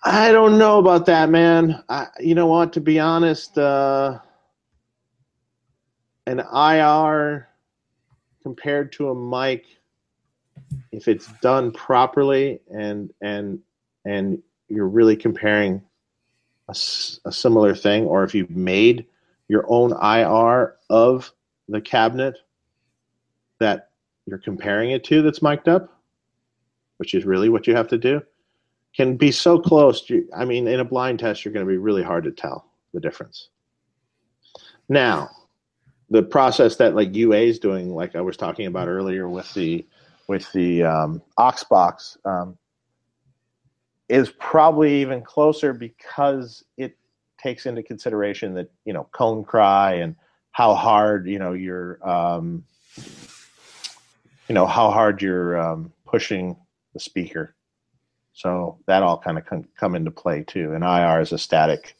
I don't know about that, man. I, you know what? To be honest, uh, an IR compared to a mic, if it's done properly and and and you're really comparing a similar thing, or if you've made your own IR of the cabinet that you're comparing it to that's mic'd up, which is really what you have to do can be so close. You, I mean, in a blind test, you're going to be really hard to tell the difference. Now, the process that like UA is doing, like I was talking about earlier with the with the um, Oxbox, um, is probably even closer because it takes into consideration that you know cone cry and how hard you know you're um, you know how hard you're um, pushing the speaker. So that all kind of come, come into play too. And IR is a static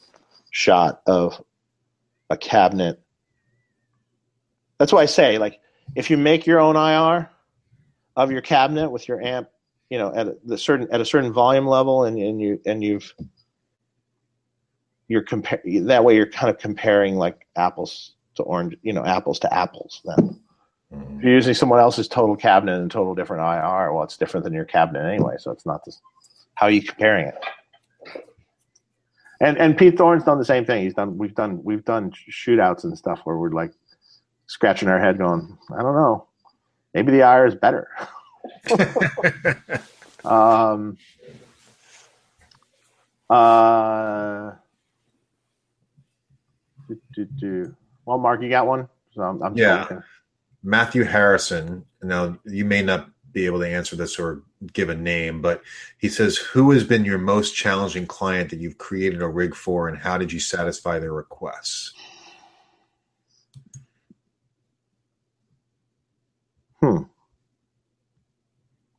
shot of a cabinet. That's why I say, like, if you make your own IR of your cabinet with your amp, you know, at a, the certain at a certain volume level, and, and you and you've you're compare that way you're kind of comparing like apples to orange, you know, apples to apples. Then mm-hmm. if you're using someone else's total cabinet and total different IR, well, it's different than your cabinet anyway, so it's not this. How are you comparing it? And and Pete Thorn's done the same thing. He's done. We've done. We've done shootouts and stuff where we're like scratching our head, going, I don't know. Maybe the IR is better. (laughs) Um. Uh. Do, do, do. Well, Mark, you got one. So I'm, I'm Yeah. thinking. Matthew Harrison. Now you may not be able to answer this or give a name, but he says, Who has been your most challenging client that you've created a rig for, and how did you satisfy their requests? Hmm.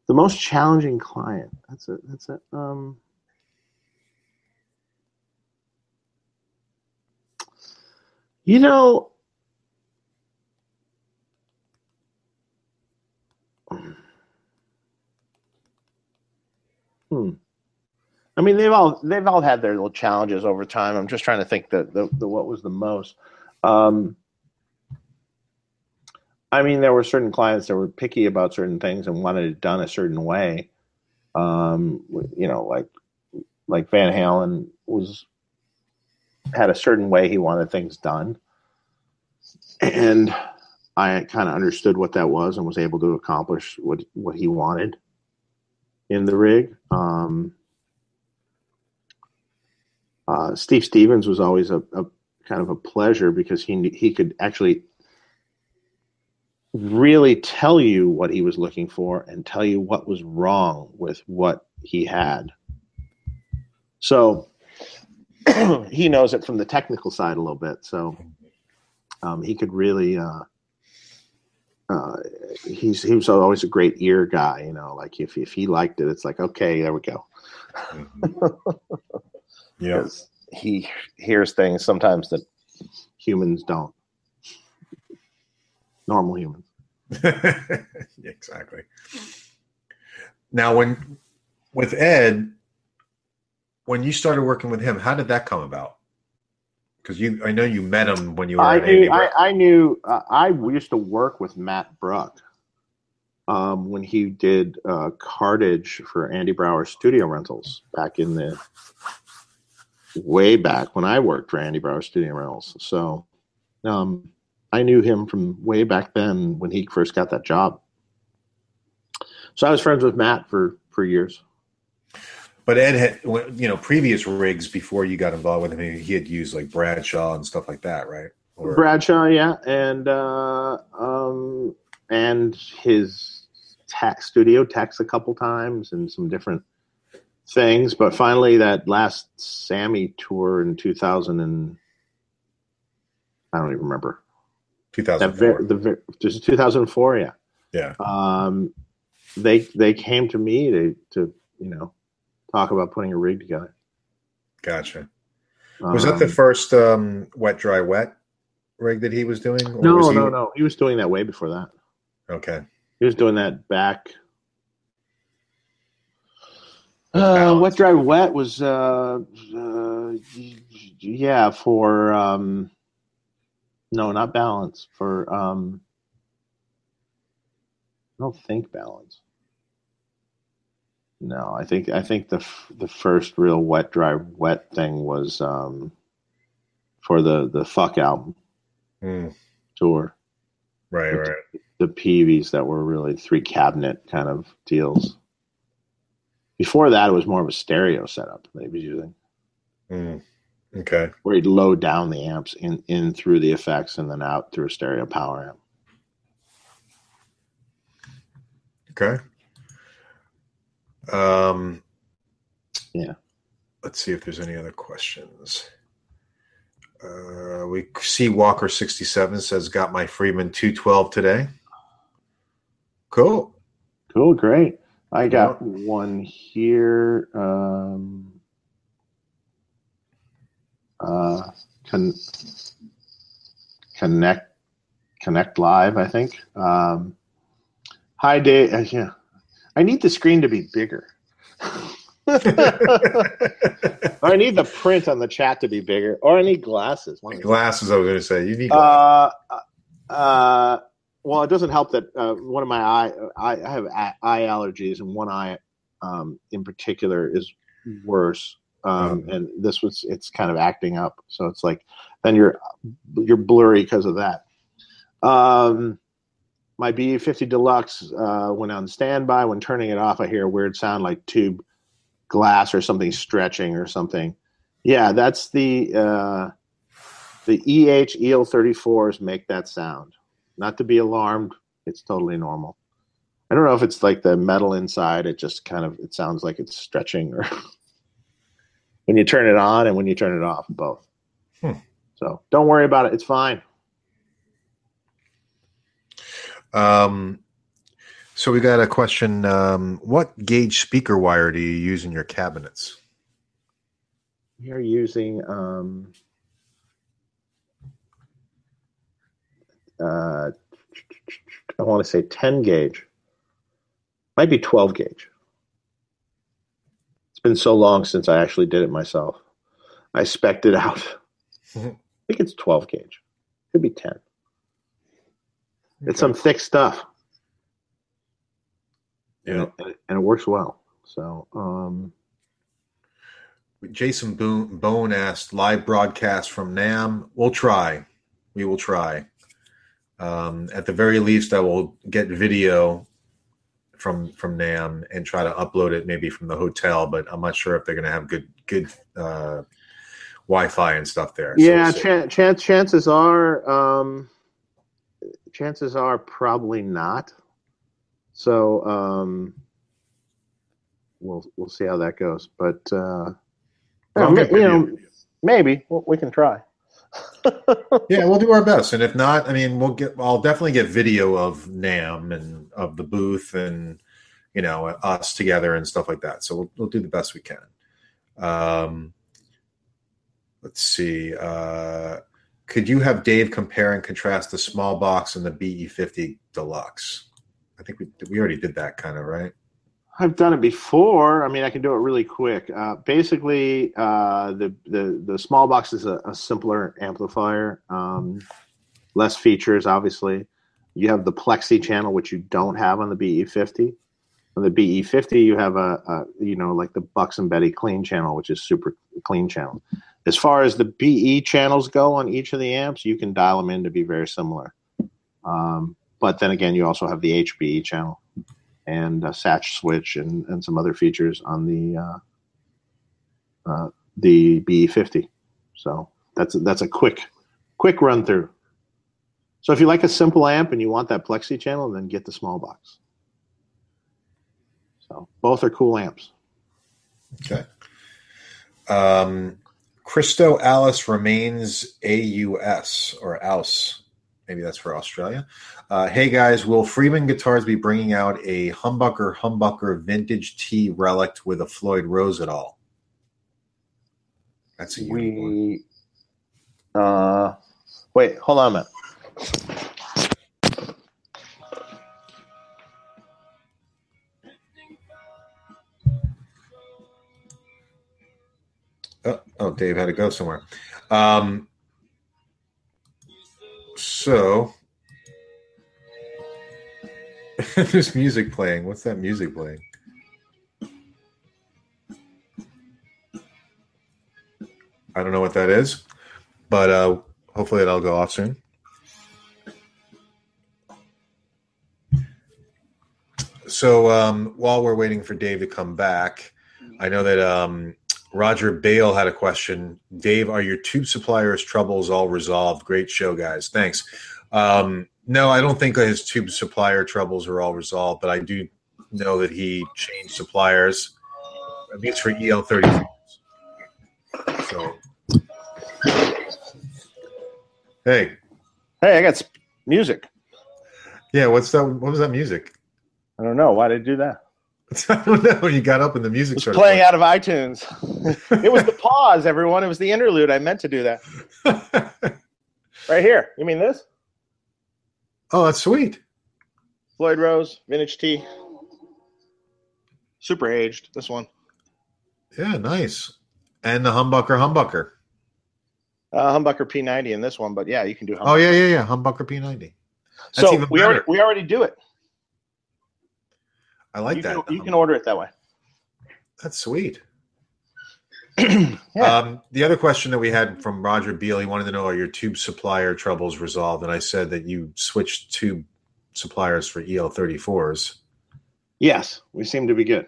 The most challenging client. That's it. That's it. Um, you know, Hmm. I mean, they've all they've all had their little challenges over time. I'm just trying to think that the, the what was the most. Um, I mean, there were certain clients that were picky about certain things and wanted it done a certain way. Um, you know, like like Van Halen was had a certain way he wanted things done, and I kind of understood what that was and was able to accomplish what what he wanted in the rig. Um, uh, Steve Stevens was always a, a, kind of a pleasure because he he could actually really tell you what he was looking for and tell you what was wrong with what he had. So (clears throat) he knows it from the technical side a little bit. So um, he could really uh, uh, he's he was always a great ear guy. You know, like if if he liked it, it's like okay, there we go. Mm-hmm. (laughs) yeah, he hears things sometimes that humans don't. Normal humans. (laughs) exactly. Now, when with Ed, when you started working with him, how did that come about? Because you, I know you met him when you were. I knew. I, I, knew. Uh, I used to work with Matt Bruck um, when he did uh, cartage for Andy Brauer Studio Rentals back in the way back when I worked for Andy Brauer Studio Rentals. So um, I knew him from way back then when he first got that job. So I was friends with Matt for for years. But Ed had, you know, previous rigs before you got involved with him, he had used like Bradshaw and stuff like that, right? Or... Bradshaw, yeah, and uh, um, and his tech studio techs a couple times and some different things. But finally, that last Sammy tour in 2000 and I don't even remember. 2004. the, the, just 2004, yeah. Yeah. Um, they they came to me to to you know talk about putting a rig together. Gotcha. Was um, that the um, first um, wet dry wet rig that he was doing? no, was he... no, no. He was doing that way before that. Okay. He was doing that back. Uh, wet dry wet was uh, uh, yeah for um, no not balance for um, I don't think balance. No, I think I think the the first real wet dry wet thing was um, for the the fuck album mm. tour. Right, the, right. The Peaveys that were really three cabinet kind of deals. Before that, it was more of a stereo setup they was using. Mm. Okay. Where he'd load down the amps in in through the effects and then out through a stereo power amp. Okay. Um, yeah. Let's see if there's any other questions. Uh, we see Walker sixty seven says got my Friedman two twelve today. Cool. Cool. Great. I got one here. Um, uh, con- connect connect live. I think. Um, hi, Dave. Uh, yeah, I need the screen to be bigger. (laughs) I need the print on the chat to be bigger, or I need glasses. Glasses, I was going to say. You need uh, uh, well, it doesn't help that uh, one of my eye, I have eye allergies, and one eye um, in particular is worse. Um, oh. And this was, it's kind of acting up. So it's like, then you're, you're blurry because of that. Um, my BE50 Deluxe uh, went on standby. When turning it off, I hear a weird sound like tube glass or something stretching or something. Yeah, that's the uh, the EH EL34s make that sound. Not to be alarmed, it's totally normal. I don't know if it's like the metal inside. It just kind of it sounds like it's stretching, or (laughs) when you turn it on and when you turn it off, both. Hmm. So don't worry about it. It's fine. Um, so we got a question. Um, what gauge speaker wire do you use in your cabinets? We are using um, uh, I want to say 10 gauge. Might be 12 gauge. Been so long since I actually did it myself. I spec'd it out. (laughs) I think it's 12 gauge. Could be 10. It's some thick stuff. Yeah. And it, and it works well. So, um, Jason Boone, Bone asked, live broadcast from NAMM. We'll try. We will try. Um, at the very least, I will get video from from NAMM and try to upload it maybe from the hotel. But I'm not sure if they're going to have good good uh, Wi-Fi and stuff there. Yeah, we'll see. chan chance, chances are, um, chances are probably not. So um, we'll we'll see how that goes. But uh, I'll you get video. know, maybe we we can try. Yeah, we'll do our best, and if not, I mean, we'll get. I'll definitely get video of NAMM and of the booth, and you know, us together and stuff like that. So we'll, we'll do the best we can. Um, let's see. Uh, could you have Dave compare and contrast the small box and the BE50 Deluxe? I think we we already did that kind of right. I've done it before. I mean, I can do it really quick. Uh, basically, uh, the, the the small box is a, a simpler amplifier, um, less features. Obviously, you have the plexi channel, which you don't have on the BE50. On the BE50, you have a, a you know like the Buxom Betty clean channel, which is super clean channel. As far as the BE channels go on each of the amps, you can dial them in to be very similar. Um, but then again, you also have the HBE channel and a Satch switch and, and some other features on the uh, uh, the BE50. So that's that's a quick quick run through. So if you like a simple amp and you want that plexi channel, then get the small box. So both are cool amps. Okay. Um, Christo Alice remains AUS or AUS. Maybe that's for Australia. Uh, hey guys, will Friedman Guitars be bringing out a humbucker humbucker vintage T relic with a Floyd Rose at all? That's a. We uh wait, hold on a minute. Oh, oh, Dave had to go somewhere. Um, so (laughs) there's music playing. What's that music playing? I don't know what that is, but uh, hopefully that'll go off soon. So um, while we're waiting for Dave to come back, I know that um, Roger Bale had a question. Dave, are your tube suppliers troubles all resolved? Great show, guys. Thanks. Um, no, I don't think his tube supplier troubles are all resolved, but I do know that he changed suppliers, at least for EL thirty. So, hey, Hey, I got music. yeah, what's that? What was that music? I don't know why did I do that. (laughs) I don't know. You got up and the music It's started playing out of iTunes. it was the pause, everyone. It was the interlude. I meant to do that. (laughs) Right here. You mean this? oh, that's sweet. Floyd Rose, vintage T. Super aged, this one. Yeah, nice. And the humbucker, humbucker. Uh, humbucker P90 in this one, but yeah, you can do humbucker. Oh yeah, yeah, yeah. Humbucker P90. That's so even we already, we already do it. I like you, that. Can, you can order it that way. That's sweet. (clears throat) Yeah. Um, the other question that we had from Roger Beal, he wanted to know are your tube supplier troubles resolved? And I said that you switched tube suppliers for E EL34s. Yes, we seem to be good.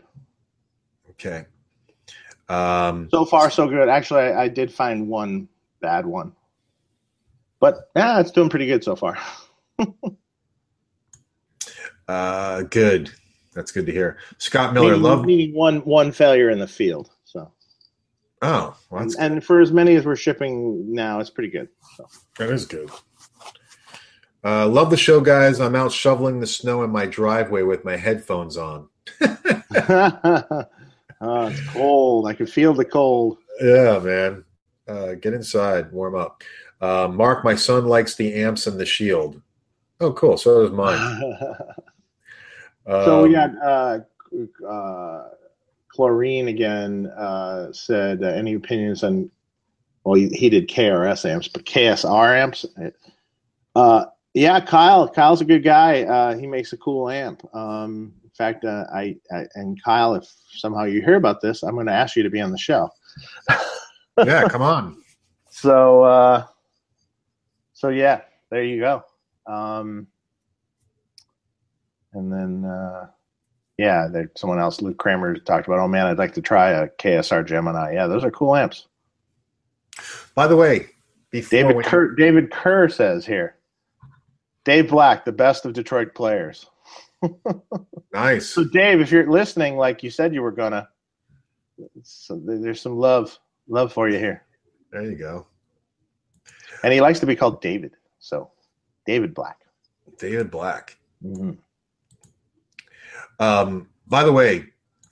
Okay. Um, So far, so good. Actually, I, I did find one bad one, but yeah, it's doing pretty good so far. (laughs) Uh, good. That's good to hear. Scott Miller, meaning, love. meaning one one failure in the field. So, Oh, well, that's, and for as many as we're shipping now, it's pretty good. So. that is good. Uh, love the show, guys. I'm out shoveling the snow in my driveway with my headphones on. (laughs) (laughs) oh, it's cold. I can feel the cold. Yeah, man. Uh, get inside, warm up. Uh, Mark, my son likes the amps and the shield. Oh, cool. So does mine. (laughs) so we got uh, uh, chlorine again. Uh, said uh, any opinions on? Well, he, he did KRS amps, but KSR amps. Uh, yeah, Kyle. Kyle's a good guy. Uh, he makes a cool amp. Um, in fact, uh, I, I and Kyle, if somehow you hear about this, I'm going to ask you to be on the show. (laughs) yeah, come on. So, uh, so yeah, there you go. Um, and then, uh, yeah, there, someone else, Luke Kramer, talked about. Oh man, I'd like to try a KSR Gemini. Yeah, those are cool amps. By the way, David when- Kerr. David Kerr says here. Dave Black, the best of Detroit players. (laughs) nice. So, Dave, if you're listening, like you said you were gonna, so there's some love, love for you here. There you go. And he likes to be called David. So, David Black. David Black. Mhm. Um, by the way,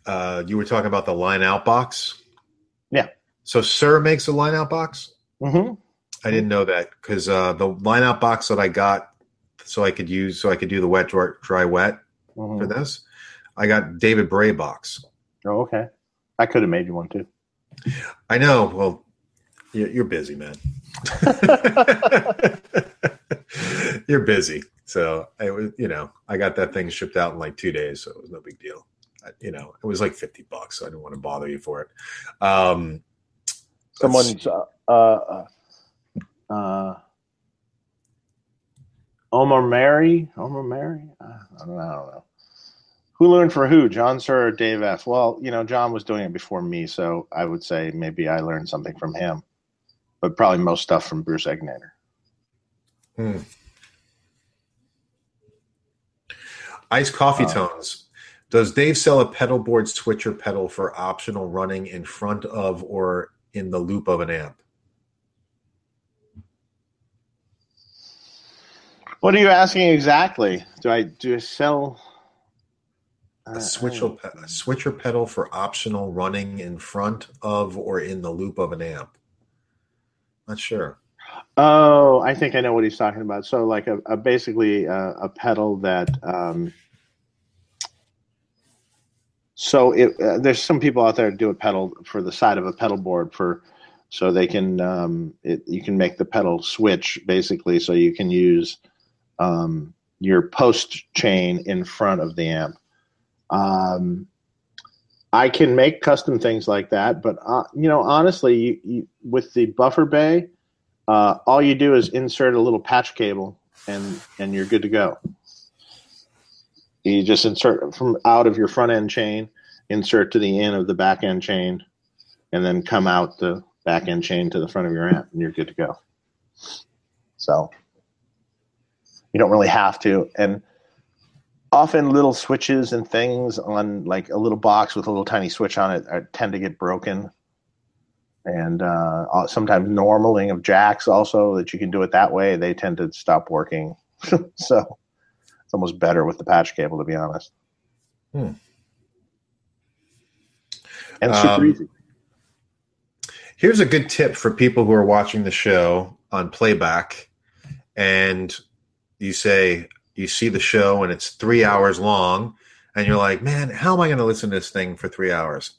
uh, you were talking about the line out box. Yeah. So Suhr makes a line out box. Mhm. I didn't know that because uh, the line out box that I got, so I could use, so I could do the wet dry, dry wet Mhm. for this. I got David Bray box. Oh, okay. I could have made you one too. I know. Well, you're busy, man. (laughs) (laughs) you're busy. So I was, you know, I got that thing shipped out in like two days, so it was no big deal. I, you know, it was like fifty bucks, so I didn't want to bother you for it. Um, Someone's uh, uh, uh, Omar Mary, Omar Mary. Uh, I don't know. I don't know. Who learned for who, John Suhr or Dave F? Well, you know, John was doing it before me, so I would say maybe I learned something from him, but probably most stuff from Bruce Egnater. Hmm. Ice coffee Uh, tones. Does Dave sell a pedal board switcher pedal for optional running in front of or in the loop of an amp? What are you asking exactly? Do I do I sell uh, A switcher, a switcher pedal for optional running in front of or in the loop of an amp. Not sure. Oh, I think I know what he's talking about. So, like a, a basically a, a pedal that. Um, so it, uh, there's some people out there do a pedal for the side of a pedal board for, so they can um, it, you can make the pedal switch basically, so you can use um, your post chain in front of the amp. Um, I can make custom things like that, but uh, you know, honestly, you, you, with the buffer bay, uh, all you do is insert a little patch cable, and and you're good to go. You just insert from out of your front end chain, insert to the end of the back end chain, and then come out the back end chain to the front of your amp, and you're good to go. So you don't really have to, and often little switches and things on like a little box with a little tiny switch on it are, tend to get broken and uh, uh, sometimes normaling of jacks also that you can do it that way they tend to stop working (laughs) so it's almost better with the patch cable to be honest Hmm. And super Um, easy. Here's a good tip for people who are watching the show on playback and you say, you see the show and it's three hours long and you're like, man, how am I going to listen to this thing for three hours?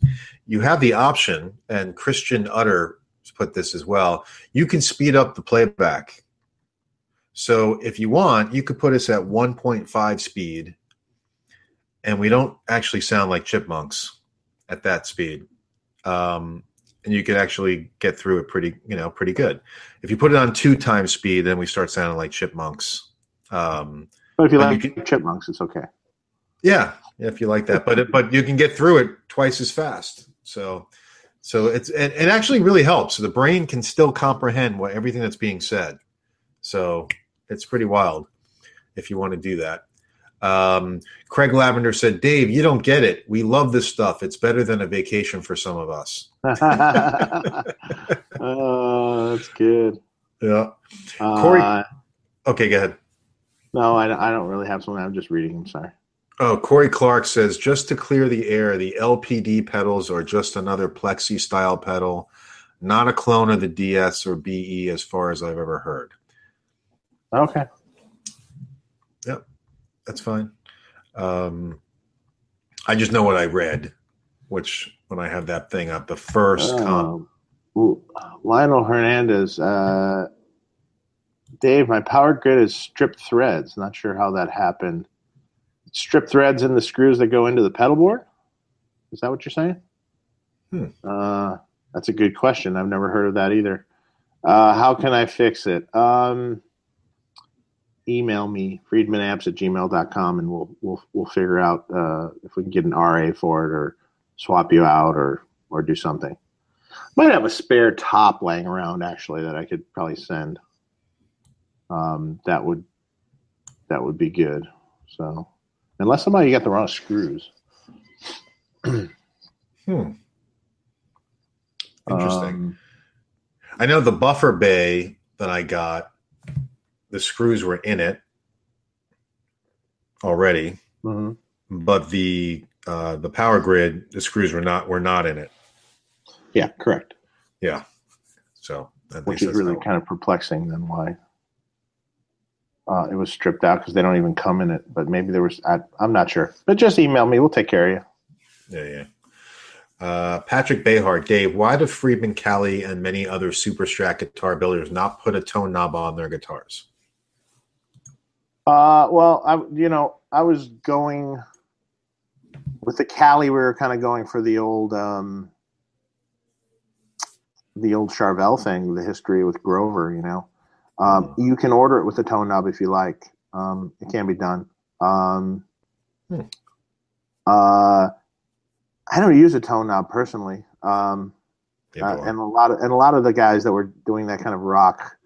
You have the option, and Christian Utter put this as well. You can speed up the playback. So if you want, you could put us at 1.5 speed and we don't actually sound like chipmunks at that speed. Um, and you can actually get through it pretty, you know, pretty good. If you put it on two times speed, then we start sounding like chipmunks. Um, But if you like you can- chipmunks, it's okay. Yeah, if you like that, but it, but you can get through it twice as fast. So, so it's it, it actually really helps. The brain can still comprehend what everything that's being said. So it's pretty wild if you want to do that. Um, Craig Lavender said, Dave, you don't get it. We love this stuff. It's better than a vacation for some of us. (laughs) oh, that's good. Yeah. Uh, Corey- Okay, go ahead. no, I, don't- I don't really have something. I'm just reading. I'm sorry. Oh, Corey Clark says, just to clear the air, the LPD pedals are just another Plexi style pedal, not a clone of the DS or BE as far as I've ever heard. Okay. Yep, that's fine. Um, I just know what I read, which when I have that thing up, the first com- Um, Lionel Hernandez. Uh, Dave, my power grid is stripped threads. Not sure how that happened. Strip threads in the screws that go into the pedal board? Is that what you're saying? Hmm. Uh, that's a good question. I've never heard of that either. Uh, how can I fix it? Um, email me, friedmanapps at gmail.com, and we'll, we'll, we'll figure out uh, if we can get an RA for it or swap you out or, or do something. Might have a spare top laying around actually that I could probably send. Um, that would that would be good. So unless somebody got the wrong screws. (clears throat) Hmm. Interesting. Um, I know the buffer bay that I got, the screws were in it already, mhm. but the uh, the power grid, the screws were not were not in it. Yeah, correct. Yeah. So Which is really kind of perplexing. Then why uh, it was stripped out because they don't even come in it. But maybe there was. I, I'm not sure. But just email me. We'll take care of you. Yeah, yeah. Uh, Patrick Behar, Dave, why do Friedman Cali and many other super strat guitar builders not put a tone knob on their guitars? Uh, well, I you know I was going with the Cali. We were kind of going for the old um, the old Charvel thing, the history with Grover. You know, um, you can order it with a tone knob if you like. Um, it can be done. Um, Hmm. uh, I don't use a tone knob personally. Um, Yeah, uh, and a lot of and a lot of the guys that were doing that kind of rock,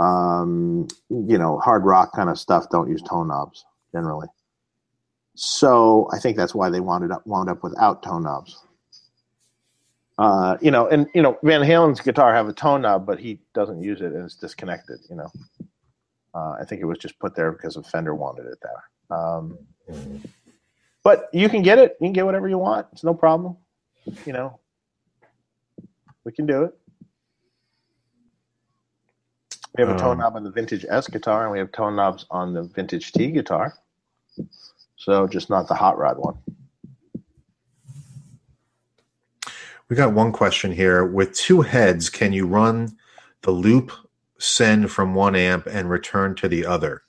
um, you know, hard rock kind of stuff don't use tone knobs generally. So I think that's why they wound up wound up without tone knobs. Uh, you know, and you know, Van Halen's guitar have a tone knob, but he doesn't use it, and it's disconnected. You know, uh, I think it was just put there because a Fender wanted it there. Um, but you can get it. You can get whatever you want. It's no problem. You know, we can do it. We have a tone Um, knob on the vintage S guitar, and we have tone knobs on the vintage T guitar. So just not the hot rod one. We got one question here. With two heads, can you run the loop send from one amp and return to the other?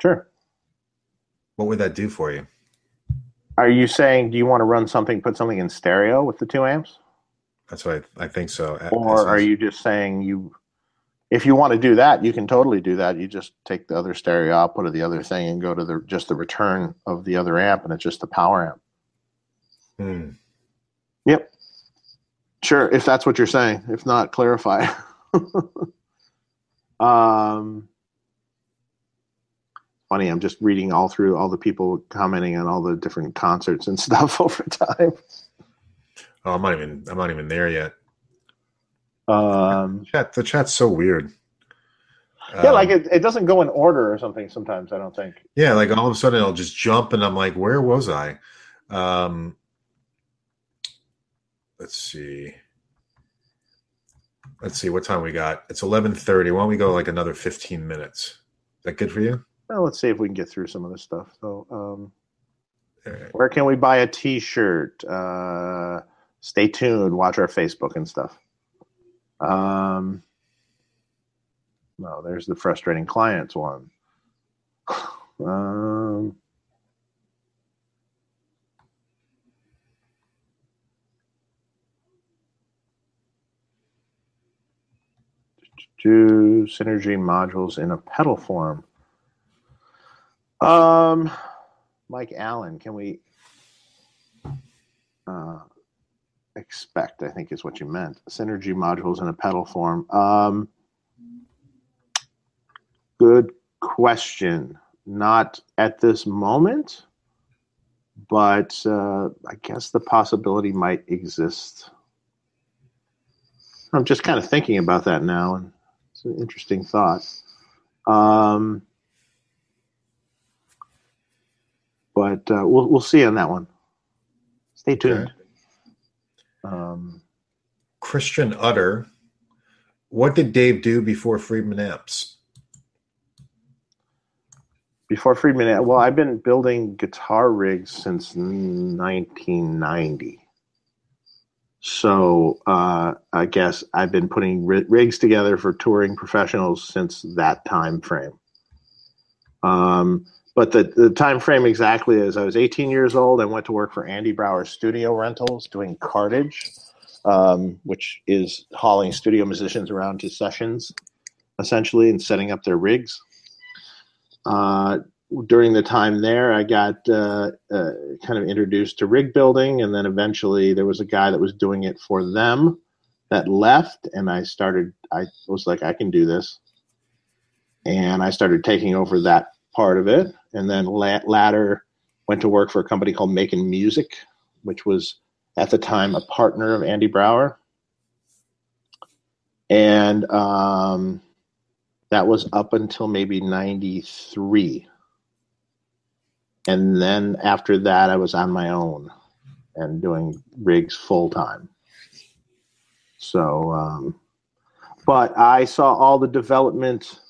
Sure. What would that do for you? Are you saying do you want to run something, put something in stereo with the two amps, That's what I, I think so. or are you just saying you? If you want to do that, you can totally do that. You just take the other stereo output of the other thing and go to the just the return of the other amp, and it's just the power amp. Hmm. Yep. Sure, if that's what you're saying. If not, clarify. (laughs) um, funny, I'm just reading all through all the people commenting on all the different concerts and (laughs) stuff over time. Oh, I'm not even. I'm not even there yet. Um, Chat. The chat's so weird. yeah, Um, like it, it doesn't go in order or something sometimes, I don't think. Yeah, like all of a sudden it'll just jump, and I'm like, where was I? Um, let's see. Let's see what time we got. It's 11:30. Why don't we go like another 15 minutes? Is that good for you? Well, let's see if we can get through some of this stuff. So, um, right. where can we buy a T-shirt? Uh, stay tuned. Watch our Facebook and stuff. Um, no, there's the frustrating clients one. (sighs) Um, do synergy modules in a pedal form. Um, Mike Allen, can we uh, expect? I think is what you meant. Synergy modules in a pedal form. Um, good question. Not at this moment, but uh, I guess the possibility might exist. I'm just kind of thinking about that now, and it's an interesting thought. Um, but uh, we'll we'll see on that one. Stay tuned. Okay. Um, Christian Utter, what did Dave do before Friedman Amps? Before Friedman, well, I've been building guitar rigs since 1990. So uh, I guess I've been putting rigs together for touring professionals since that time frame. Um, but the, the time frame exactly is I was 18 years old. I went to work for Andy Brauer Studio Rentals doing cartage, um, which is hauling studio musicians around to sessions, essentially, and setting up their rigs. Uh, during the time there, I got uh, uh, kind of introduced to rig building, and then eventually there was a guy that was doing it for them that left, and I started. I was like, I can do this, and I started taking over that part of it, and then latter went to work for a company called Making Music, which was at the time a partner of Andy Brauer, and um, that was up until maybe '93, and then after that, I was on my own and doing rigs full time. So, um, but I saw all the development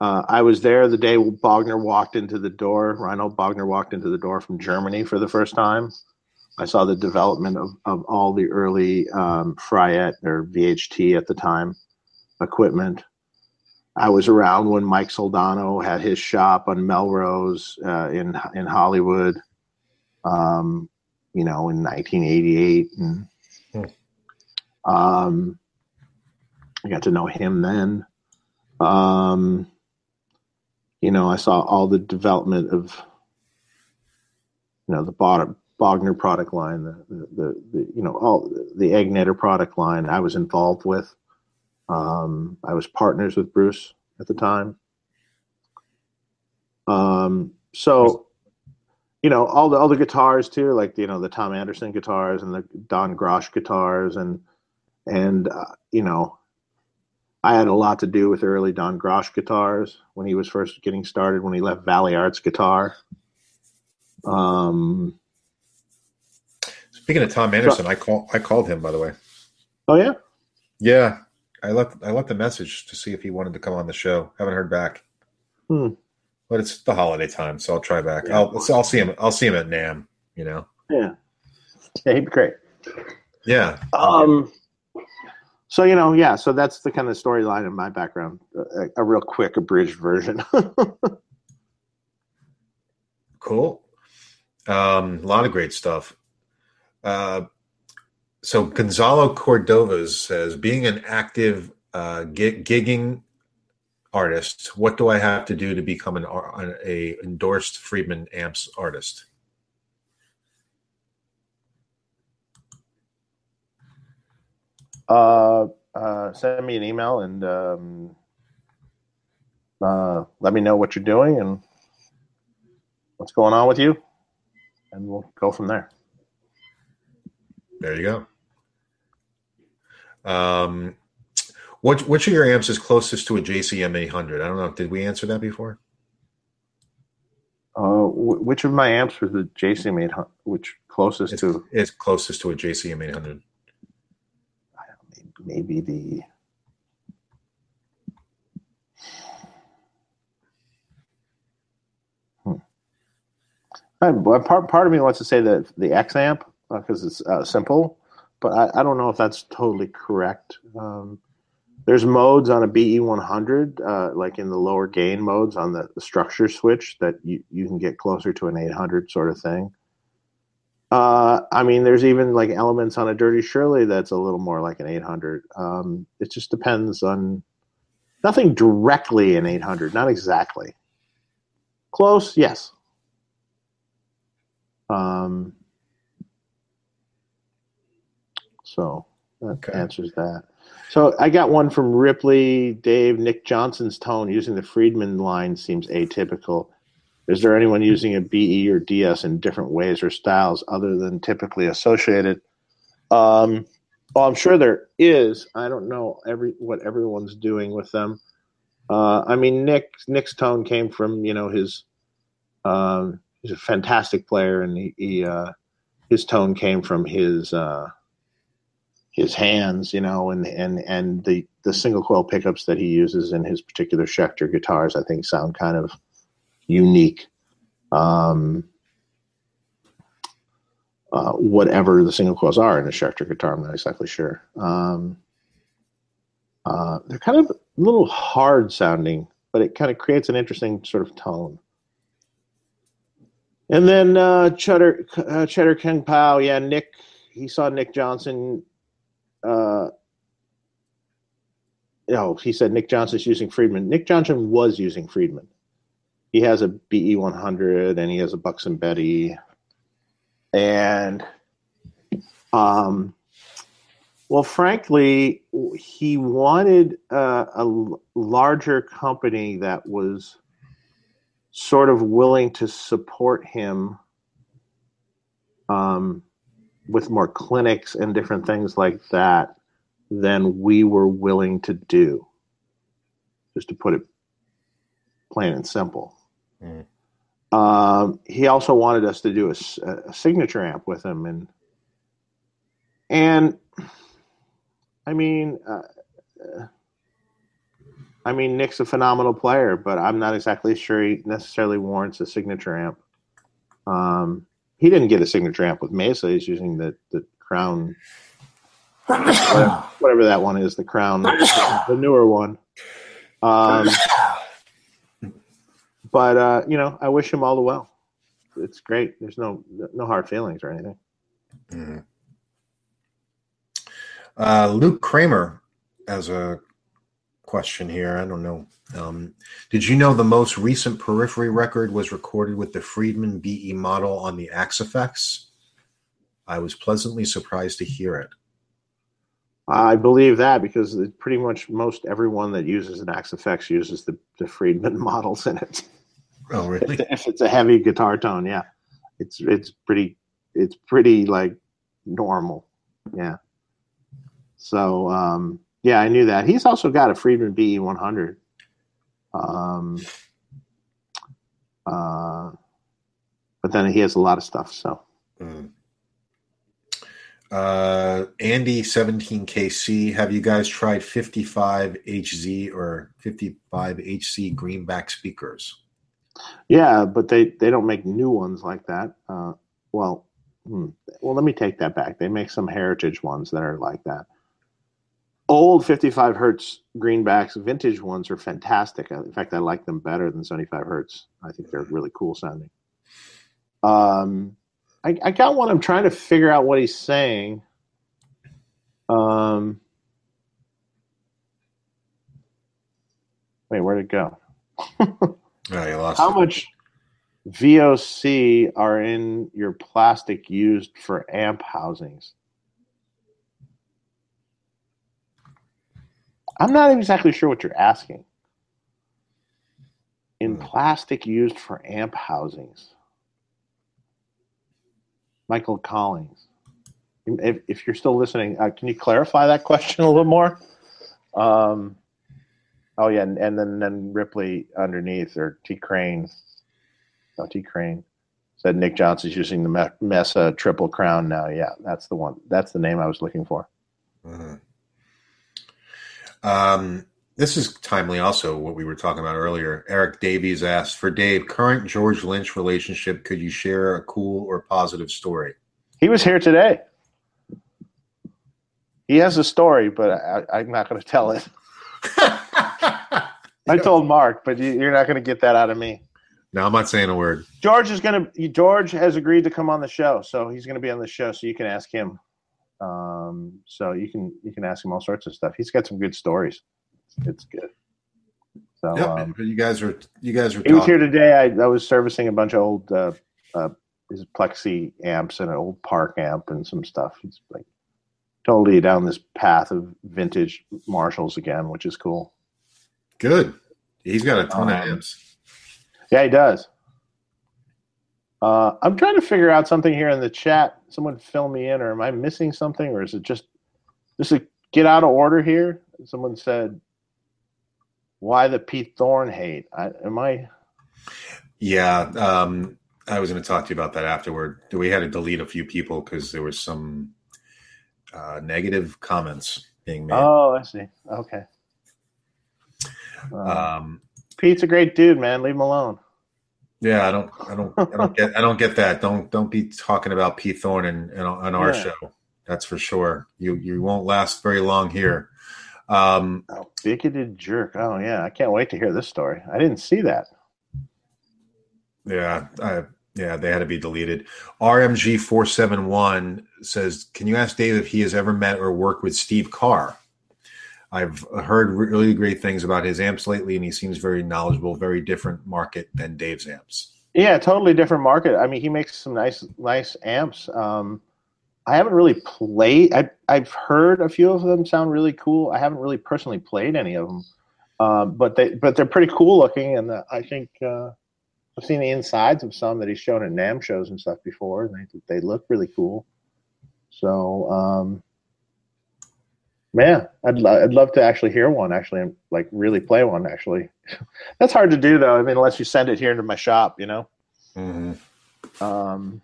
uh, I was there the day Bogner walked into the door. Reinhold Bogner walked into the door from Germany for the first time. I saw the development of, of all the early um, Fryette or VHT at the time equipment. I was around when Mike Soldano had his shop on Melrose uh, in in Hollywood, um, you know, in 1988, and hmm. um, I got to know him then. Um, you know, I saw all the development of, you know, the Bogner product line, the, the, the, you know, all the Egnater product line I was involved with. Um, I was partners with Bruce at the time. Um, so, you know, all the all the guitars too, like you know the Tom Anderson guitars and the Don Grosh guitars, and and uh, you know, I had a lot to do with early Don Grosh guitars when he was first getting started, when he left Valley Arts Guitar. Um, Speaking of Tom Anderson, so, I call I called him by the way. Oh yeah, yeah. I left I left a message to see if he wanted to come on the show. Haven't heard back. Hmm. But it's the holiday time, so I'll try back. Yeah. I'll I'll see him. I'll see him at NAMM. You know. Yeah. Yeah, he'd be great. Yeah. Um so you know yeah so that's the kind of storyline in my background a, a real quick abridged version (laughs) cool um, a lot of great stuff uh, so gonzalo cordovas says being an active uh, gig, gigging artist what do i have to do to become an a endorsed friedman amps artist Uh, uh, send me an email and um, uh, let me know what you're doing and what's going on with you, and we'll go from there. There you go. Um, what which of your amps is closest to a JCM 800? I don't know. Did we answer that before? Uh, which of my amps was the JCM 800? Which closest it's, to? It's closest to a JCM 800 maybe the hmm. I, part part of me wants to say that the X amp because uh, it's uh, simple, but I, I, don't know if that's totally correct. Um, there's modes on a BE100, uh, like in the lower gain modes on the, the, structure switch, that you, you can get closer to an 800 sort of thing. Uh, I mean, there's even like elements on a Dirty Shirley that's a little more like an 800. Um, it just depends on nothing directly in 800, not exactly. Close, yes. Um, so that Okay. answers that. So I got one from Ripley, Dave, Nick Johnson's tone using the Friedman line seems atypical. Is there anyone using a BE or DS in different ways or styles other than typically associated? Um, well, I'm sure there is. I don't know every what everyone's doing with them. Uh, I mean, Nick Nick's tone came from you know his. Um, he's a fantastic player, and he, he uh, his tone came from his uh, his hands, you know, and and and the the single coil pickups that he uses in his particular Schecter guitars, I think, sound kind of unique. Um, uh, whatever the single coils are in a Schecter guitar, I'm not exactly sure. Um, uh, they're kind of a little hard sounding, but it kind of creates an interesting sort of tone. And then uh, Cheddar uh, Cheddar King Pao, yeah, Nick. He saw Nick Johnson. Uh, no, he said Nick Johnson's using Friedman. Nick Johnson was using Friedman. He has a BE 100 and he has a Buxom Betty. And, um, well, frankly, he wanted a larger company that was sort of willing to support him um, with more clinics and different things like that than we were willing to do. Just to put it plain and simple. Mm. Um, he also wanted us to do a signature amp with him, and and I mean, uh, uh, I mean, Nick's a phenomenal player, but I'm not exactly sure he necessarily warrants a signature amp. Um, he didn't get a signature amp with Mesa. He's using the the Crown, whatever, (coughs) whatever that one is, the Crown, the newer one. Um, but uh, you know, I wish him all the well. It's great. There's no no hard feelings or anything. Mhm. Uh, Luke Kramer has a question here. I don't know. Um, did you know the most recent Periphery record was recorded with the Friedman BE model on the Axe-Fx? I was pleasantly surprised to hear it. I believe that because pretty much most everyone that uses an Axe-Fx uses the, the Friedman (laughs) models in it. Oh, really? (laughs) if it's a heavy guitar tone, yeah, it's it's pretty it's pretty like normal, yeah. So um, yeah, I knew that. He's also got a Friedman BE 100. Um, uh, but then he has a lot of stuff. So Mm. Uh, Andy 17KC, have you guys tried 55HZ or 55HC greenback speakers? yeah, but they they don't make new ones like that. Uh, well, hmm, well, let me take that back. They make some heritage ones that are like that. Old 55 hertz greenbacks, vintage ones are fantastic. In fact, I like them better than 75 hertz. I think they're really cool sounding. Um, I, I got one. I'm trying to figure out what he's saying. Um, wait, where'd it go? (laughs) Oh, you lost How it. much VOC are in your plastic used for amp housings? I'm not exactly sure what you're asking. In Hmm. plastic used for amp housings. Michael Collins. If, if you're still listening, uh, can you clarify that question a little more? Um, oh yeah, and, and then then Ripley underneath or T Crane, no T Crane said Nick Johnson's using the Mesa Triple Crown now. Yeah, that's the one. That's the name I was looking for. Mhm. Um, this is timely also what we were talking about earlier. Eric Davies asked for Dave, current George Lynch relationship, could you share a cool or positive story? He was here today. He has a story, but I, I'm not going to tell it. (laughs) I told Mark, but you, you're not going to get that out of me. No, I'm not saying a word. George is going to. George has agreed to come on the show, so he's going to be on the show. So you can ask him. Um, so you can you can ask him all sorts of stuff. He's got some good stories. It's good. So Yep, um, you guys are you guys are he was here today. I, I was servicing a bunch of old uh, uh, his plexi amps and an old park amp and some stuff. He's like totally down this path of vintage Marshalls again, which is cool. Good. He's got a ton Um, of amps. Yeah, he does. Uh, I'm trying to figure out something here in the chat. Someone fill me in, or am I missing something, or is it just just a get out of order here? Someone said, "Why the Pete Thorn hate?" I, am I? Yeah. Um, I was going to talk to you about that afterward. We had to delete a few people because there was some uh, negative comments being made. Oh, I see. Okay. Uh, Um, Pete's a great dude, man. Leave him alone. Yeah, I don't, I don't, I don't get, I don't get that. Don't, don't be talking about Pete Thorn and, and on our Yeah. show. That's for sure. You, you won't last very long here. Um, Oh, bigoted jerk. Oh yeah, I can't wait to hear this story. I didn't see that. Yeah, I, yeah, they had to be deleted. RMG four seven one says, "Can you ask Dave if he has ever met or worked with Steve Carr? I've heard really great things about his amps lately, and he seems very knowledgeable. Very different market than Dave's amps. Yeah, totally different market. I mean, he makes some nice, nice amps. Um, I haven't really played. I, I've heard a few of them sound really cool. I haven't really personally played any of them, um, but they, but they're pretty cool looking. And uh, I think uh, I've seen the insides of some that he's shown at NAMM shows and stuff before, and they they look really cool. So, um, man, I'd lo- I'd love to actually hear one. Actually, and like really play one. Actually, (laughs) that's hard to do though. I mean, unless you send it here to my shop, you know. Um,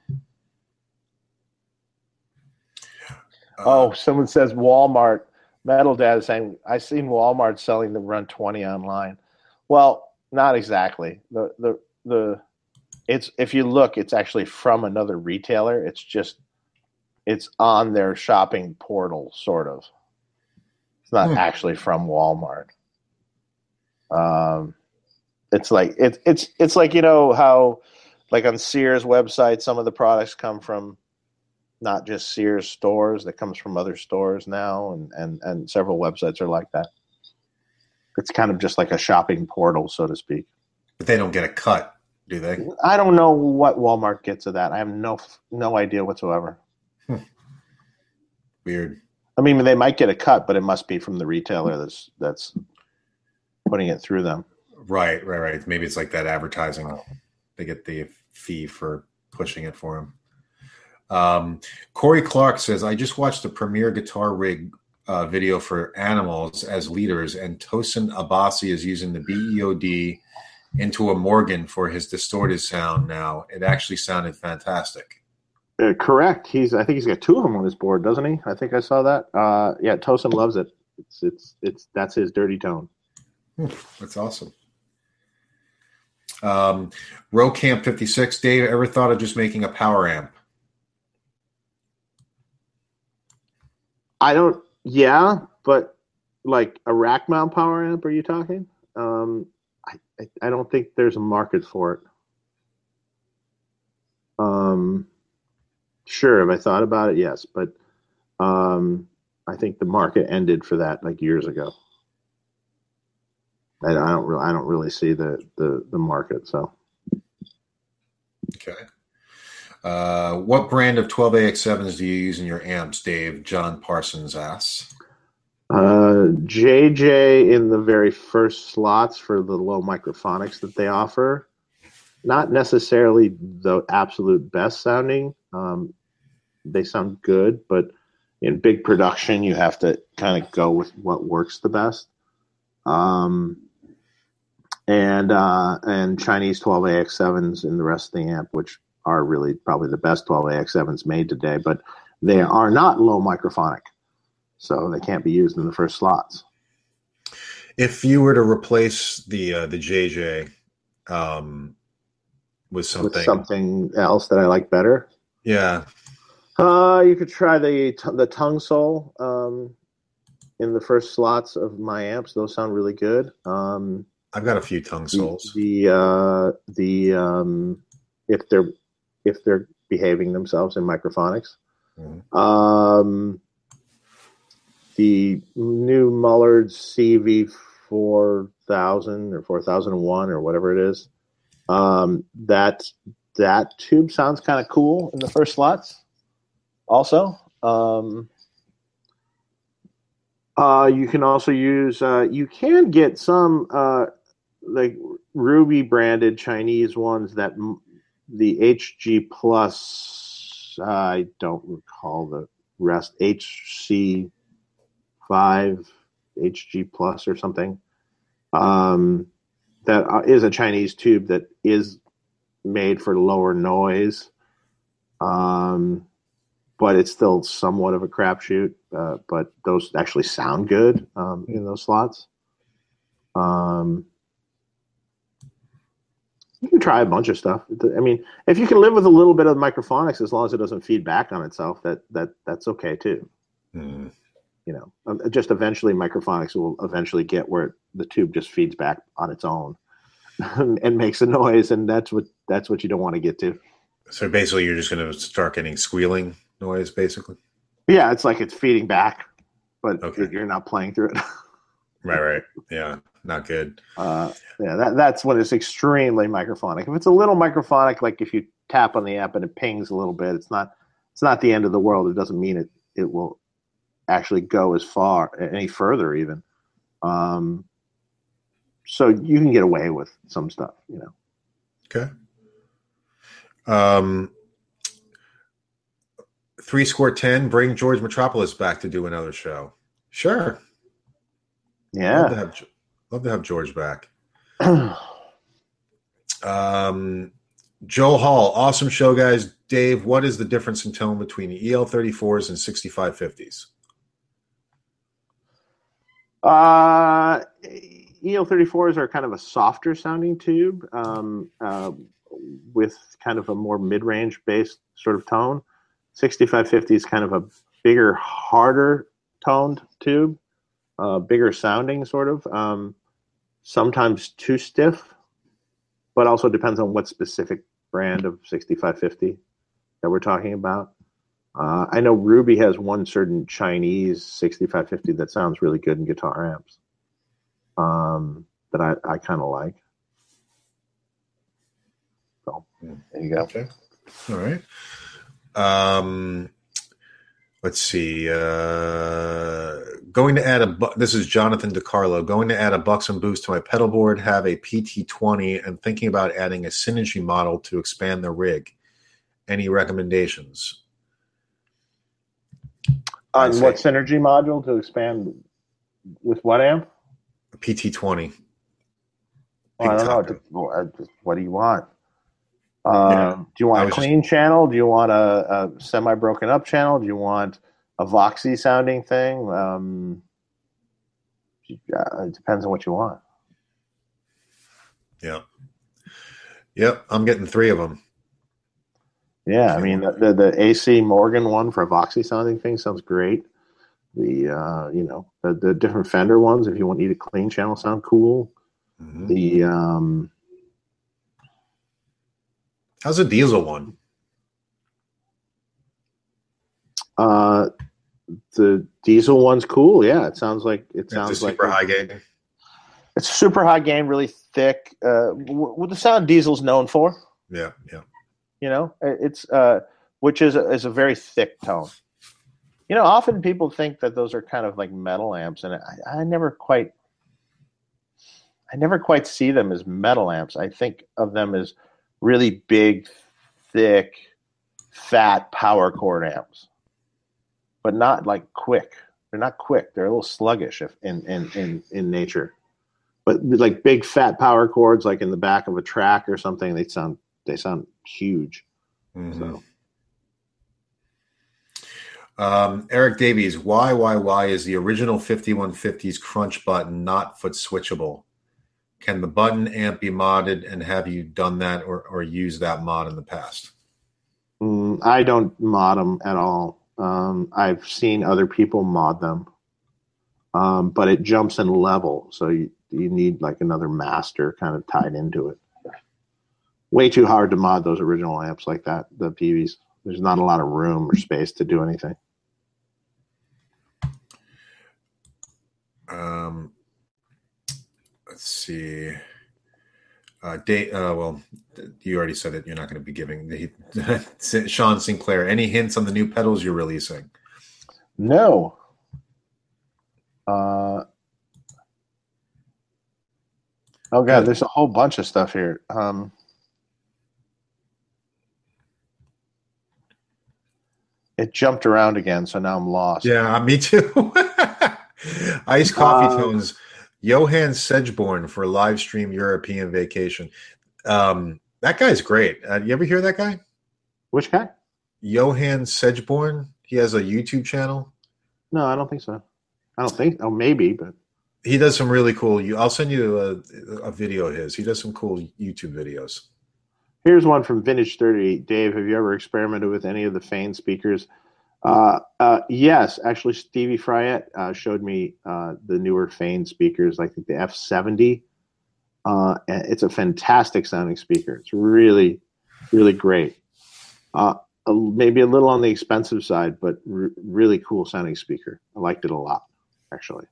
oh, someone says Walmart. Metal Dad is saying, I seen Walmart selling the Runt 20 online. Well, not exactly. The the the it's if you look, it's actually from another retailer. It's just it's on their shopping portal, sort of. It's not Hmm. actually from Walmart. Um, it's like it's it's it's like you know how like on Sears website, some of the products come from not just Sears stores, that comes from other stores now, and and and several websites are like that. It's kind of just like a shopping portal, so to speak. but they don't get a cut, do they? I don't know what Walmart gets of that. I have no no idea whatsoever. Weird. I mean, they might get a cut, but it must be from the retailer that's that's putting it through them. Right, right, right. Maybe it's like that advertising. They get the fee for pushing it for them. Um, Corey Clark says, I just watched the Premier Guitar rig uh, video for Animals as leaders, and Tosin Abasi is using the BEOD into a Morgan for his distorted sound now. It actually sounded fantastic. Uh, correct. He's. I think he's got two of them on his board, doesn't he? I think I saw that. Uh, yeah, Tosin loves it. It's it's it's that's his dirty tone. That's awesome. Um, Row Camp 56, Dave, ever thought of just making a power amp? I don't. Yeah, but like a rack mount power amp, are you talking? Um, I, I I don't think there's a market for it. Um, sure. Have I thought about it? Yes, but um, I think the market ended for that like years ago. I, I don't really, I don't really see the, the, the market. So Okay. Uh, what brand of 12AX7s do you use in your amps, Dave? John Parsons asks. Uh, JJ in the very first slots for the low microphonics that they offer. Not necessarily the absolute best sounding. Um, they sound good, but in big production, you have to kind of go with what works the best. Um, and uh, and Chinese 12AX7s in the rest of the amp, which are really probably the best 12AX7s made today, but they are not low microphonic so they can't be used in the first slots. If you were to replace the uh, the JJ um, with something, With something else that I like better, yeah, uh, you could try the the Tung-Sol um, in the first slots of my amps. Those sound really good. Um, I've got a few Tung-Sols. the uh, the um, if they're if they're behaving themselves in microphonics. Mhm. Um, the new Mullard CV four thousand or four thousand one or whatever it is. Um, that that tube sounds kind of cool in the first slots. Also, um, Uh, you can also use. Uh, you can get some uh, like Ruby branded Chinese ones that m- the HG Plus. I don't recall the rest. HC five HG Plus or something. Um, that uh, a Chinese tube that is made for lower noise. Um, but it's still somewhat of a crapshoot. Uh, but those actually sound good um, in those slots. Um, you can try a bunch of stuff. I mean, if you can live with a little bit of microphonics, as long as it doesn't feed back on itself, that that that's okay too. Mm. You know, um, just eventually microphonics will eventually get where the tube just feeds back on its own (laughs) and makes a noise, and that's what that's what you don't want to get to. So basically, you're just going to start getting squealing noise, basically. Yeah, it's like it's feeding back, but Okay. you're not playing through it. (laughs) Right, right. Yeah, not good. Uh, yeah, that, that's when it's extremely microphonic. If it's a little microphonic, like if you tap on the app and it pings a little bit, it's not it's not the end of the world. It doesn't mean it it will actually go as far any further even. Um, so you can get away with some stuff, you know. Okay. Um, three score ten. Bring George Metropoulos back to do another show. Sure. Love to Yeah. have, love to have George back. (clears throat) Um, Joe Hall, awesome show, guys. Dave, what is the difference in tone between EL34s and 6550s? Uh, EL34s are kind of a softer sounding tube um, uh, with kind of a more mid range based sort of tone. 6550 is kind of a bigger, harder toned tube, uh, bigger sounding sort of. Um, sometimes too stiff, but also depends on what specific brand of 6550 that we're talking about. Uh, I know Ruby has one certain Chinese 6550 that sounds really good in guitar amps um, that I, I kind of like. So there you go. Okay. All right. Um, let's see. Uh, going to add a. Bu- this is Jonathan DiCarlo. Going to add a Buxom boost to my pedal board. Have a PT20 and thinking about adding a Synergy model to expand the rig. Any recommendations? On what synergy module to expand with what amp? A PT20. Well, I don't know. Big What- just- What do you want? Um, Yeah. Do you want a was just- clean channel? Do you want a, a semi broken up channel? Do you want a Voxy sounding thing? Um, uh, it depends on what you want. Yep. Yep. I'm getting three of them. Yeah, I mean the, the the AC Morgan one for a Voxy sounding thing sounds great. The uh, you know the, the different Fender ones if you want to need a clean channel sound cool. Mhm. The um, How's the Diezel one? uh, the Diezel one's cool. Yeah, it sounds like it It's a sounds like super high gain. It's super high gain, really thick. Uh, what the sound Diezel's known for, Yeah. Yeah. you know, it's uh, which is a, is a very thick tone. You know, often people think that those are kind of like metal amps, and I, I never quite, I never quite see them as metal amps. I think of them as really big, thick, fat power chord amps, but not like quick. They're not quick. They're a little sluggish if, in in in in nature. But like big fat power chords, like in the back of a track or something, they sound they sound huge. Mhm. So Um, Eric Davies, why, why, why is the original 5150's crunch button not foot switchable? Can the button amp be modded and have you done that or, or used that mod in the past? mm, I don't mod them at all. Um, I've seen other people mod them, um, but it jumps in level, so you you need like another master kind of tied into it. Way too hard to mod those original amps like that. The Peaveys. There's not a lot of room or space to do anything. Um, let's see. Uh, date, uh, well, you already said that you're not going to be giving the (laughs) Sean Sinclair any hints on the new pedals you're releasing. No. Uh, oh god, there's a whole bunch of stuff here. Um, it jumped around again, so now I'm lost. Yeah, me too. (laughs) Ice coffee Uh, tones. Johan Segeborn for live stream European vacation. Um, that guy's great. Uh, you ever hear that guy? Which guy? Johan Segeborn. He has a YouTube channel. No, I don't think so. I don't think. Oh, maybe, but He does some really cool. You, I'll send you a, a video of his. He does some cool YouTube videos. Here's one from Vintage 30. Dave, have you ever experimented with any of the Fane speakers? Uh, uh, yes, actually, Stevie Fryette uh, showed me uh, the newer Fane speakers, I think the F70. Uh, it's a fantastic sounding speaker. It's really, really great. Uh, maybe a little on the expensive side, but r- really cool sounding speaker. I liked it a lot, actually.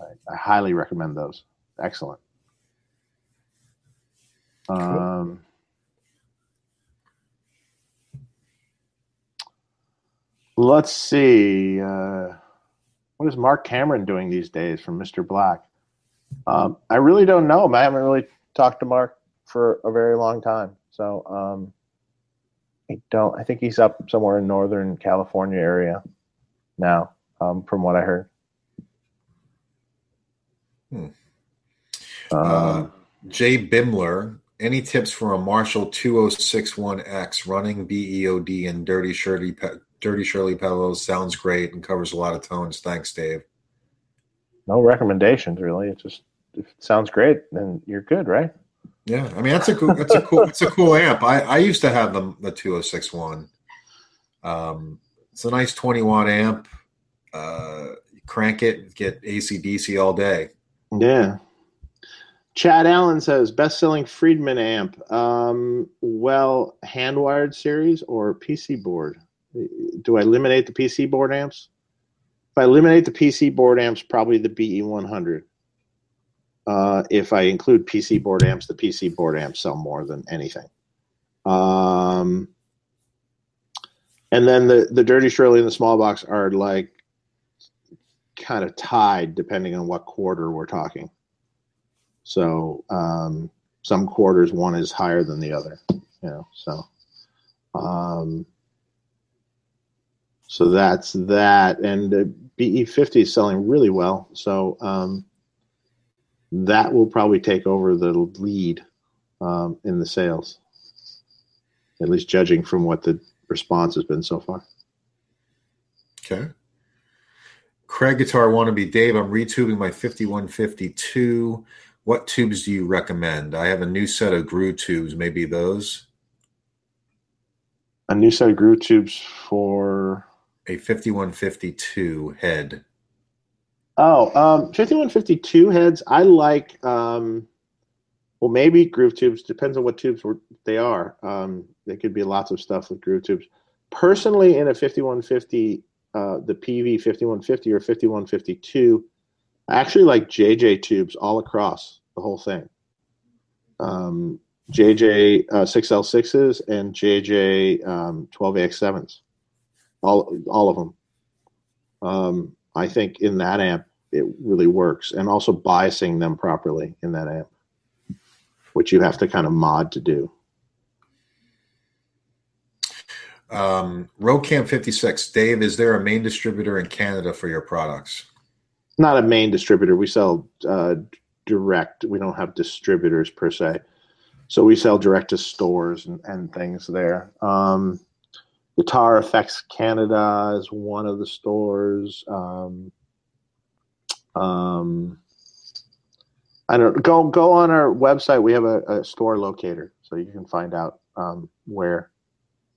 I, I highly recommend those. Excellent. Um, let's see. Uh, what is Mark Cameron doing these days from Mr. Black? Um, I really don't know. I haven't really talked to Mark for a very long time. So um, I don't. I think he's up somewhere in Northern California area now, um, from what I heard. Hmm. Um, Uh, Jay Bimler. Any tips for a Marshall 2061X running BEOD and Dirty Shirley pe- Dirty Shirley pedals? Sounds great and covers a lot of tones. Thanks, Dave. no recommendations really. It just if it sounds great, then you're good, right? Yeah, I mean that's a cool that's a cool it's a cool amp. I, I used to have the the 2061. Um, it's a nice 20 watt amp. Uh, crank it, get AC/DC all day. Yeah. Chad Allen says best selling Friedman amp. Um, well, hand wired series or PC board? Do I eliminate the PC board amps? If I eliminate the PC board amps, probably the BE100. Uh, if I include PC board amps, the PC board amps sell more than anything. Um, and then the, the Dirty Shirley and the small box are like kind of tied depending on what quarter we're talking. So um, some quarters one is higher than the other, you know. So um, so that's that, and the BE50 is selling really well. So um, that will probably take over the lead um, in the sales, at least judging from what the response has been so far. Okay. Craig Guitar Wannabe Dave, I'm retubing my 5152. What tubes do you recommend? I have a new set of Groove tubes. Maybe those. A new set of groove tubes for A 5152 head. Oh, um, 5152 heads. I like, um, well, maybe groove tubes. Depends on what tubes they are. Um, there could be lots of stuff with groove tubes. Personally, in a 5150, uh, the Peavey 5150 or 5152, I actually like JJ tubes all across the whole thing. Um, JJ uh, 6L6s and JJ um, 12AX7s, all, all of them. Um, I think in that amp it really works, and also biasing them properly in that amp, which you have to kind of mod to do. Um, Rocam 56. Dave, is there a main distributor in Canada for your products? Not a main distributor. We sell uh, direct. We don't have distributors per se, so we sell direct to stores and, and things there. Um, Guitar Effects Canada is one of the stores. Um, um, I don't go go on our website. We have a, a store locator, so you can find out um, where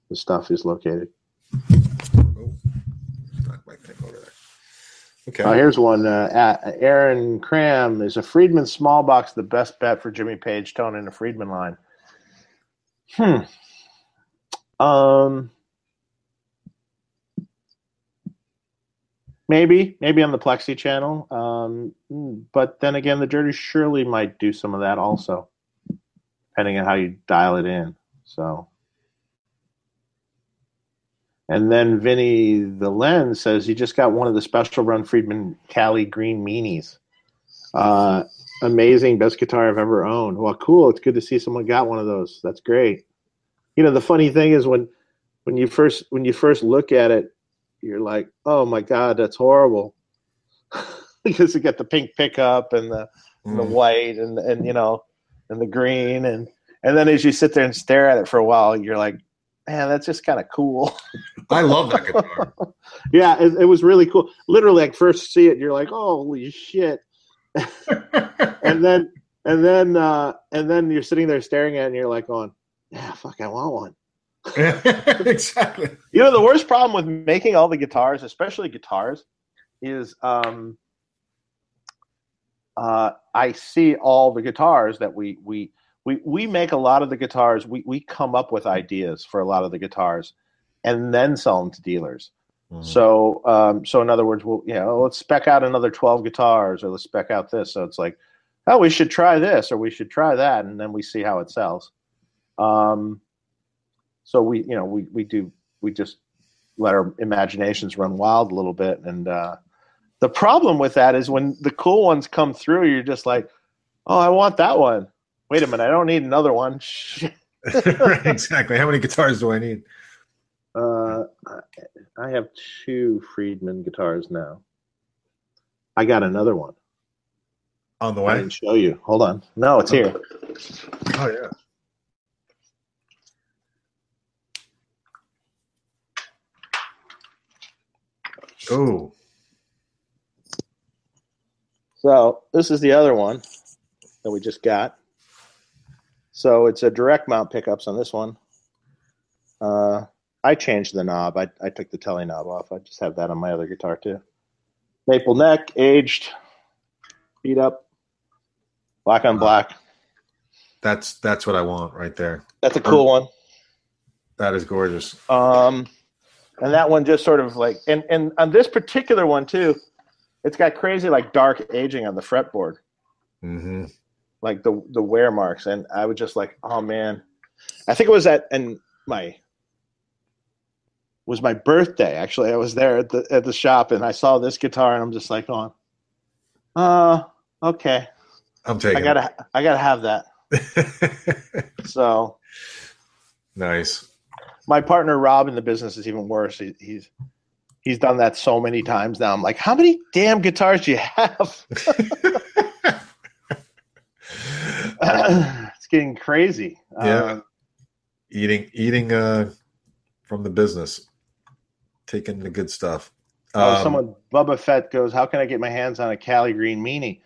the stuff is located. Oh, knock my thing over there. Okay. Uh, here's one. Uh, Aaron Cram is a Friedman small box the best bet for Jimmy Page tone in the Friedman line. Hmm. Um. Maybe, maybe on the Plexi channel. Um, but then again, the Dirty Shirley might do some of that also, depending on how you dial it in. So, And then Vinny the Lens says he just got one of the special run Friedman Cali Green Meanies. Uh, amazing, best guitar I've ever owned. Well, cool. It's good to see someone got one of those. That's great. You know, the funny thing is when when you first when you first look at it, you're like, oh my god, that's horrible, (laughs) because you get the pink pickup and the and the Mm. white and and you know and the green and and then as you sit there and stare at it for a while, you're like, man, that's just kind of cool. I love that guitar. (laughs) yeah, it, it was really cool. Literally, like first see it, you're like, holy shit, (laughs) and then and then uh, and then you're sitting there staring at it, and you're like, going, yeah, fuck, I want one. (laughs) exactly. You know, the worst problem with making all the guitars, especially guitars, is um, uh, I see all the guitars that we we we we make a lot of the guitars. We we come up with ideas for a lot of the guitars, and then sell them to dealers. Mhm. So um, so in other words, we'll you know let's spec out another twelve guitars, or let's spec out this. So it's like, oh, we should try this, or we should try that, and then we see how it sells. Um, so we you know we we do we just let our imaginations run wild a little bit and uh the problem with that is when the cool ones come through you're just like oh i want that one wait a minute i don't need another one (laughs) (laughs) right, exactly. How many guitars do I need? uh I- have two friedman guitars now i got another one On the way? i didn't show you hold on no it's here (laughs) Oh yeah. Oh, So this is the other one that we just got. So it's a direct mount pickups on this one. Uh, I changed the knob. I, I took the Tele knob off. I just have that on my other guitar too. Maple neck, aged, beat up, black on black. that's that's what I want right there. That's a cool one. That is gorgeous. Um, and that one just sort of like, and and on this particular one too, it's got crazy like dark aging on the fretboard. hmm like the the wear marks, and I was just like, oh man, I think it was at and my was my birthday. Actually, I was there at the at the shop, and I saw this guitar, and I'm just like, on, uh, okay, I'm taking. I gotta I gotta have that. (laughs) So nice. my partner Rob in the business is even worse. He, he's he's done that so many times now. I'm like, how many damn guitars do you have? (laughs) (laughs) (clears throat) it's getting crazy. Yeah. Uh, eating eating uh from the business, taking the good stuff. Oh, Um, someone Bubba Fett goes, "How can I get my hands on a Cali Green Meanie?"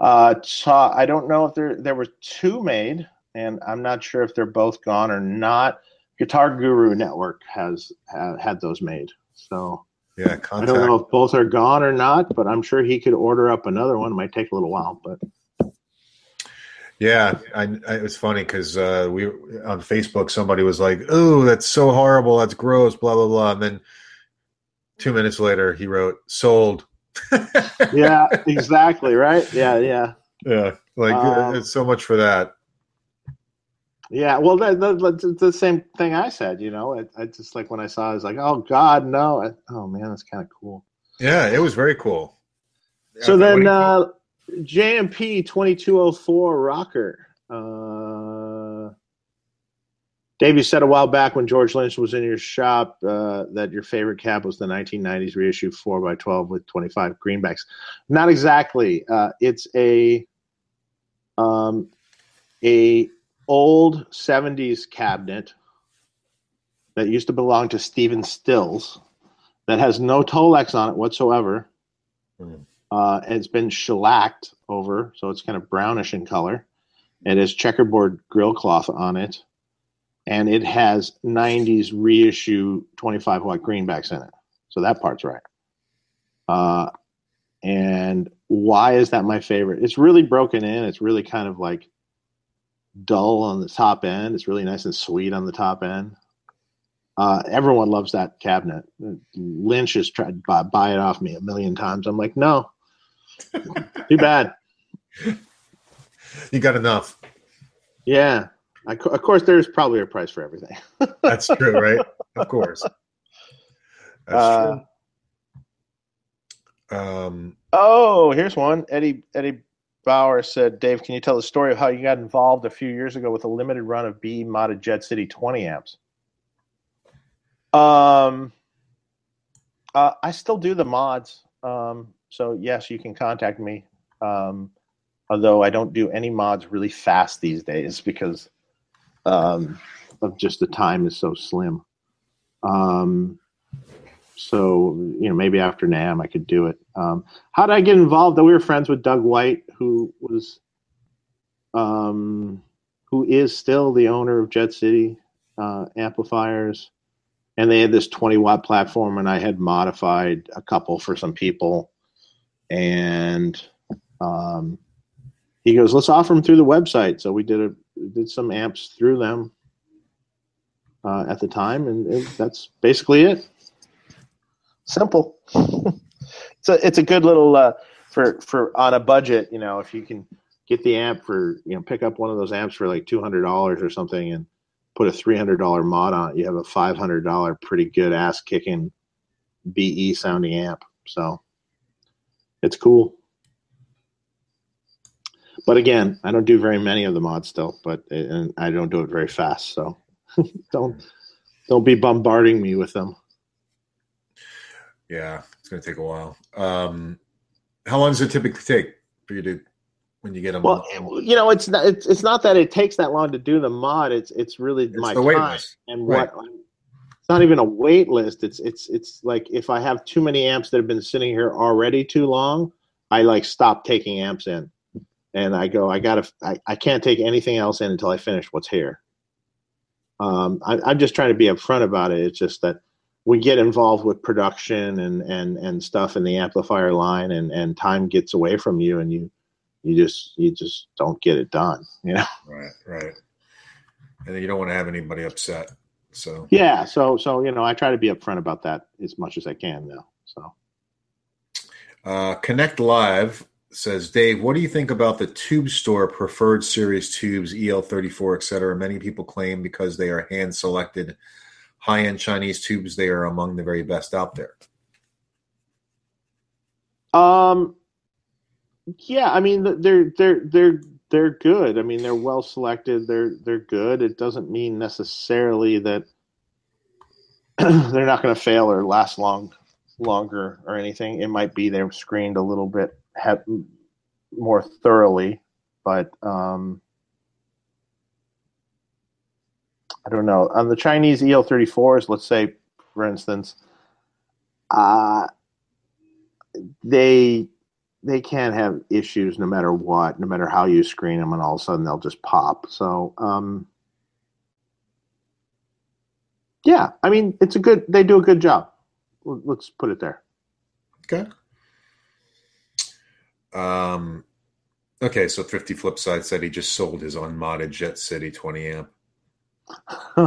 Uh, I don't know if there there were two made, and I'm not sure if they're both gone or not. Guitar Guru Network has ha, had those made, so yeah, I don't know if both are gone or not. But I'm sure he could order up another one. It might take a little while, but Yeah, I, I, it was funny because uh, we on Facebook somebody was like, "Oh, that's so horrible. That's gross." Blah blah blah. And then two minutes later, he wrote, "Sold." (laughs) yeah, exactly, right? Yeah, yeah. yeah, like Um, it's so much for that. Yeah, well, that, that's the same thing I said. You know, it, I just like when I saw, it, I was like, "Oh God, no!" I, oh man, that's kind of cool. Yeah, it was very cool. So then, uh, JMP twenty two oh four rocker. Uh, Dave, you said a while back when George Lynch was in your shop uh, that your favorite cab was the 1990s reissue 4x12 with 25 greenbacks. Not exactly. Uh, it's a um, a old 70s cabinet that used to belong to Stephen Stills that has no Tolex on it whatsoever. Hmm. Uh, it's been shellacked over, so it's kind of brownish in color. It has checkerboard grill cloth on it, and it has 90s reissue 25 watt greenbacks in it. So that part's right. Uh, and why is that my favorite? It's really broken in. It's really kind of like dull on the top end. It's really nice and sweet on the top end. Uh, everyone loves that cabinet. Lynch has tried to buy, buy it off me a million times. I'm like, no, too bad. you got enough. Yeah. I, of course, there's probably a price for everything. (laughs) That's true, right? of course. That's Uh, true. Um, Oh, here's one. Eddie Eddie Bauer said, "Dave, can you tell the story of how you got involved a few years ago with a limited run of B modded Jet City 20 amps?" Um, uh, I still do the mods, um, so yes, you can contact me. Um, although I don't do any mods really fast these days because um, of just the time is so slim. Um, so you know, maybe after NAMM I could do it. Um, how did I get involved? We were friends with Doug White, who was, um, who is still the owner of Jet City uh, amplifiers, and they had this 20 watt platform, and I had modified a couple for some people, and um, he goes, "Let's offer them through the website." So we did a did some amps through them uh, at the time, and it, that's basically it. simple. (laughs) it's a it's a good little uh, for for on a budget. You know, if you can Get the amp for you know, pick up one of those amps for like two hundred dollars or something, and put a three hundred dollar mod on it. You have a five hundred dollar pretty good ass kicking BE sounding amp. So it's cool. But again, I don't do very many of the mods still, but and I don't do it very fast. So (laughs) don't don't be bombarding me with them. yeah, it's going to take a while. Um, how long does it typically take for you to when you get them? Well, you know, it's not it's, it's not that it takes that long to do the mod. It's it's really it's my time list. and Right. what. Not even a wait list. It's it's it's like if I have too many amps that have been sitting here already too long, I like stop taking amps in, and I go, I gotta, I, I can't take anything else in until I finish what's here. Um, I, I'm just trying to be upfront about it. It's just that we get involved with production and and and stuff in the amplifier line, and and time gets away from you, and you you just you just don't get it done. You know. Right, right. And you don't want to have anybody upset. So Yeah, so so you know, I try to be upfront about that as much as I can now. So Uh, Connect Live says, Dave, what do you think about the Tube Store preferred series tubes, EL34, et cetera? Many people claim because they are hand selected high end Chinese tubes, they are among the very best out there. um yeah, I mean they're they're they're they're good. I mean they're well selected, they're they're good. It doesn't mean necessarily that (clears throat) they're not going to fail or last long longer or anything. It might be they're screened a little bit he- more thoroughly, but um I don't know. On the Chinese EL34s, let's say, for instance, uh, they they can't have issues no matter what, no matter how you screen them, and all of a sudden they'll just pop. So, um, yeah, I mean, it's a good. They do a good job. Let's put it there. Okay. Um, okay, so Thrifty Flipside said he just sold his unmodded Jet City 20 amp. (laughs)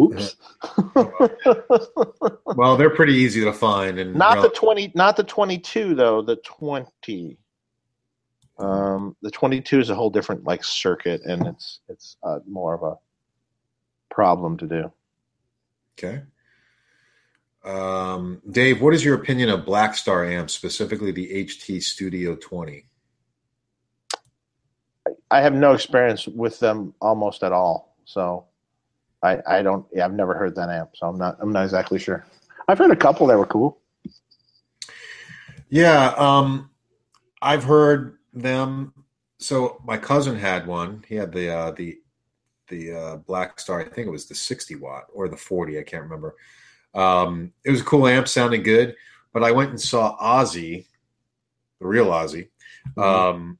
Oops. Well, they're pretty easy to find. and not rel- the 20 not the 22 though the 20 um the 22 is a whole different like circuit and it's it's uh, more of a problem to do Okay. Um, Dave, what is your opinion of Blackstar amps, specifically the HT Studio 20? i have no experience with them almost at all so i i don't yeah, i've never heard that amp so i'm not i'm not exactly sure i've heard a couple that were cool Yeah, um, I've heard them. So my cousin had one. He had the uh, the the uh, Blackstar. I think it was the 60 watt or the 40. I can't remember. Um, it was a cool amp, sounded good. But I went and saw Ozzy, the real Ozzy, um,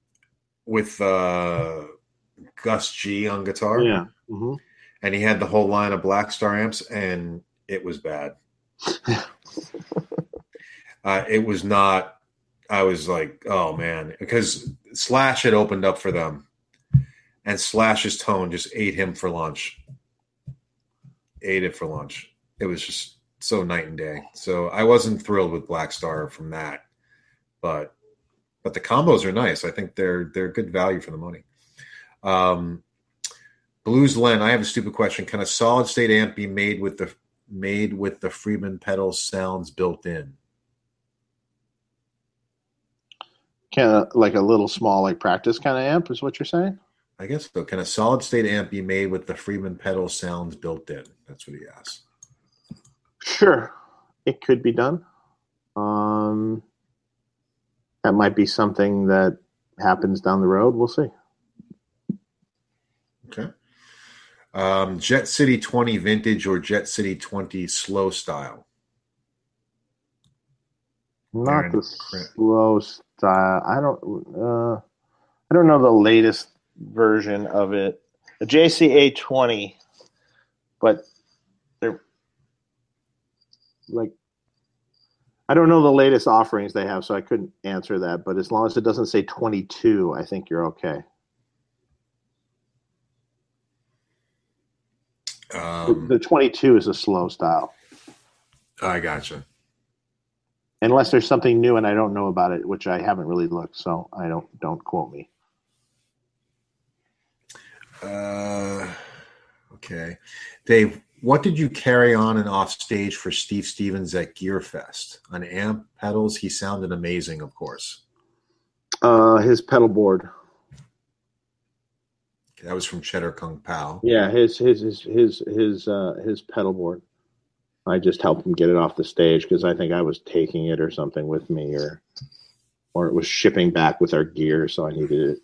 with uh, Gus G on guitar. yeah. hmm and he had the whole line of Blackstar amps, and it was bad. (laughs) uh, it was not. I was like, oh man, because Slash had opened up for them, and Slash's tone just ate him for lunch. Ate it for lunch. It was just so night and day. So I wasn't thrilled with Blackstar from that, but but the combos are nice. I think they're they're good value for the money. Um, Blues Len, I have a stupid question. Can a solid state amp be made with the made with the Friedman pedal sounds built in? Kind of like a little small, like practice kind of amp, is what you're saying? I guess so. Can a solid state amp be made with the Friedman pedal sounds built in? That's what he asked. Sure, it could be done. Um, that might be something that happens down the road. We'll see. Okay. Um, Jet City 20 vintage or Jet City 20 slow style? Not Aaron, the print. slow style. I don't. Uh, I don't know the latest version of it, the JCA twenty, but they're like. I don't know the latest offerings they have, so I couldn't answer that. But as long as it doesn't say 22, I think you're okay. Um, the 22 is a slow style, I gotcha. unless there's something new and I don't know about it, which I haven't really looked. So I don't don't quote me. Uh, okay. Dave, what did you carry on and off stage for Steve Stevens at Gearfest? On amp pedals, he sounded amazing, of course. Uh, his pedal board. That was from Cheddar Kung Pao. Yeah, his his his his his uh, his pedal board. I just helped him get it off the stage because I think I was taking it or something with me, or or it was shipping back with our gear, so I needed it.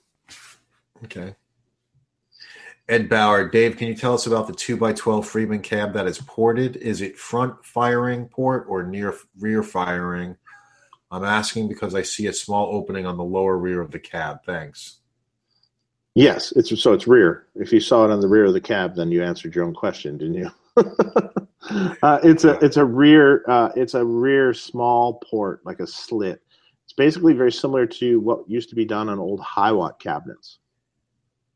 Okay. Ed Bauer, Dave, can you tell us about the 2x12 Friedman cab that is ported? Is it front firing port or near rear firing? I'm asking because I see a small opening on the lower rear of the cab. Thanks. Yes, it's so it's rear. If you saw it on the rear of the cab, then you answered your own question, didn't you? (laughs) uh, it's a it's a rear uh, it's a rear small port like a slit. It's basically very similar to what used to be done on old Hiwatt cabinets.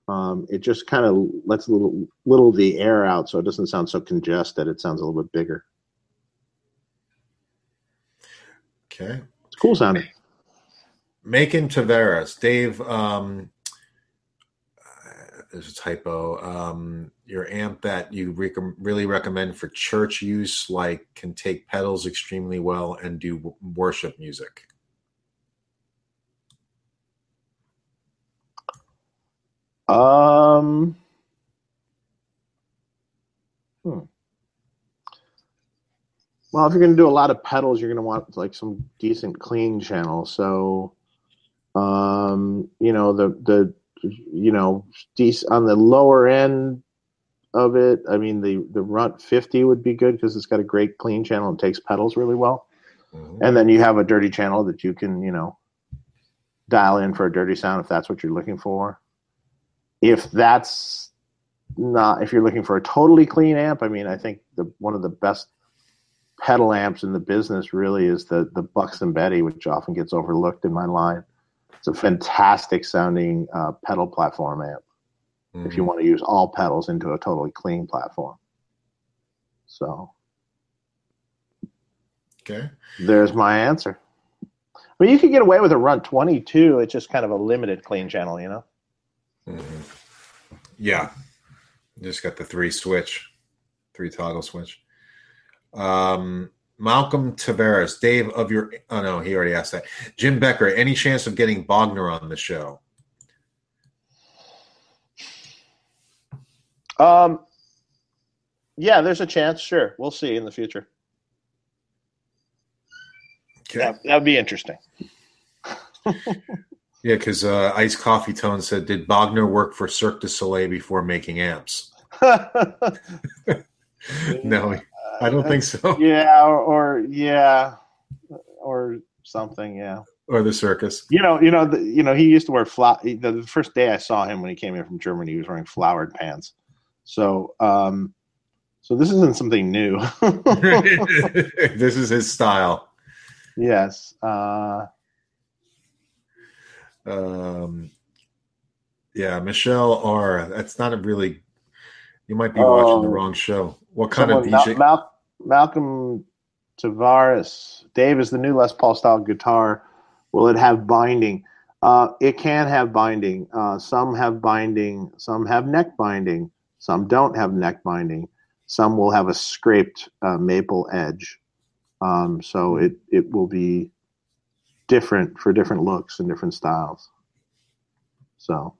Um, it just kind of lets a little little of the air out, so it doesn't sound so congested. It sounds a little bit bigger. Okay. It's cool sounding. Macon Tavares, Dave. Um, there's a typo. Um, your amp that you rec- really recommend for church use, like can take pedals extremely well and do w- worship music. Um. Hmm. Well, if you're going to do a lot of pedals, you're going to want like some decent clean channel. So, um, you know the the you know on the lower end of it, I mean the the Runt 50 would be good because it's got a great clean channel and takes pedals really well. Mhm. And then you have a dirty channel that you can you know dial in for a dirty sound if that's what you're looking for if that's not if you're looking for a totally clean amp i mean i think the one of the best pedal amps in the business really is the the Buxom Betty which often gets overlooked in my line it's a fantastic sounding uh, pedal platform amp if you Mhm. want to use all pedals into a totally clean platform so Okay. there's my answer I mean, you could get away with a Runt twenty two. It's just kind of a limited clean channel, you know. Mhm. Yeah. Just got the three switch, three toggle switch. Um, Malcolm Tavares, Dave of your. Oh no, he already asked that. Jim Becker, any chance of getting Bogner on the show? Um, yeah, there's a chance. Sure, we'll see in the future. Okay. That that would be interesting. (laughs) Yeah, because uh, Ice Coffee Tone said, "Did Bogner work for Cirque du Soleil before making amps?" (laughs) (laughs) no, I don't think so. (laughs) yeah or, or yeah or something yeah Or the circus. You know, you know, the, you know. He used to wear flower. The, the first day I saw him when he came in from Germany, he was wearing flowered pants. So, um, so this isn't something new. (laughs) this is his style. yes. Uh, Um, yeah, Michelle R. That's not a really. You might be watching the Oh. wrong show. What kind of Mal- DJ? Mal- Malcolm Tavares. Dave is the new Les Paul style guitar. Will it have binding? Uh, it can have binding. Uh, some have binding. Some have neck binding. Some don't have neck binding. some will have a scraped uh, maple edge. Um, so it it will be different for different looks and different styles. So,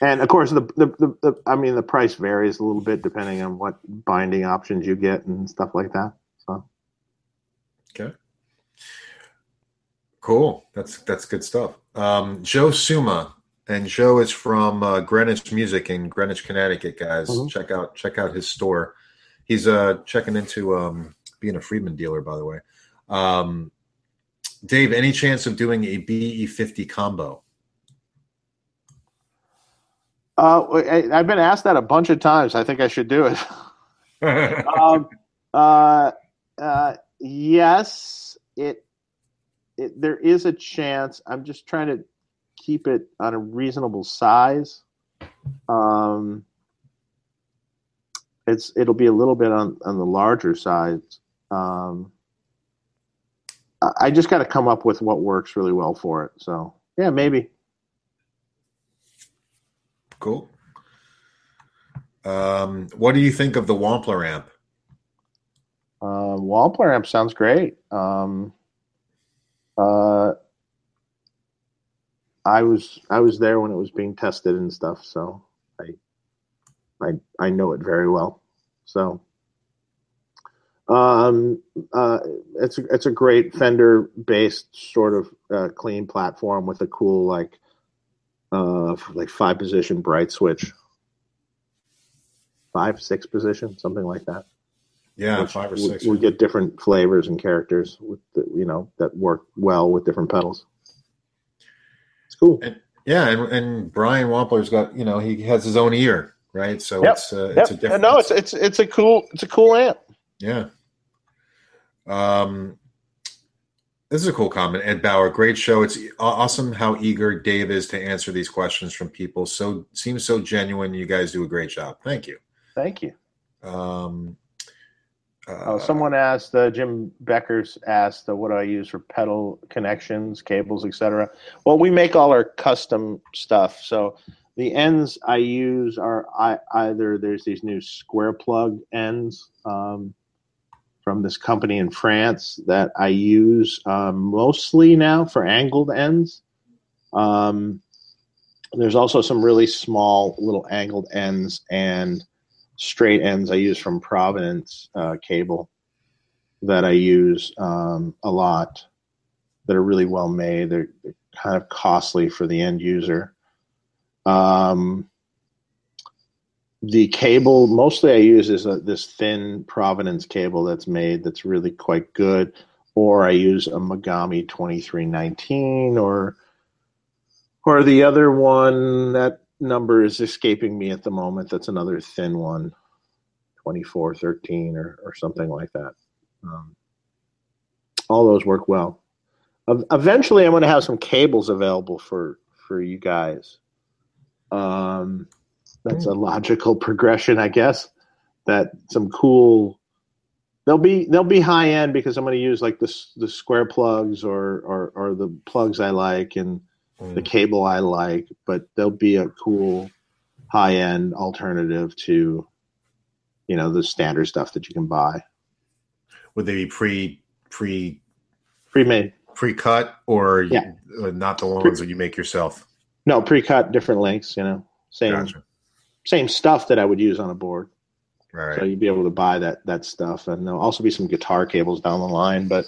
and of course, the, the the, the I mean, the price varies a little bit depending on what binding options you get and stuff like that. So, Okay. Cool. That's that's good stuff. Um, Joe Suma, and Joe is from uh, Greenwich Music in Greenwich, Connecticut. Guys, Mhm. check out check out his store. He's uh checking into um, being a Friedman dealer, by the way. Um, Dave, any chance of doing a BE fifty combo? Uh, I, I've been asked that a bunch of times. I think I should do it. (laughs) um, uh, uh, yes, it, it. There is a chance. I'm just trying to keep it on a reasonable size. Um, it's it'll be a little bit on on the larger side. Um, I- I just got to come up with what works really well for it. So yeah, maybe. Cool. Um, what do you think of the Wampler amp? Um, Wampler amp sounds great. Um, uh, I was I was there when it was being tested and stuff, so I I I know it very well. So um, uh, it's a, it's a great Fender based sort of uh, clean platform with a cool like uh like five position bright switch, five six position something like that Yeah, which five or we- six. We get different flavors and characters with the, you know that work well with different pedals. It's cool. Yeah, and, and Brian Wampler's got you know he has his own ear, right? So Yep, it's uh, it's a different. No, it's it's it's a cool it's a cool amp. yeah. Um, this is a cool comment, Ed Bauer. Great show. It's awesome how eager Dave is to answer these questions from people. So seems so genuine. You guys do a great job. Thank you. Thank you. Um, uh, someone asked, uh, Jim Beckers asked, uh, what do I use for pedal connections, cables, etc. Well, we make all our custom stuff. So The ends I use are I, either there's these new square plug ends um, from this company in France that I use um, mostly now for angled ends. Um, there's also some really small little angled ends and straight ends I use from Providence uh, cable that I use um, a lot that are really well made. They're, they're kind of costly for the end user. Um, the cable mostly I use is a, this thin Providence cable that's made that's really quite good, or I use a Mogami twenty three nineteen, or or the other one that number is escaping me at the moment. That's another thin one, twenty four thirteen or or something like that. Um, all those work well. Eventually, I'm going to have some cables available for for you guys. Um, that's a logical progression, I guess. That some cool. They'll be they'll be high end because I'm going to use like the the square plugs or or or the plugs I like and the mm, cable I like, but they'll be a cool high end alternative to you know the standard stuff that you can buy would they be pre pre pre made. pre cut or you- Yeah. uh, not the ones that you make yourself? No, pre cut, different lengths. You know, same Gotcha. Same stuff that I would use on a board. Right. So you'd be able to buy that that stuff, and there'll also be some guitar cables down the line, but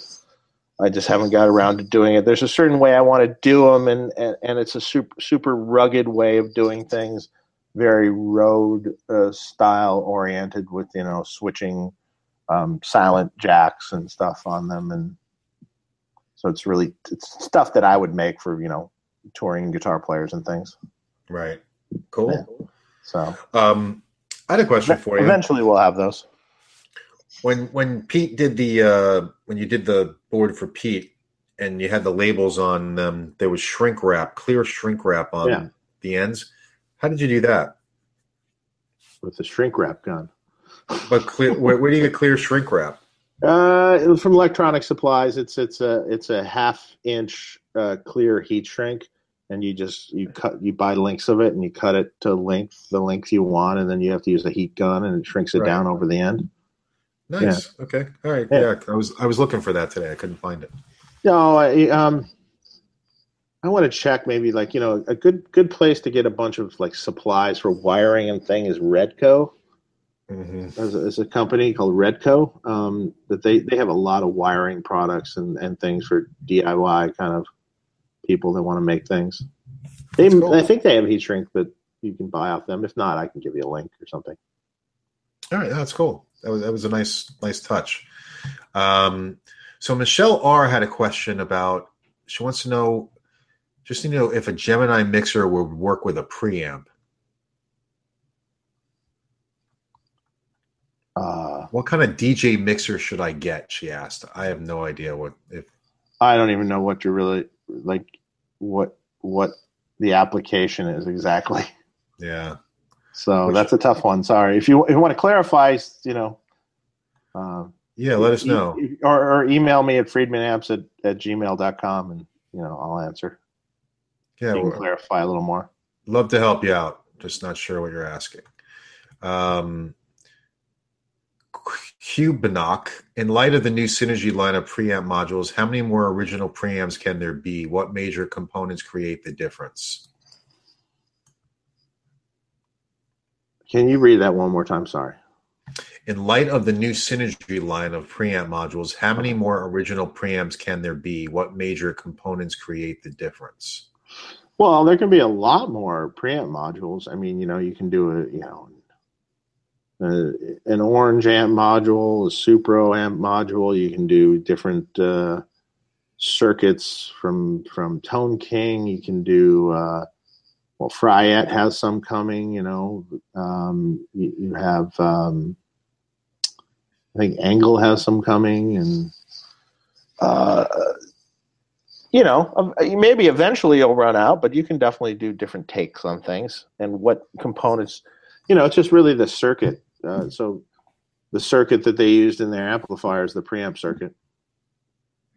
I just haven't got around to doing it. There's a certain way I want to do them, and and, and it's a super super rugged way of doing things, very road uh, style oriented, with you know switching um, silent jacks and stuff on them, and so it's really it's stuff that I would make for you know touring guitar players and things. Right. Cool. Yeah. So Um, I had a question for you. eventually we'll have those. When when Pete did the uh, when you did the board for Pete and you had the labels on them, there was shrink wrap, clear shrink wrap on Yeah. the ends. How did you do that? with the shrink wrap gun. But clear, (laughs) where, where do you get clear shrink wrap? Uh, from Electronic Supplies. It's it's a it's a half inch uh, clear heat shrink, and you just you cut you buy lengths of it and you cut it to length the length you want, and then you have to use a heat gun and it shrinks it Right. down over the end. Nice. Okay. All right. Yeah. Yeah. I was I was looking for that today. I couldn't find it. No, I um, I want to check maybe like you know a good good place to get a bunch of like supplies for wiring and thing is Redco. hmm There's a, there's a company called Redco um, that they they have a lot of wiring products and and things for DIY kind of people that want to make things. They cool. I think they have a heat shrink that you can buy off them. If not, I can give you a link or something. All right. That's cool. That was that was a nice nice touch. Um, so Michelle R had a question about. She wants to know, just to know if a Gemini mixer would work with a preamp. Uh, What kind of DJ mixer should I get? She asked. I have no idea what if. I don't even know what you're really like. What what the application is exactly. (laughs) Yeah. So Which- that's a tough one. Sorry. If you if you want to clarify, you know, um, Yeah. Let us know. e- or, or email me at friedmanamps at, at gmail.com and, you know, I'll answer. Yeah. well, clarify a little more. love to help you out. Just not sure what you're asking. Um, Cubinoc, in light of the new Synergy line of preamp modules, how many more original preamps can there be? What major components create the difference? Can you read that one more time? Sorry. In light of the new Synergy line of preamp modules, how many more original preamps can there be? What major components create the difference? Well, there can be a lot more preamp modules. I mean, you know, you can do a, you know, uh, an orange amp module, a Supro amp module. You can do different uh, circuits from from Tone King. You can do uh, well. Fryette has some coming. You know, um, you, you have. Um, I think ENGL has some coming, and uh, you know, um, maybe eventually you'll run out, but you can definitely do different takes on things and what components. You know, it's just really the circuit. Uh, so the circuit that they used in their amplifiers, the preamp circuit,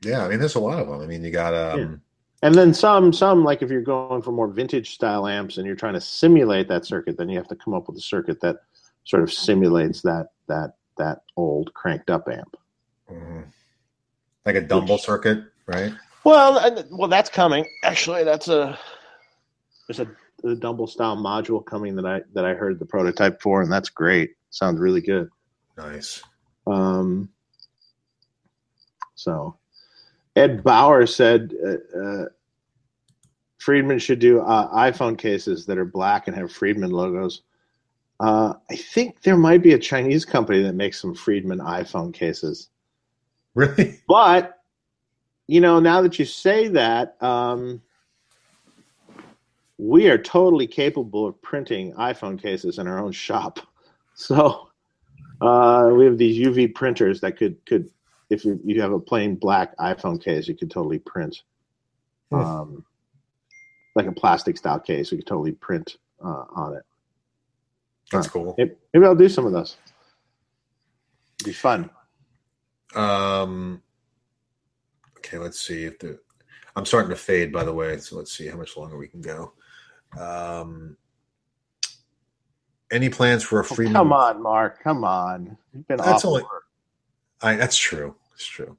Yeah, I mean, there's a lot of them. I mean, you got um, Yeah. and then some. Some like if you're going for more vintage style amps and you're trying to simulate that circuit, then you have to come up with a circuit that sort of simulates that that that old cranked up amp. mhm. like a Dumble circuit, right? Well, and- well, that's coming. Actually, that's a there's a, a Dumble style module coming that I that I heard the prototype for, and that's great. Sounds really good. Nice. Um, so, Ed Bauer said uh, uh, Friedman should do uh, iPhone cases that are black and have Friedman logos. Uh, I think there might be a Chinese company that makes some Friedman iPhone cases. Really? (laughs) But you know, now that you say that, um, we are totally capable of printing iPhone cases in our own shop. So uh, we have these UV printers that could could if you, you have a plain black iPhone case, you could totally print. Hmm. Um, like a plastic style case, we could totally print uh, on it. That's cool. Maybe maybe I'll do some of those. It'd be fun. Um, okay, let's see if the. I'm starting to fade, by the way. So let's see how much longer we can go. Um, any plans for a Oh, free? come on, Mark. Come on. You've been That's only- I, that's true. That's true.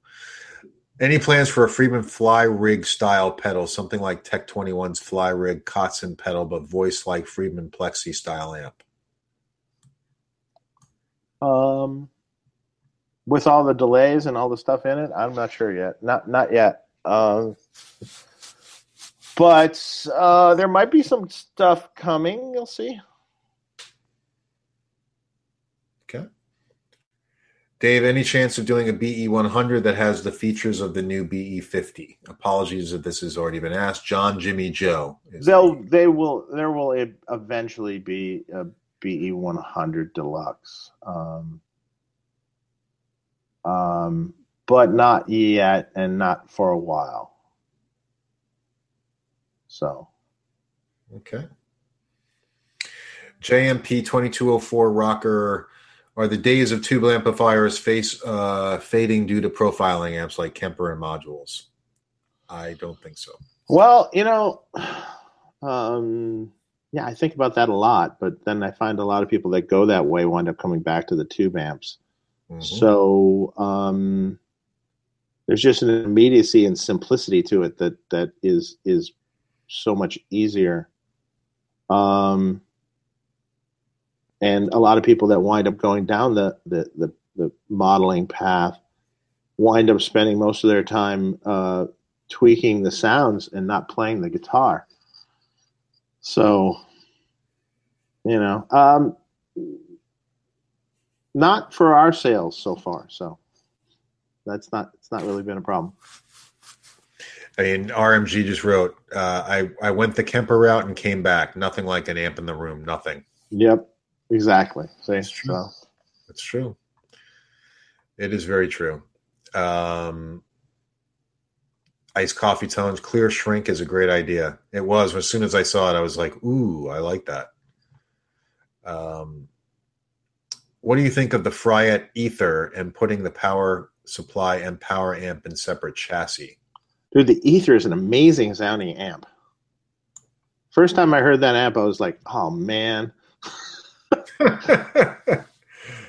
Any plans for a Friedman fly rig style pedal, something like Tech 21's fly rig Kotzen pedal, but voice like Friedman Plexi style amp? Um, with all the delays and all the stuff in it, I'm not sure yet. Not not yet. Um, but uh, there might be some stuff coming. You'll see. Okay. Dave, any chance of doing a BE 100 that has the features of the new BE 50? Apologies if this has already been asked. John, Jimmy, Joe. They'll the- they will there will eventually be a BE 100 deluxe. Um, um, but not yet, and not for a while. So Okay. JMP 2204 rocker. Are the days of tube amplifiers face uh, fading due to profiling amps like Kemper and modules? I don't think so. Well, you know, Um, yeah, I think about that a lot, but then I find a lot of people that go that way wind up coming back to the tube amps. Mhm. So um, there's just an immediacy and simplicity to it that that is is so much easier. Um, and a lot of people that wind up going down the the the, the modeling path wind up spending most of their time uh, tweaking the sounds and not playing the guitar. So, you know, um, not for our sales so far. So that's not it's not really been a problem. I mean, RMG just wrote, uh, I, I went the Kemper route and came back. Nothing like an amp in the room. Nothing. Yep, exactly. See, That's true. so That's true. It is very true. Um, iced coffee tones, clear shrink is a great idea. It was. As soon as I saw it, I was like, ooh, I like that. Um, what do you think of the Fryette Ether and putting the power supply and power amp in separate chassis? dude, the Ether is an amazing sounding amp. First time I heard that amp, I was like, oh man, (laughs)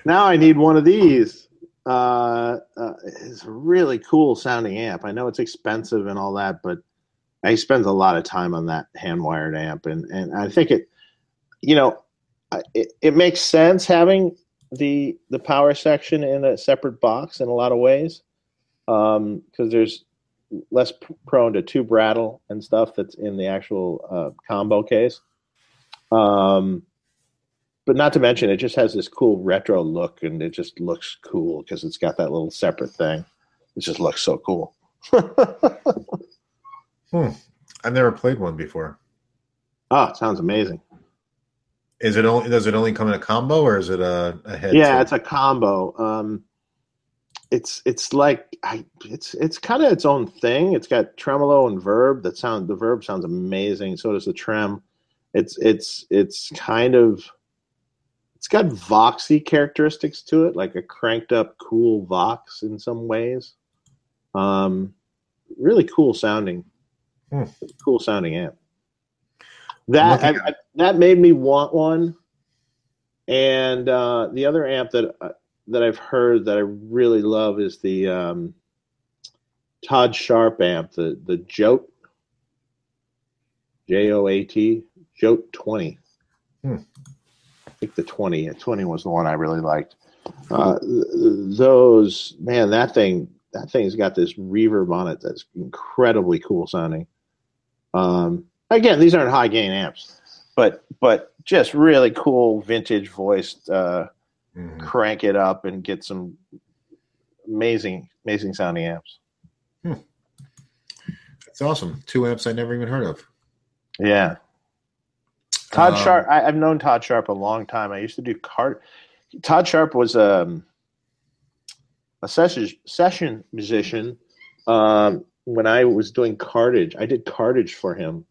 now I need one of these. Uh, uh, it's a really cool sounding amp. I know it's expensive and all that, but I spend a lot of time on that hand wired amp, and and I think it, you know, it, it makes sense having the the power section in a separate box in a lot of ways, because there's less prone to tube rattle and stuff that's in the actual uh, combo case. Um, but not to mention, it just has this cool retro look, and it just looks cool because it's got that little separate thing. It just looks so cool. (laughs) Hmm. I've never played one before. oh, it sounds amazing. Is it only does it only come in a combo or is it a, a head? yeah, it's a combo. Um, it's it's like I it's it's kind of its own thing. It's got tremolo and verb that sound the verb sounds amazing. So does the trem. It's it's it's kind of it's got voxy characteristics to it, like a cranked up cool vox in some ways. Um, really cool sounding, Hmm. cool sounding amp. That I, I, that made me want one. And uh, the other amp that uh, that I've heard that I really love is the um, Todd Sharp amp, the the JOAT J O A T JOAT twenty. Hmm. I think the twenty. Twenty was the one I really liked. Uh, th- those man, that thing that thing's got this reverb on it that's incredibly cool sounding. Um, again, these aren't high gain amps, but but just really cool vintage voiced. Uh, Mhm. crank it up and get some amazing, amazing sounding amps. That's awesome. Two amps I never even heard of. Yeah. Todd Um, Sharp, I, I've known Todd Sharp a long time. I used to do cart. Todd Sharp was um, a session session musician um, when I was doing cartage. I did cartage for him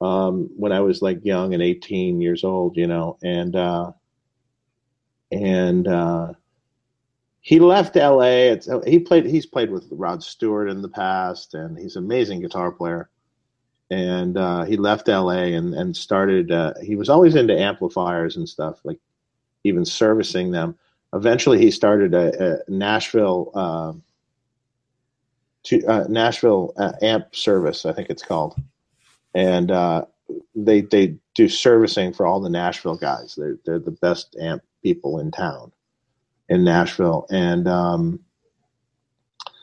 um, when I was like young and 18 years old, you know, and uh, and uh, he left LA. It's, he played. He's played with Rod Stewart in the past, and he's an amazing guitar player and uh, he left LA and and started. Uh, he was always into amplifiers and stuff, like even servicing them. Eventually, he started a, a Nashville uh, to Nashville uh, amp service, I think it's called, and uh, they they do servicing for all the Nashville guys. They're they're the best amp people in town in Nashville, and um,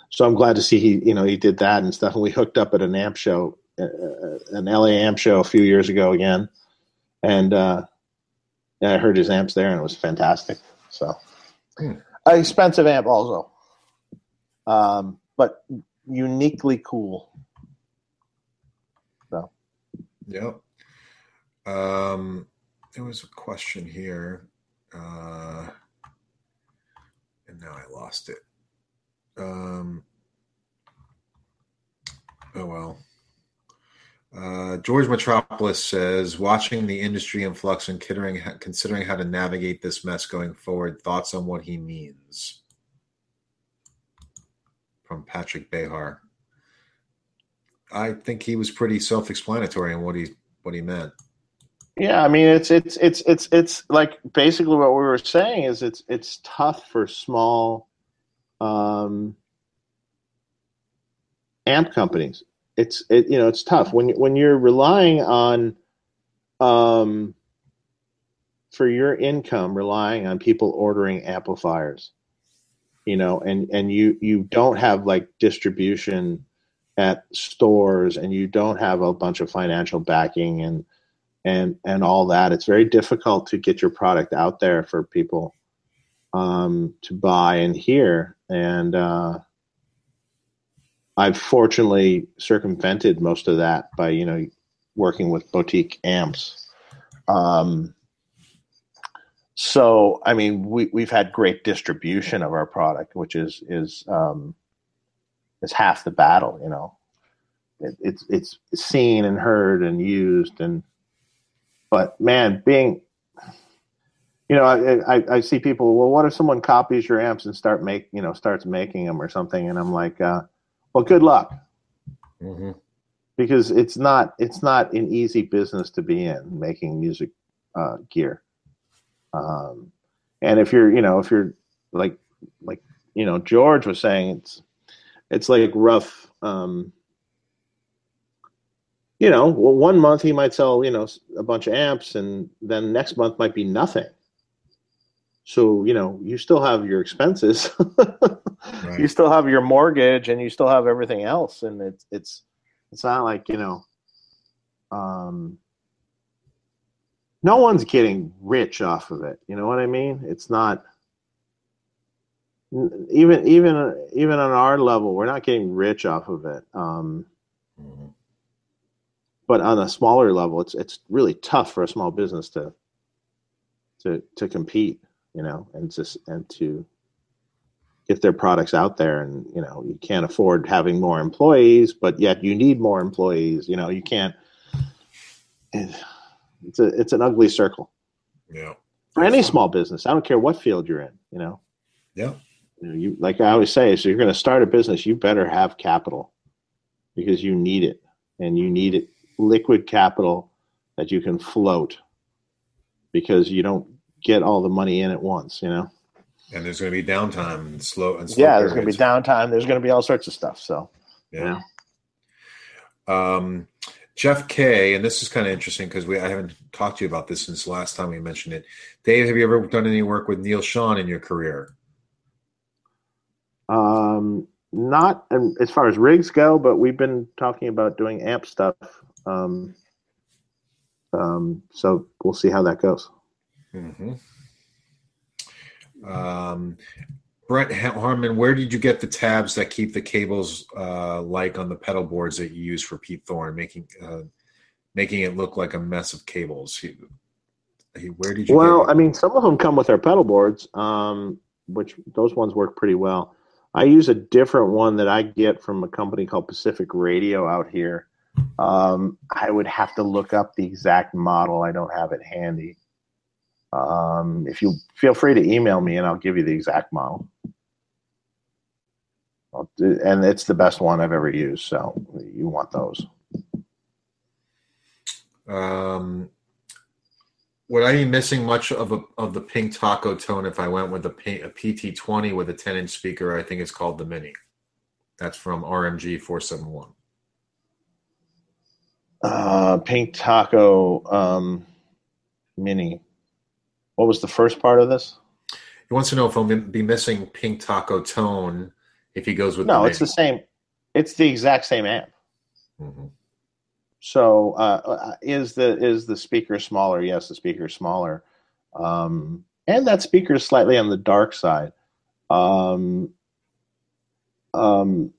so I'm glad to see he you know he did that and stuff. And we hooked up at an amp show an LA amp show a few years ago again, and uh, and I heard his amps there, and it was fantastic. So, Hmm. an expensive amp also, um, but uniquely cool. So, Yep. Um, there was a question here, uh, and now I lost it. Um, oh well. Uh, George Metropoulos says, watching the industry in flux and considering considering how to navigate this mess going forward. Thoughts on what he means? From Patrick Behar. I think he was pretty self-explanatory in what he what he meant. Yeah, I mean it's it's it's it's it's like basically what we were saying is it's it's tough for small um amp companies. It's it you know it's tough. When when you're relying on um for your income relying on people ordering amplifiers you know and and you you don't have like distribution at stores and you don't have a bunch of financial backing and and and all that it's very difficult to get your product out there for people um, to buy and hear. And uh, i've fortunately circumvented most of that by you know working with boutique amps. Um, so i mean we, we've had great distribution of our product which is is um, is half the battle you know. It, it's it's seen and heard and used and but man being you know I, I, I see people well what if someone copies your amps and start make you know starts making them or something? And i'm like uh, well good luck. Mm-hmm. because it's not it's not an easy business to be in making music uh, gear. Um, and if you're you know if you're like like you know george was saying it's it's like rough um, you know well, one month he might sell you know a bunch of amps and then next month might be nothing so you know you still have your expenses. (laughs) Right. you still have your mortgage and you still have everything else. And it's it's it's not like you know um no one's getting rich off of it. You know what i mean? It's not even even even on our level we're not getting rich off of it. Um Mhm. but on a smaller level it's it's really tough for a small business to to to compete you know and just and to get their products out there and you know you can't afford having more employees but yet you need more employees you know you can't it's a it's an ugly circle Yeah. for any small business i don't care what field you're in you know Yeah. you know you like i always say so you're going to start a business you better have capital because you need it and you need it liquid capital that you can float because you don't get all the money in at once you know And there's going to be downtime and slow and slow yeah there's going to be downtime there's going to be all sorts of stuff so Yeah. Um, Jeff K, and this is kind of interesting because we I haven't talked to you about this since the last time we mentioned it. Dave, have you ever done any work with Neal Schon in your career? Um, not um, as far as rigs go, but we've been talking about doing amp stuff. Um, um, so we'll see how that goes. Mm-hmm. Um, Brett Harmon, where did you get the tabs that keep the cables uh, like on the pedal boards that you use for Pete Thorn, making uh, making it look like a mess of cables? He, he, where did you? Well, I mean, some of them come with our pedal boards, um, which those ones work pretty well. I use a different one that I get from a company called Pacific Radio out here. Um, I would have to look up the exact model. I don't have it handy. Um, if you feel free to email me, and I'll give you the exact model. I'll do, and it's the best one I've ever used. So you want those? Um, would I be missing much of a, of the pink taco tone if I went with a, a PT20 with a 10 inch speaker? I think it's called the Mini. That's from RMG 471. Uh, Pink Taco um, Mini. What was the first part of this? He wants to know if I'll be missing pink taco tone if he goes with No, the it's the same. It's the exact same amp. hmm So uh, uh, is the is the speaker smaller? Yes, the speaker is smaller, um, and that speaker is slightly on the dark side. Um, um,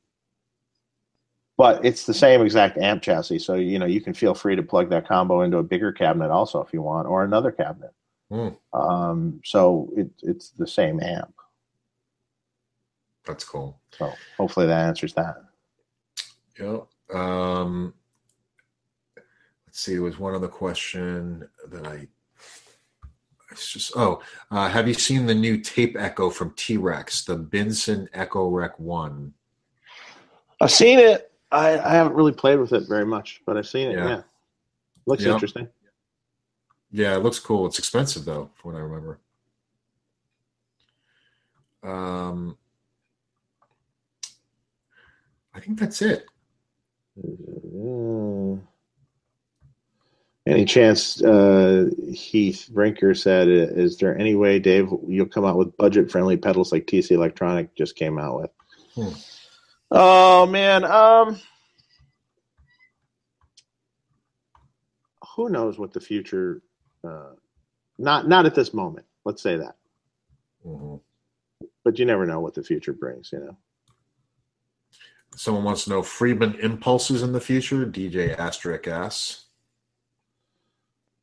but it's the same exact amp chassis, so you know you can feel free to plug that combo into a bigger cabinet also if you want, or another cabinet. Hmm. Um, so it, it's the same amp. That's cool. So hopefully that answers that. Yeah. Um, let's see. There was one other question that I. It's just oh, uh, have you seen the new tape echo from T Rex, the Binson Echorec One? I've seen it. I, I haven't really played with it very much, but I've seen it. Yeah. Yeah. Looks Yep. interesting. Yeah, it looks cool. It's expensive though, from what I remember. Um, I think that's it. Mm. Any chance uh, Heath Brinker said, "Is there any way, Dave, you'll come out with budget-friendly pedals like TC Electronic just came out with?" Hmm. Oh man, um, Who knows what the future? Uh, not not at this moment. Let's say that, Mhm. but you never know what the future brings. You know. Someone wants to know Friedman impulses in the future. DJ Asterisk asks.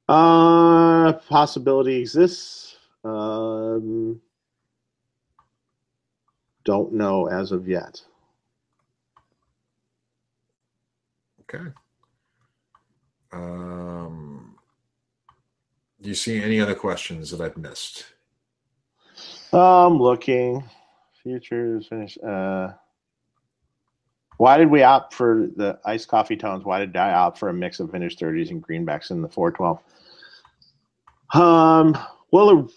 Uh, possibility exists. Um, don't know as of yet. Okay. Um, do you see any other questions that I've missed? I'm looking. Futures finish. Uh, why did we opt for the iced coffee tones? Why did I opt for a mix of vintage 30s and greenbacks in the 412? Um, well,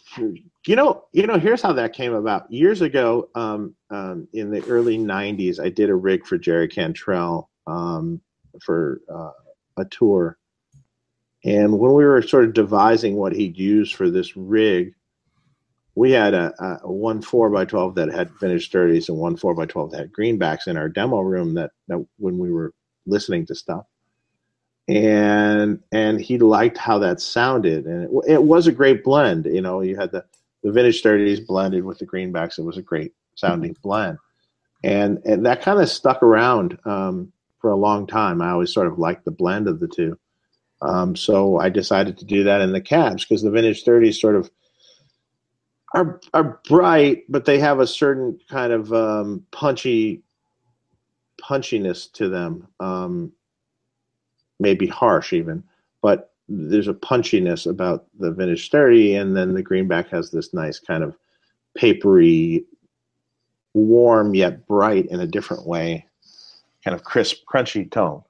you know, you know, here's how that came about. Years ago, um, um, in the early 90s, I did a rig for Jerry Cantrell um, for uh, a tour. And when we were sort of devising what he'd use for this rig, we had a, a one four by twelve that had finished thirties and one four by twelve that had greenbacks in our demo room. That that when we were listening to stuff, and and he liked how that sounded, and it, it was a great blend. You know, you had the the vintage thirties blended with the greenbacks. It was a great sounding blend, and and that kind of stuck around um, for a long time. I always sort of liked the blend of the two. Um, so I decided to do that in the cabs because the vintage 30s sort of are are bright, but they have a certain kind of um, punchy punchiness to them. Um, maybe harsh even, but there's a punchiness about the vintage 30, and then the greenback has this nice kind of papery, warm yet bright in a different way, kind of crisp, crunchy tone.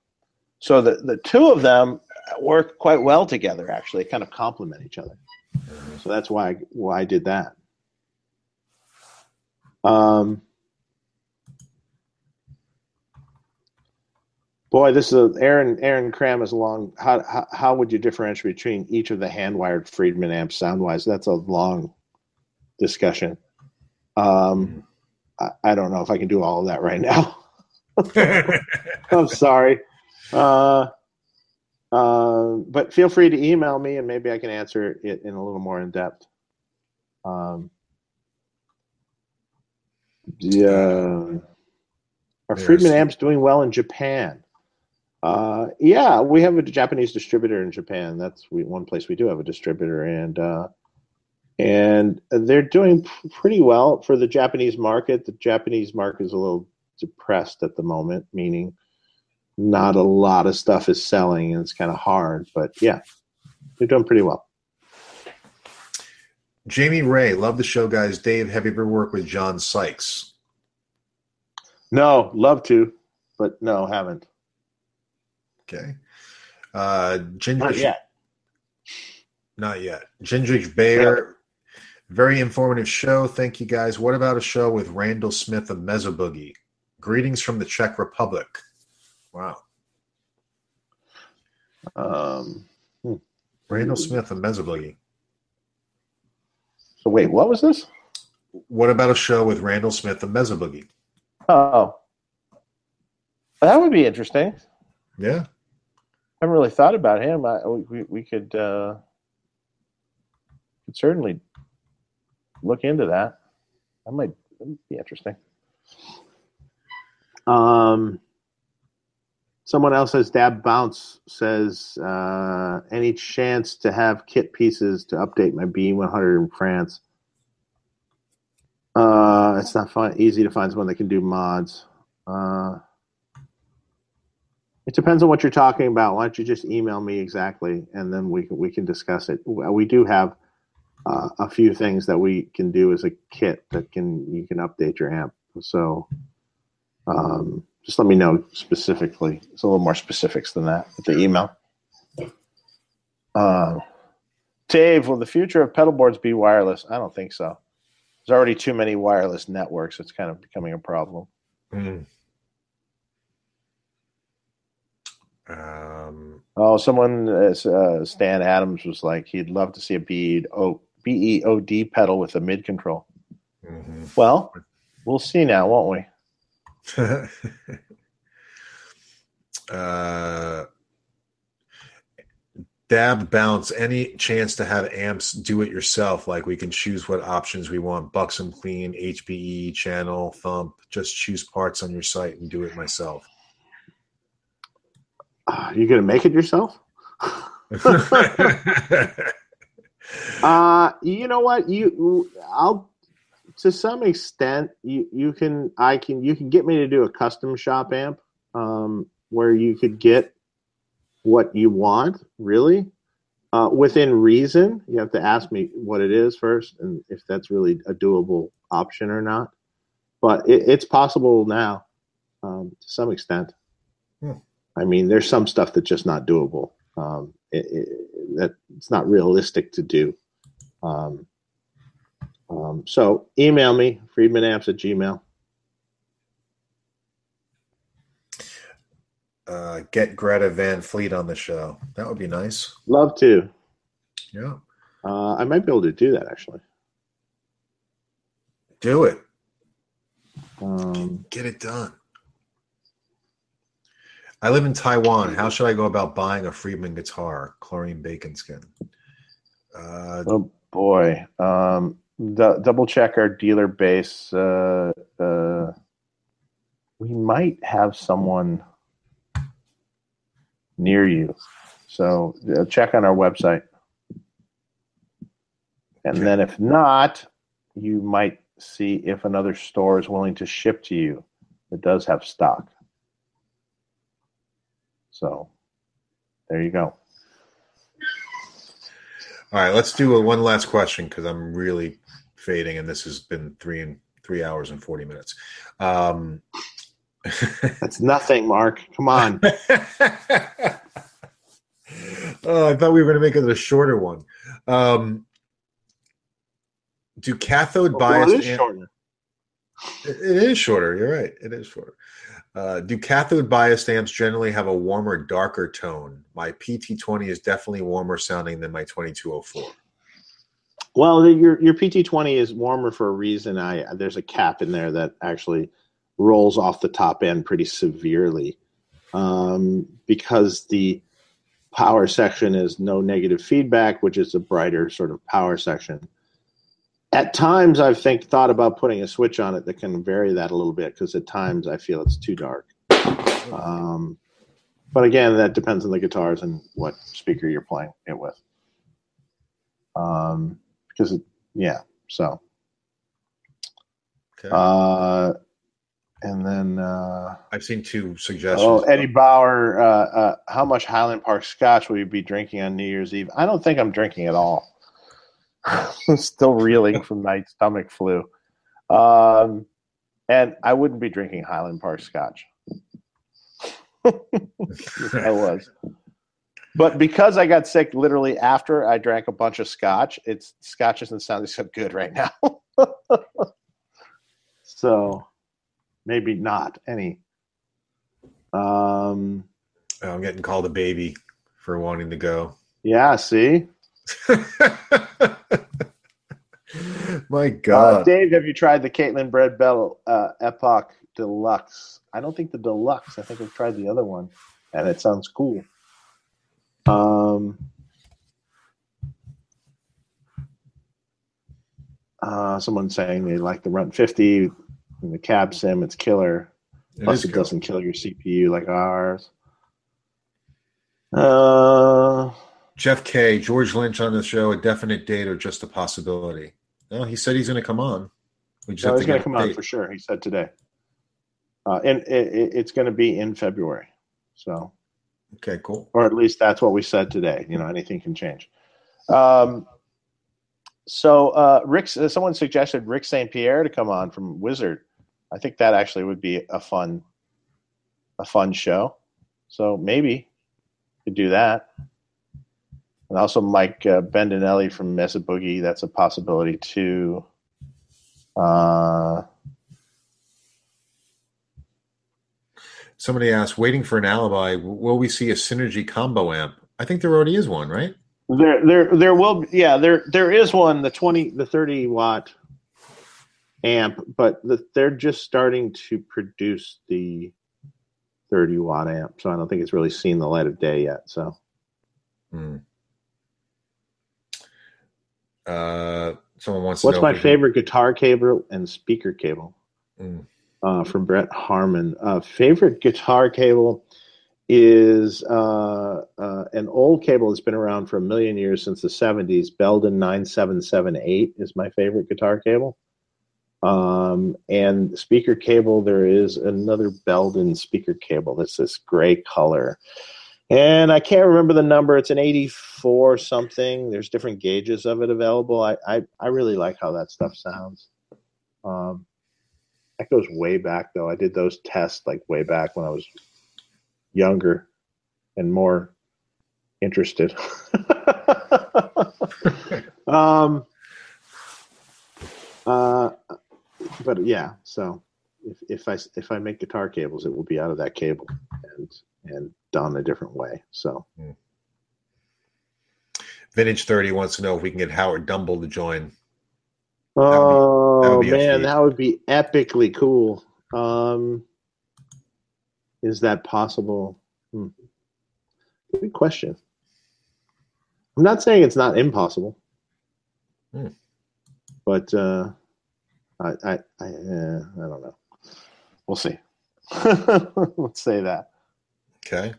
So the the two of them work quite well together. Actually, kind of complement each other. So that's why I, why I did that. Um, boy, this is a, Aaron. Aaron Cram is long. How, how how would you differentiate between each of the hand wired Friedman amps sound wise? That's a long discussion. Um, I, I don't know if I can do all of that right now. (laughs) (laughs) I'm sorry. Uh, uh, but feel free to email me and maybe I can answer it in a little more in depth. Um, yeah. Are Friedman amps doing well in Japan? Uh, yeah, we have a Japanese distributor in Japan. That's we, one place we do have a distributor, and uh, and they're doing pretty well for the Japanese market. The Japanese market is a little depressed at the moment, meaning not a lot of stuff is selling, and it's kind of hard. But yeah, they're doing pretty well. Jamie Ray, love the show, guys. Dave, have you ever worked with John Sykes? No, love to, but no, haven't. Okay. Uh, Ginger, Not yet. Not yet. Gingrich Bayer, very informative show. Thank you guys. What about a show with Randall Smith of Mesa/Boogie? Greetings from the Czech Republic. Wow. Um, Randall Smith of Mesa/Boogie. so wait, what was this? What about a show with Randall Smith of Mesa/Boogie? oh, that would be interesting. Yeah. I haven't really thought about him. I, we we could uh, could certainly look into that. That might that might be interesting. Um, someone else says Dab Bounce says uh, any chance to have kit pieces to update my B100 in France? Uh, it's not fun, easy to find someone that can do mods. Uh, it depends on what you're talking about. Why don't you just email me exactly, and then we can we can discuss it. We do have uh, a few things that we can do as a kit that can you can update your amp. So um, just let me know specifically. It's a little more specifics than that with the email. Uh, Dave, will the future of pedal boards be wireless? I don't think so. There's already too many wireless networks. It's kind of becoming a problem. Mm. Um, Oh, someone, uh, uh, Stan Adams was like, he'd love to see a BEO, BEOD pedal with a mid control. mhm. Well, we'll see now, won't we? (laughs) uh, dab bounce. Any chance to have amps do it yourself? Like we can choose what options we want: Buxom clean, HBE, channel, thump. Just choose parts on your site and do it myself. Uh, you gonna make it yourself? (laughs) (laughs) Uh, you know what? You, I'll to some extent. You you can I can you can get me to do a custom shop amp, um, where you could get what you want really, uh, within reason. You have to ask me what it is first, and if that's really a doable option or not. But it, it's possible now, um, to some extent. Hmm. I mean, there's some stuff that's just not doable. Um, it, it, that it's not realistic to do. Um, um, so email me, friedmanamps at gmail. uh, get Greta Van Fleet on the show. That would be nice. Love to. Yeah, Uh, I might be able to do that actually. do it. Um, Get it done. I live in Taiwan. How should I go about buying a Friedman guitar? Chlorine bacon skin. Uh, Oh boy. Um, du- double check our dealer base. Uh, uh, we might have someone near you. So uh, check on our website. And then if not, you might see if another store is willing to ship to you that does have stock. So there you go. all right, let's do a one last question because I'm really fading, and this has been three and three hours and forty minutes. Um, (laughs) that's nothing, Mark. Come on. (laughs) oh, I thought we were going to make it a shorter one. Um, do cathode Well, biased it is amp- shorter. It it is shorter. You're right. It is shorter. Uh, do cathode biased amps generally have a warmer, darker tone? My PT20 is definitely warmer sounding than my 2204. Well, the- your your PT20 is warmer for a reason. I there's a cap in there that actually rolls off the top end pretty severely um, because the power section is no negative feedback, which is a brighter sort of power section. At times, I've think thought about putting a switch on it that can vary that a little bit because at times I feel it's too dark. Um, but again, that depends on the guitars and what speaker you're playing it with. Um, because it, yeah, so Okay. uh, and then uh, I've seen two suggestions. Oh, Eddie Bauer, uh, uh, how much Highland Park Scotch will you be drinking on New Year's Eve? I don't think I'm drinking at all. (laughs) I'm still reeling from my stomach flu, um, and I wouldn't be drinking Highland Park Scotch. (laughs) I was, but because I got sick literally after I drank a bunch of Scotch, it's Scotch isn't sounding so good right now. (laughs) so maybe not any. Um, Oh, I'm getting called a baby for wanting to go. yeah, see, (laughs) My Uh, God. Dave, have you tried the Catalinbread Belle uh, Epoch Deluxe? I don't think the Deluxe. I think I've tried the other one, and it sounds cool. Um, uh, someone saying they like the Runt 50 and the cab sim. It's killer. It Plus, it cool. doesn't kill your CPU like ours. Uh, Jeff K. George Lynch on the show. A definite date or just a possibility? No, he said he's going to come on. We just no, he's going to come date. for sure. He said today. Uh, and it, it, it's going to be in February. So, Okay, cool. or at least that's what we said today. You know, anything can change. Um, so uh, Rick, uh, someone suggested Rick St. Pierre to come on from Wizard. I think that actually would be a fun, a fun show. So maybe could do that. and also Mike uh, Bendinelli from Mesa Boogie. That's a possibility too. Uh, Somebody asked, waiting for an alibi, will we see a synergy combo amp? I think there already is one, right? there, there, there will. Yeah, there, there is one. The twenty, the thirty watt amp, but the, they're just starting to produce the thirty watt amp. So I don't think it's really seen the light of day yet. So. Hmm. Uh, someone wants. What's my favorite guitar cable and speaker cable? Mm. Uh, from Brett Harmon. Uh, favorite guitar cable is uh, uh, an old cable that's been around for a million years since the 70s. Belden 9778 is my favorite guitar cable. Um, and speaker cable, there is another Belden speaker cable that's this gray color. And I can't remember the number. It's an 84 something. There's different gauges of it available. I, I, I really like how that stuff sounds. Um, that goes way back, though. I did those tests like way back when I was younger and more interested. (laughs) um, uh, but yeah, so if, if I if I make guitar cables, it will be out of that cable and and done a different way. So. Hmm. Vintage thirty wants to know if we can get Howard Dumble to join. Oh that be, man, that would be epically cool. Um, is that possible? Hmm. Good question. I'm not saying it's not impossible, hmm. but uh, I I I, uh, I don't know. We'll see. (laughs) Let's say that. Okay.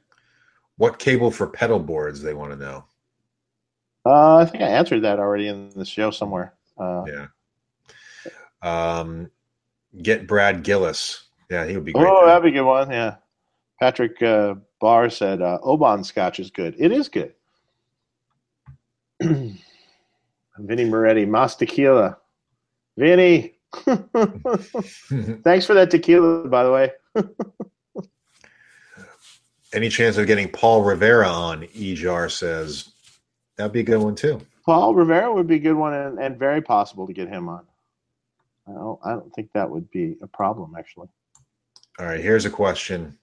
What cable for pedal boards? They want to know. Uh, I think I answered that already in the show somewhere. Uh, yeah. Um, get Brad Gillis. Yeah, he would be great. Oh, that'd be a good one. Yeah. Patrick uh, Barr said uh, Oban Scotch is good. It is good. (clears throat) Vinny Moretti, Mas Tequila. Vinny, (laughs) thanks for that tequila, by the way. (laughs) Any chance of getting Paul Rivera on? Ejar says that'd be a good one too. Paul Rivera would be a good one, and, and very possible to get him on. I don't, I don't think that would be a problem, actually. All right, here's a question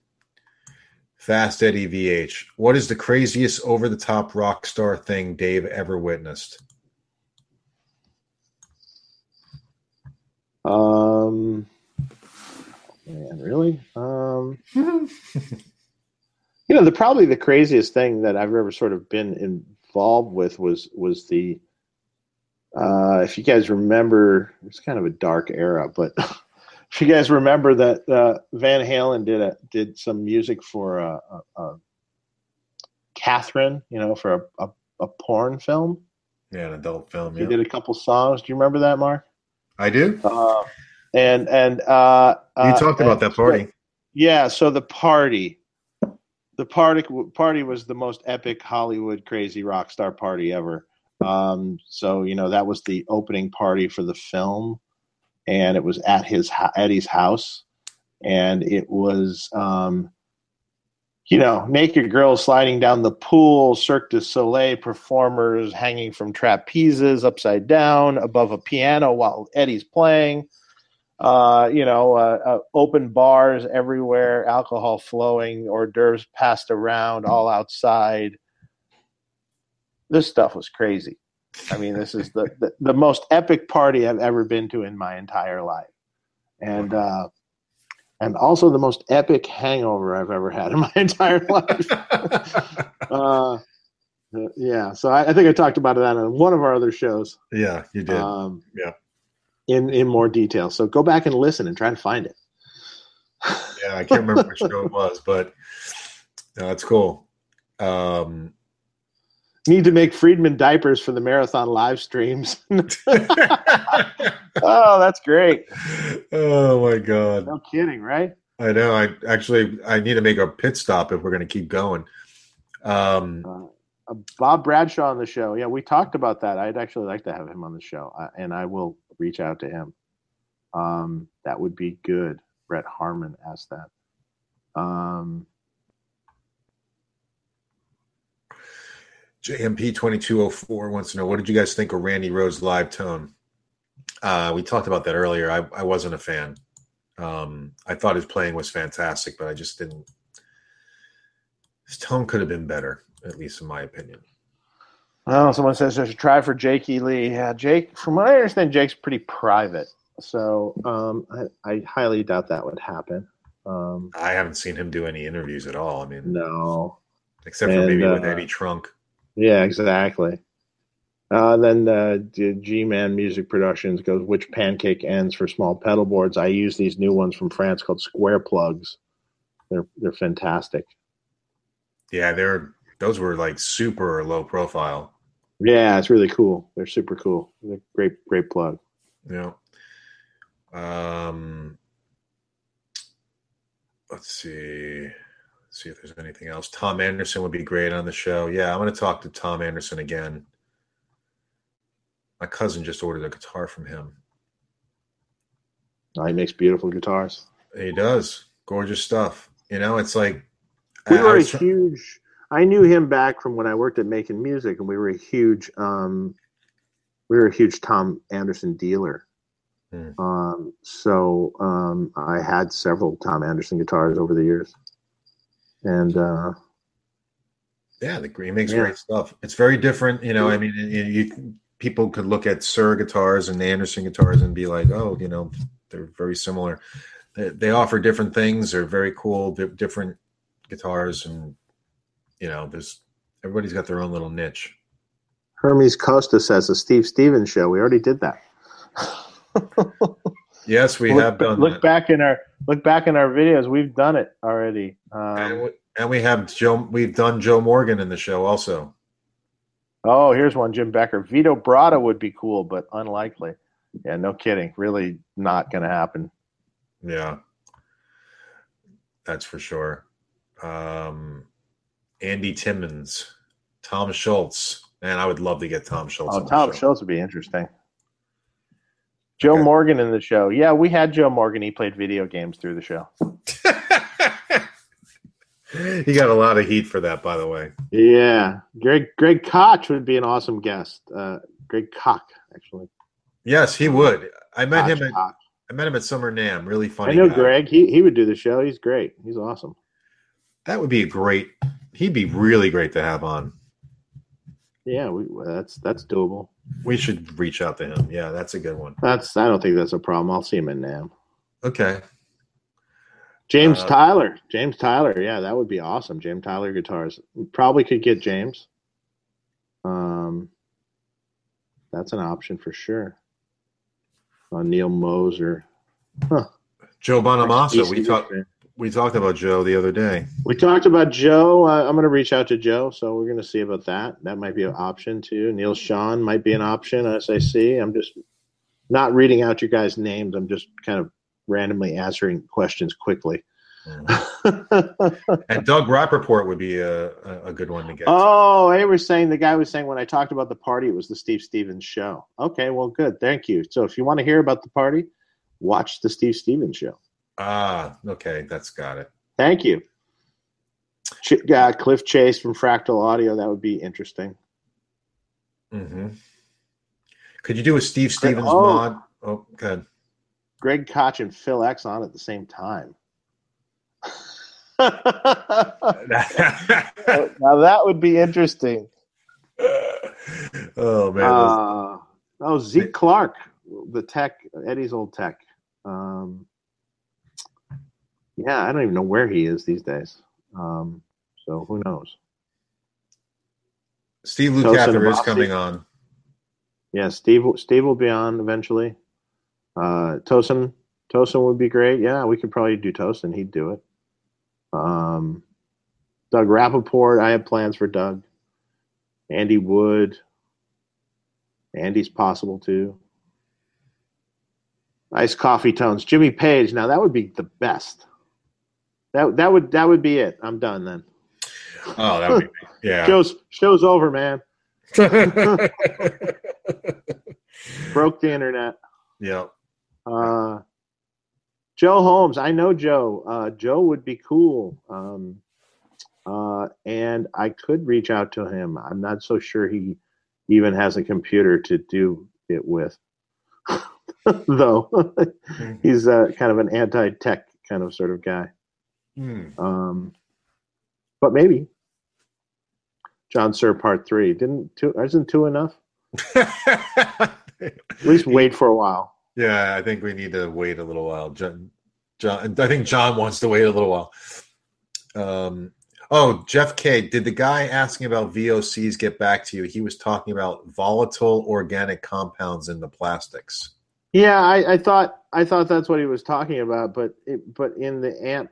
Fast Eddie VH. What is the craziest over the top rock star thing Dave ever witnessed? Um, man, really? Um, (laughs) you know, the probably the craziest thing that I've ever sort of been involved with was was the. Uh, if you guys remember, it's kind of a dark era, but (laughs) if you guys remember that uh, Van Halen did a, did some music for a, a, a Catherine, you know, for a, a, porn film. Yeah, an adult film. He yeah. did a couple songs. Do you remember that, Mark? I do. Uh, and and uh, you talked about that party. Yeah, so the party, the party party was the most epic Hollywood crazy rock star party ever. Um, so you know that was the opening party for the film and it was at his Eddie's house, and it was um, you know naked girls sliding down the pool, Cirque du Soleil performers hanging from trapezes upside down above a piano while Eddie's playing. Uh, you know, uh, uh, open bars everywhere, alcohol flowing, hors d'oeuvres passed around, all outside. This stuff was crazy. I mean, this is the, the, the, most epic party I've ever been to in my entire life. And, uh, and also the most epic hangover I've ever had in my (laughs) entire life. (laughs) uh, yeah. So I, I, think I talked about that on one of our other shows. Yeah, you did. Um, yeah. In, in more detail. So go back and listen and try to find it. yeah. I can't remember which show it was, but no, it's cool. Um, need to make Friedman diapers for the marathon live streams. (laughs) oh, that's great. Oh my god. No kidding, right? I know. I actually I need to make a pit stop if we're going to keep going. Um, uh, Bob Bradshaw on the show. Yeah, we talked about that. I'd actually like to have him on the show, uh, and I will reach out to him. Um, that would be good. Brett Harmon asked that. Um, JMP twenty two oh four wants to know what did you guys think of Randy Rhoads live tone? Uh, we talked about that earlier. I, I wasn't a fan. Um, I thought his playing was fantastic, but I just didn't. His tone could have been better, at least in my opinion. Oh, someone says I should try for Jake E. Lee. Yeah, Jake. From what I understand, Jake's pretty private. So um, I, I highly doubt that would happen. Um, I haven't seen him do any interviews at all. I mean, no, except for And, maybe with uh, Eddie Trunk. Yeah, exactly. Uh, then uh, G Man Music Productions goes, which pancake ends for small pedal boards? I use these new ones from France called Square Plugs. They're they're fantastic. Yeah, they're those were like super low profile. Yeah, it's really cool. They're super cool. They're great great plug. Know. Um, let's see. See if there's anything else. Tom Anderson would be great on the show. Yeah, I'm going to talk to Tom Anderson again. My cousin just ordered a guitar from him. Uh, he makes beautiful guitars. He does gorgeous stuff. You know, it's like We were a huge. I knew him back from when I worked at Making Music, and we were a huge. Um, we were a huge Tom Anderson dealer. Hmm. Um, so um, I had several Tom Anderson guitars over the years, and uh, Yeah, the he makes Yeah. great stuff. It's very different, you know. I mean, you, you people could look at Suhr guitars and Anderson guitars and be like, oh, you know, they're very similar. They, they offer different things. They're very cool, di- different guitars, and you know, there's everybody's got their own little niche. Hermes Costa says a Steve Stevens show. We already did that. (laughs) Yes, we look, have done look that. back in our look back in our videos. We've done it already. and, Um, we, and we have Joe. We've done Joe Morgan in the show also. oh, here's one. Jim Becker. Vito Bratta would be cool, but unlikely. Yeah, no kidding. Really not going to happen. Yeah, that's for sure. Um, Andy Timmons, Tom Scholz. Man, I would love to get Tom Scholz. Oh, Tom. Scholz would be interesting. Joe Okay. Morgan in the show. Yeah, we had Joe Morgan. He played video games through the show. (laughs) he got a lot of heat for that, by the way. Yeah, Greg Greg Koch would be an awesome guest. Uh, Greg Koch, actually. Yes, he would. I met Koch, him at Koch. I met him at Summer NAMM. Really funny. I know guy. Greg. He he would do the show. He's great. He's awesome. That would be a great. He'd be really great to have on. Yeah, we, that's that's doable. We should reach out to him. Yeah, that's a good one. That's I don't think that's a problem. I'll see him in NAMM. Okay. James Uh, Tyler. James Tyler. Yeah, that would be awesome. James Tyler guitars. We probably could get James. Um, that's an option for sure. Uh, Neal Moser. Huh. Joe Bonamassa. We talked. We talked about Joe the other day. We talked about Joe. Uh, I'm going to reach out to Joe, so we're going to see about that. That might be an option too. Neal Schon might be an option. As I see, I'm just not reading out your guys' names. I'm just kind of randomly answering questions quickly. (laughs) And Doug Rappoport would be a, a, a good one to get. oh, they were saying the guy was saying when I talked about the party, it was the Steve Stevens show. Okay, well, good. Thank you. So if you want to hear about the party, watch the Steve Stevens show. Ah, okay, that's got it. Thank you. Ch- uh, Cliff Chase from Fractal Audio. That would be interesting. hmm Could you do a Steve Stevens Oh. mod? Oh, good. Greg Koch and Phil X on at the same time. (laughs) now that would be interesting. oh man, Uh, oh, Zeke Clark, the tech, Eddie's old tech. Um, yeah, I don't even know where he is these days. Um, so who knows? Steve Lukather is coming on. Yeah, Steve. Steve will be on eventually. Uh, Tosin. Tosin would be great. Yeah, we could probably do Tosin. He'd do it. Um, Doug Rappoport. I have plans for Doug. Andy Wood. Andy's possible too. Ice coffee tones. Jimmy Page. Now that would be the best. That that would that would be it. I'm done then. Oh, that would be (laughs) yeah. Show's show's over, man. (laughs) Broke the internet. yeah. Uh, Joe Holmes, I know Joe. Uh, Joe would be cool. Um, uh, and I could reach out to him. I'm not so sure he even has a computer to do it with, (laughs) though. He's uh, kind of an anti-tech kind of sort of guy. Hmm. Um, but maybe John Suhr Part Three didn't two isn't two enough? (laughs) At least wait for a while. yeah, I think we need to wait a little while. John, John, I think John wants to wait a little while. Um, oh, Jeff K, did the guy asking about VOCs get back to you? He was talking about volatile organic compounds in the plastics. Yeah, I, I thought I thought that's what he was talking about, but it, but in the amp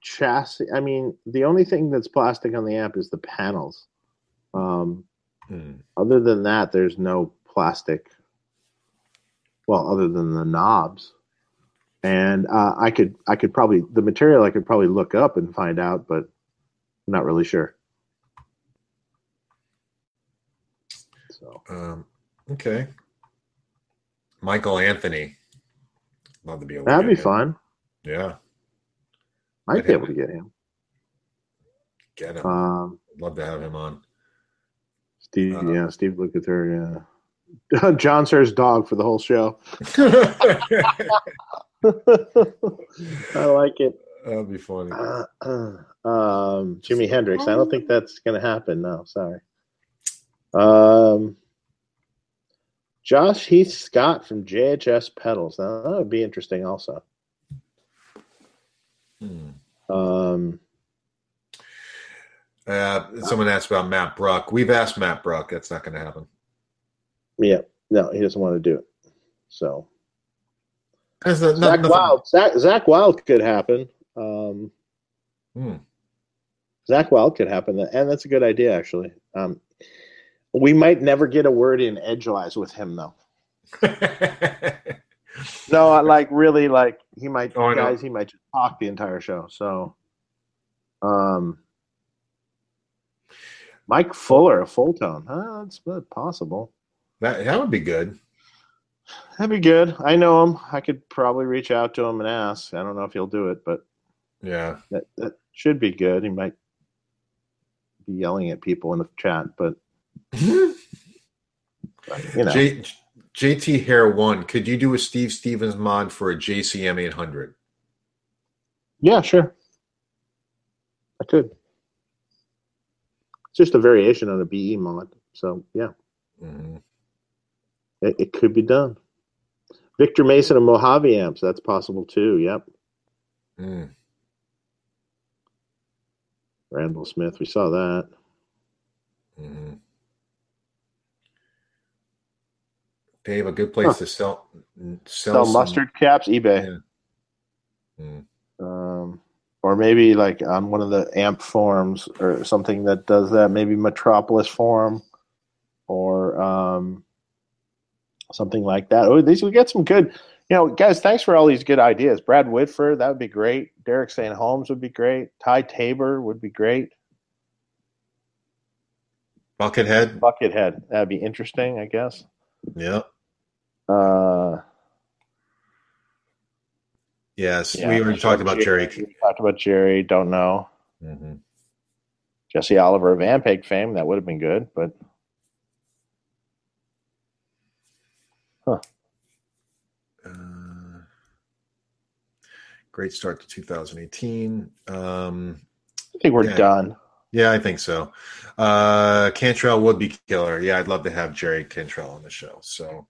chassis, I mean, the only thing that's plastic on the amp is the panels. Um, Hmm. other than that, there's no plastic. Well, other than the knobs, and uh, I could I could probably the material I could probably look up and find out, but I'm not really sure. So Um, okay. Michael Anthony. Love to be able to that'd be fun. Yeah, Get be able to get him. get him. Um, Love to have him on. Steve, Uh, yeah, Steve Lukather. Yeah, (laughs) John Suhr's dog for the whole show. (laughs) I like it. That'd be funny. Uh, uh, um, Jimi Hendrix. I don't think that's going to happen. No, sorry. Um, Josh Heath Scott from JHS Pedals. Now that would be interesting. Also, Hmm. um, Uh, someone asked about Matt Bruck. We've asked Matt Bruck. That's not going to happen. yeah, no, he doesn't want to do it. So That's not- Zach nothing- Wild, Zach, Zakk Wylde could happen. Um, Hmm. Zakk Wylde could happen, and that's a good idea actually. Um, we might never get a word in edgewise with him though. (laughs) No, I like really like he might Oh, guys. He might just talk the entire show. So, um, Mike Fuller, a Fulltone. Huh, that's possible. that that would be good. That'd be good. I know him. I could probably reach out to him and ask. I don't know if he'll do it, but Yeah. that that should be good. He might be yelling at people in the chat, but (laughs) you know, J, JT Hair One. Could you do a Steve Stevens mod for a JCM 800? yeah, sure, I could. It's just a variation on a BE mod, so yeah. Mhm. It, it could be done. Victor Mason and Mojave amps. That's possible too. Yep. Mm. Randall Smith. We saw that. Mhm. Dave, a good place Huh. to sell sell, Sell some- mustard caps. eBay. Yeah. Mm. Um, or maybe like on one of the amp forums or something that does that. Maybe Metropoulos forum or um, something like that. Oh, these we get some good. You know, guys, thanks for all these good ideas. Brad Whitford, that would be great. Derek St. Holmes would be great. Ty Tabor would be great. Buckethead. Buckethead, that'd be interesting, I guess. Yep. Uh, Yes. yeah, we already talked about Jerry. We talked about Jerry. Don't know hmm Jesse Oliver of Ampeg fame. That would have been good, but Uh, great start to 2018. Um, I think we're Yeah. done. yeah, I think so. Uh, Cantrell would be killer. Yeah, I'd love to have Jerry Cantrell on the show. So,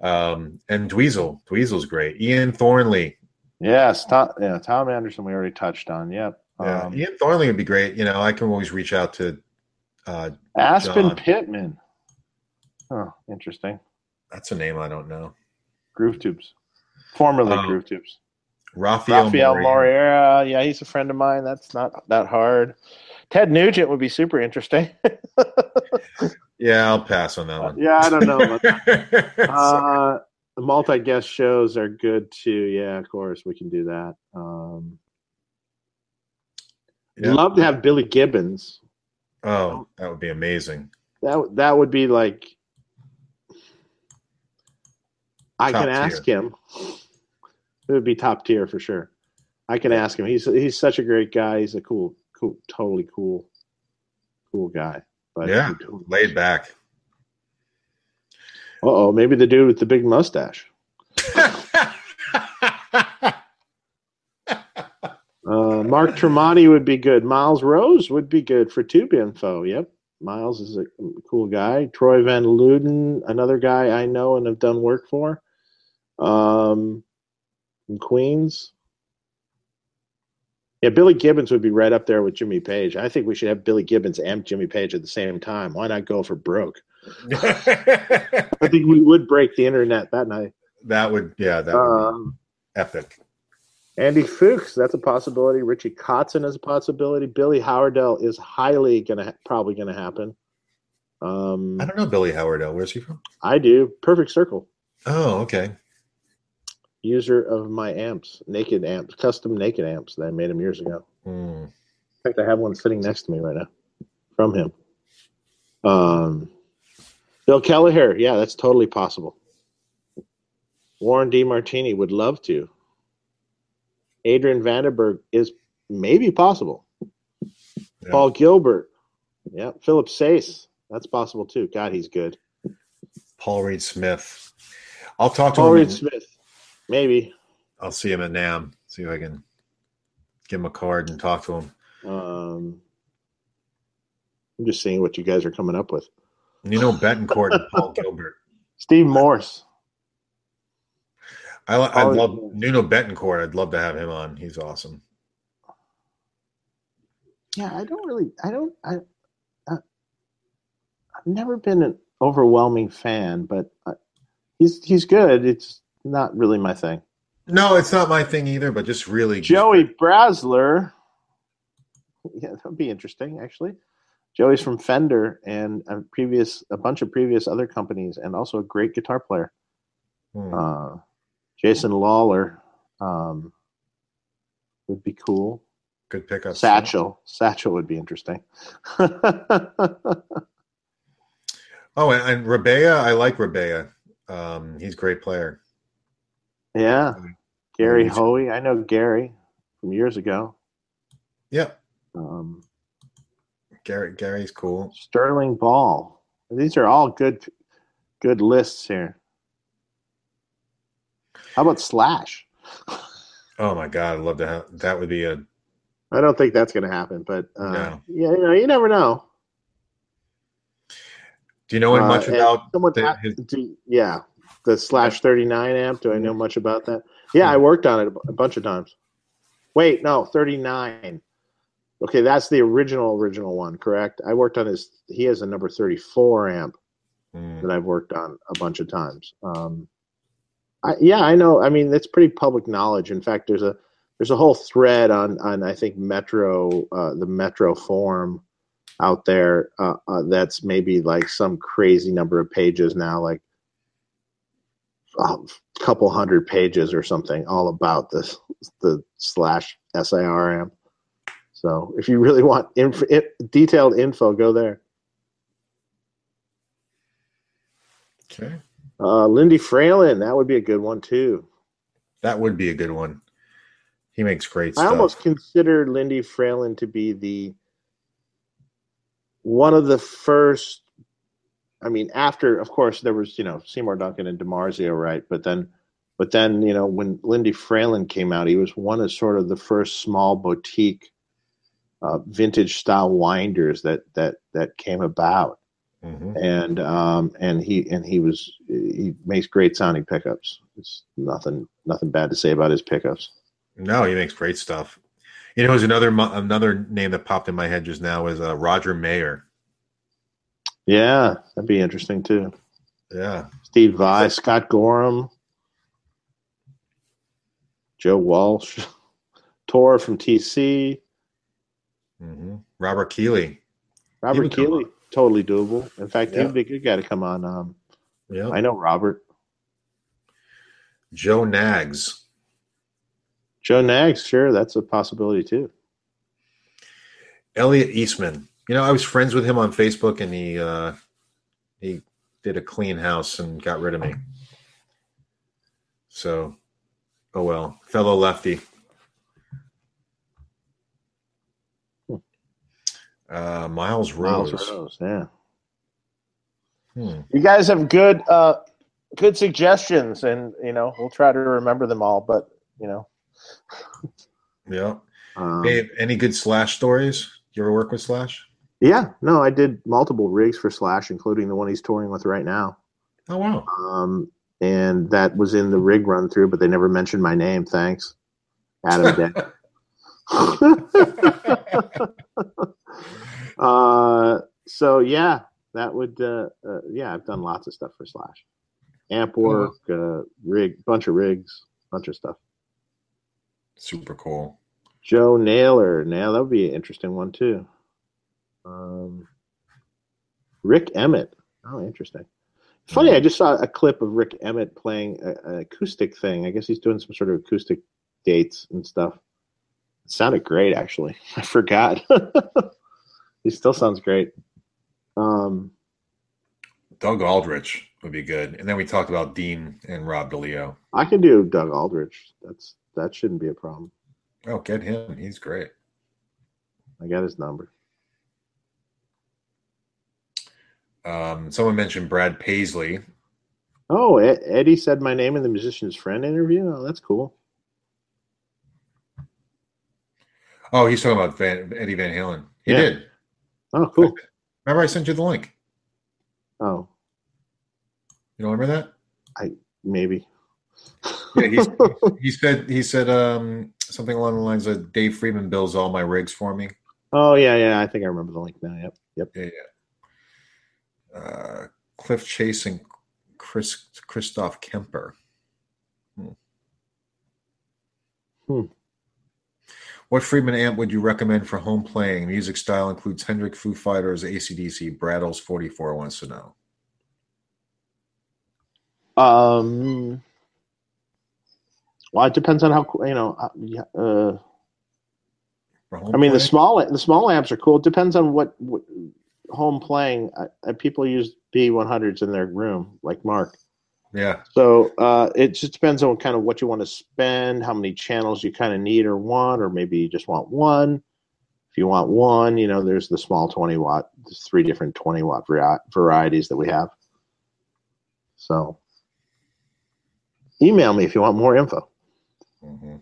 um, and Dweezil. Dweezil's great. Ian Thornley. Yes, Tom, yeah, Tom Anderson. We already touched on. Yep. Yeah, Um, Ian Thornley would be great. You know, I can always reach out to. Uh, Aspen John. Pittman. Oh, interesting. that's a name I don't know. Groove Tubes, formerly Um, Groove Tubes. Raphael, Rafael Moreira. Moreira. Yeah, he's a friend of mine. That's not that hard. Ted Nugent would be super interesting. (laughs) Yeah, I'll pass on that one. yeah, I don't know. About that. (laughs) Uh, the multi guest shows are good too. Yeah, of course we can do that. Um, Yeah. Love to have Billy Gibbons. Oh, that would be amazing. That that would be like. I Top can ask him. It would be top tier for sure. I can ask him. He's he's such a great guy. He's a cool, cool, totally cool. cool guy. But yeah, laid back. Uh oh, maybe the dude with the big mustache. (laughs) Uh, Mark Tremonti would be good. Miles Rose would be good for Tube Info. Yep. Miles is a cool guy. Troy Van Leeuwen, another guy I know and have done work for. Um, in Queens. Yeah, Billy Gibbons would be right up there with Jimmy Page. I think we should have Billy Gibbons and Jimmy Page at the same time. Why not go for broke? (laughs) I think we would break the internet that night. That would, yeah, that would um, epic. Andy Fuchs, that's a possibility. Richie Kotzen is a possibility. Billy Howerdel is highly gonna probably gonna happen. Um, I don't know Billy Howerdel. Where's he from? I do. Perfect Circle. Oh, okay. User of my amps, naked amps, custom naked amps that I made him years ago. Mm. In fact, I have one sitting next to me right now from him. Um, Bill Kelliher, yeah, that's totally possible. Warren DeMartini would love to. Adrian Vandenberg is maybe possible. Yeah. Paul Gilbert. Yeah. Philip Sayce. That's possible too. God, he's good. Paul Reed Smith. I'll talk to Paul him. Reed Smith. Maybe. I'll see him at NAMM. See if I can give him a card and talk to him. Um, I'm just seeing what you guys are coming up with. You know Bettencourt and Paul (laughs) Gilbert. Steve Morse. I, I love Nuno Bettencourt. I'd love to have him on. He's awesome. Yeah, I don't really. I don't. I. I I've never been an overwhelming fan, but I, he's he's good. It's not really my thing. No, it's not my thing either. But just really, Joey. Brasler. Yeah, that would be interesting, actually. Joey's from Fender and a previous a bunch of previous other companies, and also a great guitar player. Hmm. Uh, Jason Lollar um, would be cool. Good pickup. Satchel. Satchel would be interesting. (laughs) oh, and, and Rabea, I like Rabea. Um, he's a great player. Yeah. Gary Hoey. I know Gary from years ago. Yep. Um, Gary Gary's cool. Sterling Ball. These are all good good lists here. How about Slash? Oh my god, I'd love to have that. Would be a. I don't think that's going to happen, but uh, no. yeah, you know, you never know. Do you know uh, much about someone? The, his... do, yeah, the Slash thirty nine amp. Do I know much about that? Yeah, I worked on it a bunch of times. Wait, no, thirty nine. Okay, that's the original original one, correct? I worked on his. He has a number thirty four amp mm. that I've worked on a bunch of times. Um, I, yeah, I know. I mean, it's pretty public knowledge. In fact, there's a there's a whole thread on on I think Metro uh, the Metro forum out there uh, uh, that's maybe like some crazy number of pages now, like a couple hundred pages or something, all about this the slash SIRM. So if you really want inf- detailed info, go there. Okay. Uh, Lindy Fralin, that would be a good one too. That would be a good one. He makes great I stuff. almost consider Lindy Fralin to be the one of the first. I mean, after of course there was you know Seymour Duncan and DiMarzio, right? But then, but then you know when Lindy Fralin came out, he was one of sort of the first small boutique, uh, vintage style winders that that that came about Mm-hmm. And um, and he and he was he makes great sounding pickups. It's nothing nothing bad to say about his pickups. No, he makes great stuff. You know, there's another another name that popped in my head just now is uh, Roger Mayer. Yeah, that'd be interesting too. Yeah, Steve Vai, Scott Gorham, Joe Walsh, (laughs) Tor from TC, mm-hmm. Robert Keeley. Robert Keeley totally doable. In fact, yeah. he'd be a good guy to come on. Um, yeah, I know Robert. Joe Knaggs. Joe Knaggs, sure, that's a possibility too. Elliot Easton. You know, I was friends with him on Facebook, and he uh, he did a clean house and got rid of me. So, oh well, fellow lefty. Uh, Miles Rose. Miles Rose, yeah. Hmm. You guys have good uh, good suggestions, and you know we'll try to remember them all. But you know, Yeah. Um, Dave, any good Slash stories? You ever work with Slash? Yeah, no, I did multiple rigs for Slash, including the one he's touring with right now. Oh wow. Um, and that was in the rig run through, but they never mentioned my name. Thanks, Adam. (laughs) (laughs) Uh, so yeah, that would uh, uh, yeah, I've done lots of stuff for Slash, amp work, uh, rig, bunch of rigs, bunch of stuff. Super cool. Joe Naylor, now that would be an interesting one too. Um, Rik Emmett, oh, interesting. Funny, I just saw a clip of Rik Emmett playing a- an acoustic thing. I guess he's doing some sort of acoustic dates and stuff. It sounded great, actually. (laughs) I forgot. (laughs) he still sounds great. Um, Doug Aldrich would be good. And then we talked about Dean and Rob DeLeo. I can do Doug Aldrich. That's that shouldn't be a problem. Oh, get him. He's great. I got his number. Um, someone mentioned Brad Paisley. Oh, Ed- Eddie said my name in the musician's friend interview. Oh, that's cool. Oh, he's talking about Van, Eddie Van Halen. He Yeah. did. Oh, cool. Remember I sent you the link. Oh, You don't remember that? I maybe. Yeah, he's, (laughs) he said he said um, something along the lines of Dave Friedman builds all my rigs for me. Oh yeah, yeah. I think I remember the link now. Yep, yep. Yeah, yeah. Uh, Cliff Chase and Chris Christoph Kemper. Hmm. Hmm. What Friedman amp would you recommend for home playing? Music style includes Hendrick, Foo Fighters, ACDC. Braddles forty four wants to know. Um. Well, it depends on how you know. uh, Uh, I mean, the small the small amps are cool. It depends on what, what home playing. Uh, uh, people use B one hundreds in their room, like Mark. yeah, So uh, it just depends on kind of what you want to spend, how many channels you kind of need or want, or maybe you just want one. If you want one, you know, there's the small 20 watt, there's three different 20 watt varieties that we have. So email me if you want more info. hmm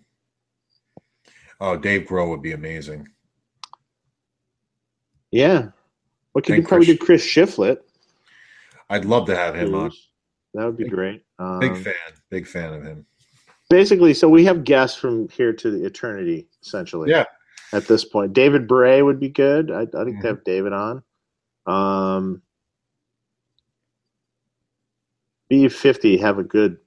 Oh, Dave Grohl would be amazing. Yeah. What could you probably Chris- do Chris Shiflett? I'd love to have him on. That would be Big- great. Um, Big fan, big fan of him. basically, so we have guests from here to the eternity, essentially. Yeah. At this point, David Bray would be good. I, I think Mhm. to have David on. Um, B50 have a good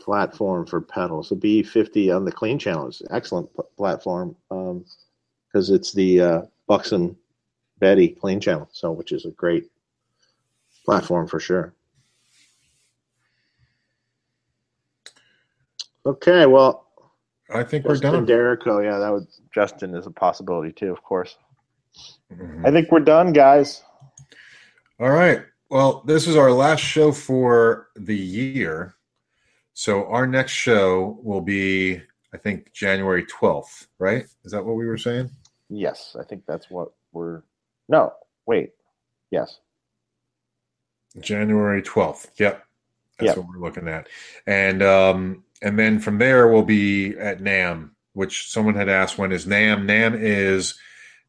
platform for pedals. The B50 on the Clean Channel is an excellent p- platform because it's the uh, Buxom Betty Clean Channel, so which is a great platform for sure. Okay, well, I think we're Justin done. Derrico, yeah, that would. Justin is a possibility too, of course. Mhm. I think we're done, guys. All right. Well, this is our last show for the year. So our next show will be, I think, January 12th, right? Is that what we were saying? Yes, I think that's what we're. No, wait. Yes. January 12th. Yep. That's Yep. what we're looking at. And um and then from there we'll be at NAMM, which someone had asked when is NAMM? NAMM is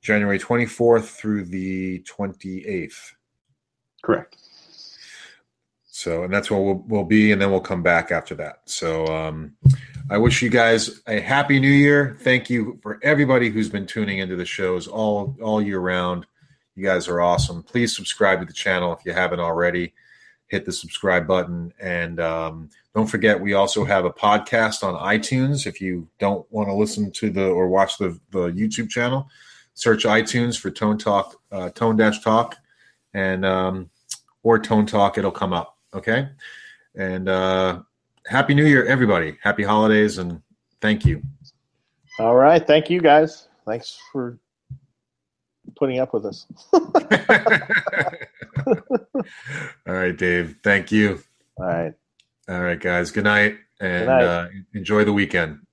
January 24th through the 28th. Correct. So, and that's where we'll, we'll be, and then we'll come back after that. So, um, I wish you guys a happy new year. Thank you for everybody who's been tuning into the shows all all year round. You guys are awesome. Please subscribe to the channel if you haven't already. Hit the subscribe button, and um, don't forget we also have a podcast on iTunes. If you don't want to listen to the or watch the the YouTube channel, search iTunes for Tone Talk, uh, Tone Dash Talk, and um, or Tone Talk. It'll come up. Okay. And uh, happy New Year, everybody. Happy holidays, and thank you. All right. Thank you, guys. Thanks for putting up with us. (laughs) (laughs) All right, Dave. Thank you. All right. All right, guys. Good night, and Good night. Uh, enjoy the weekend.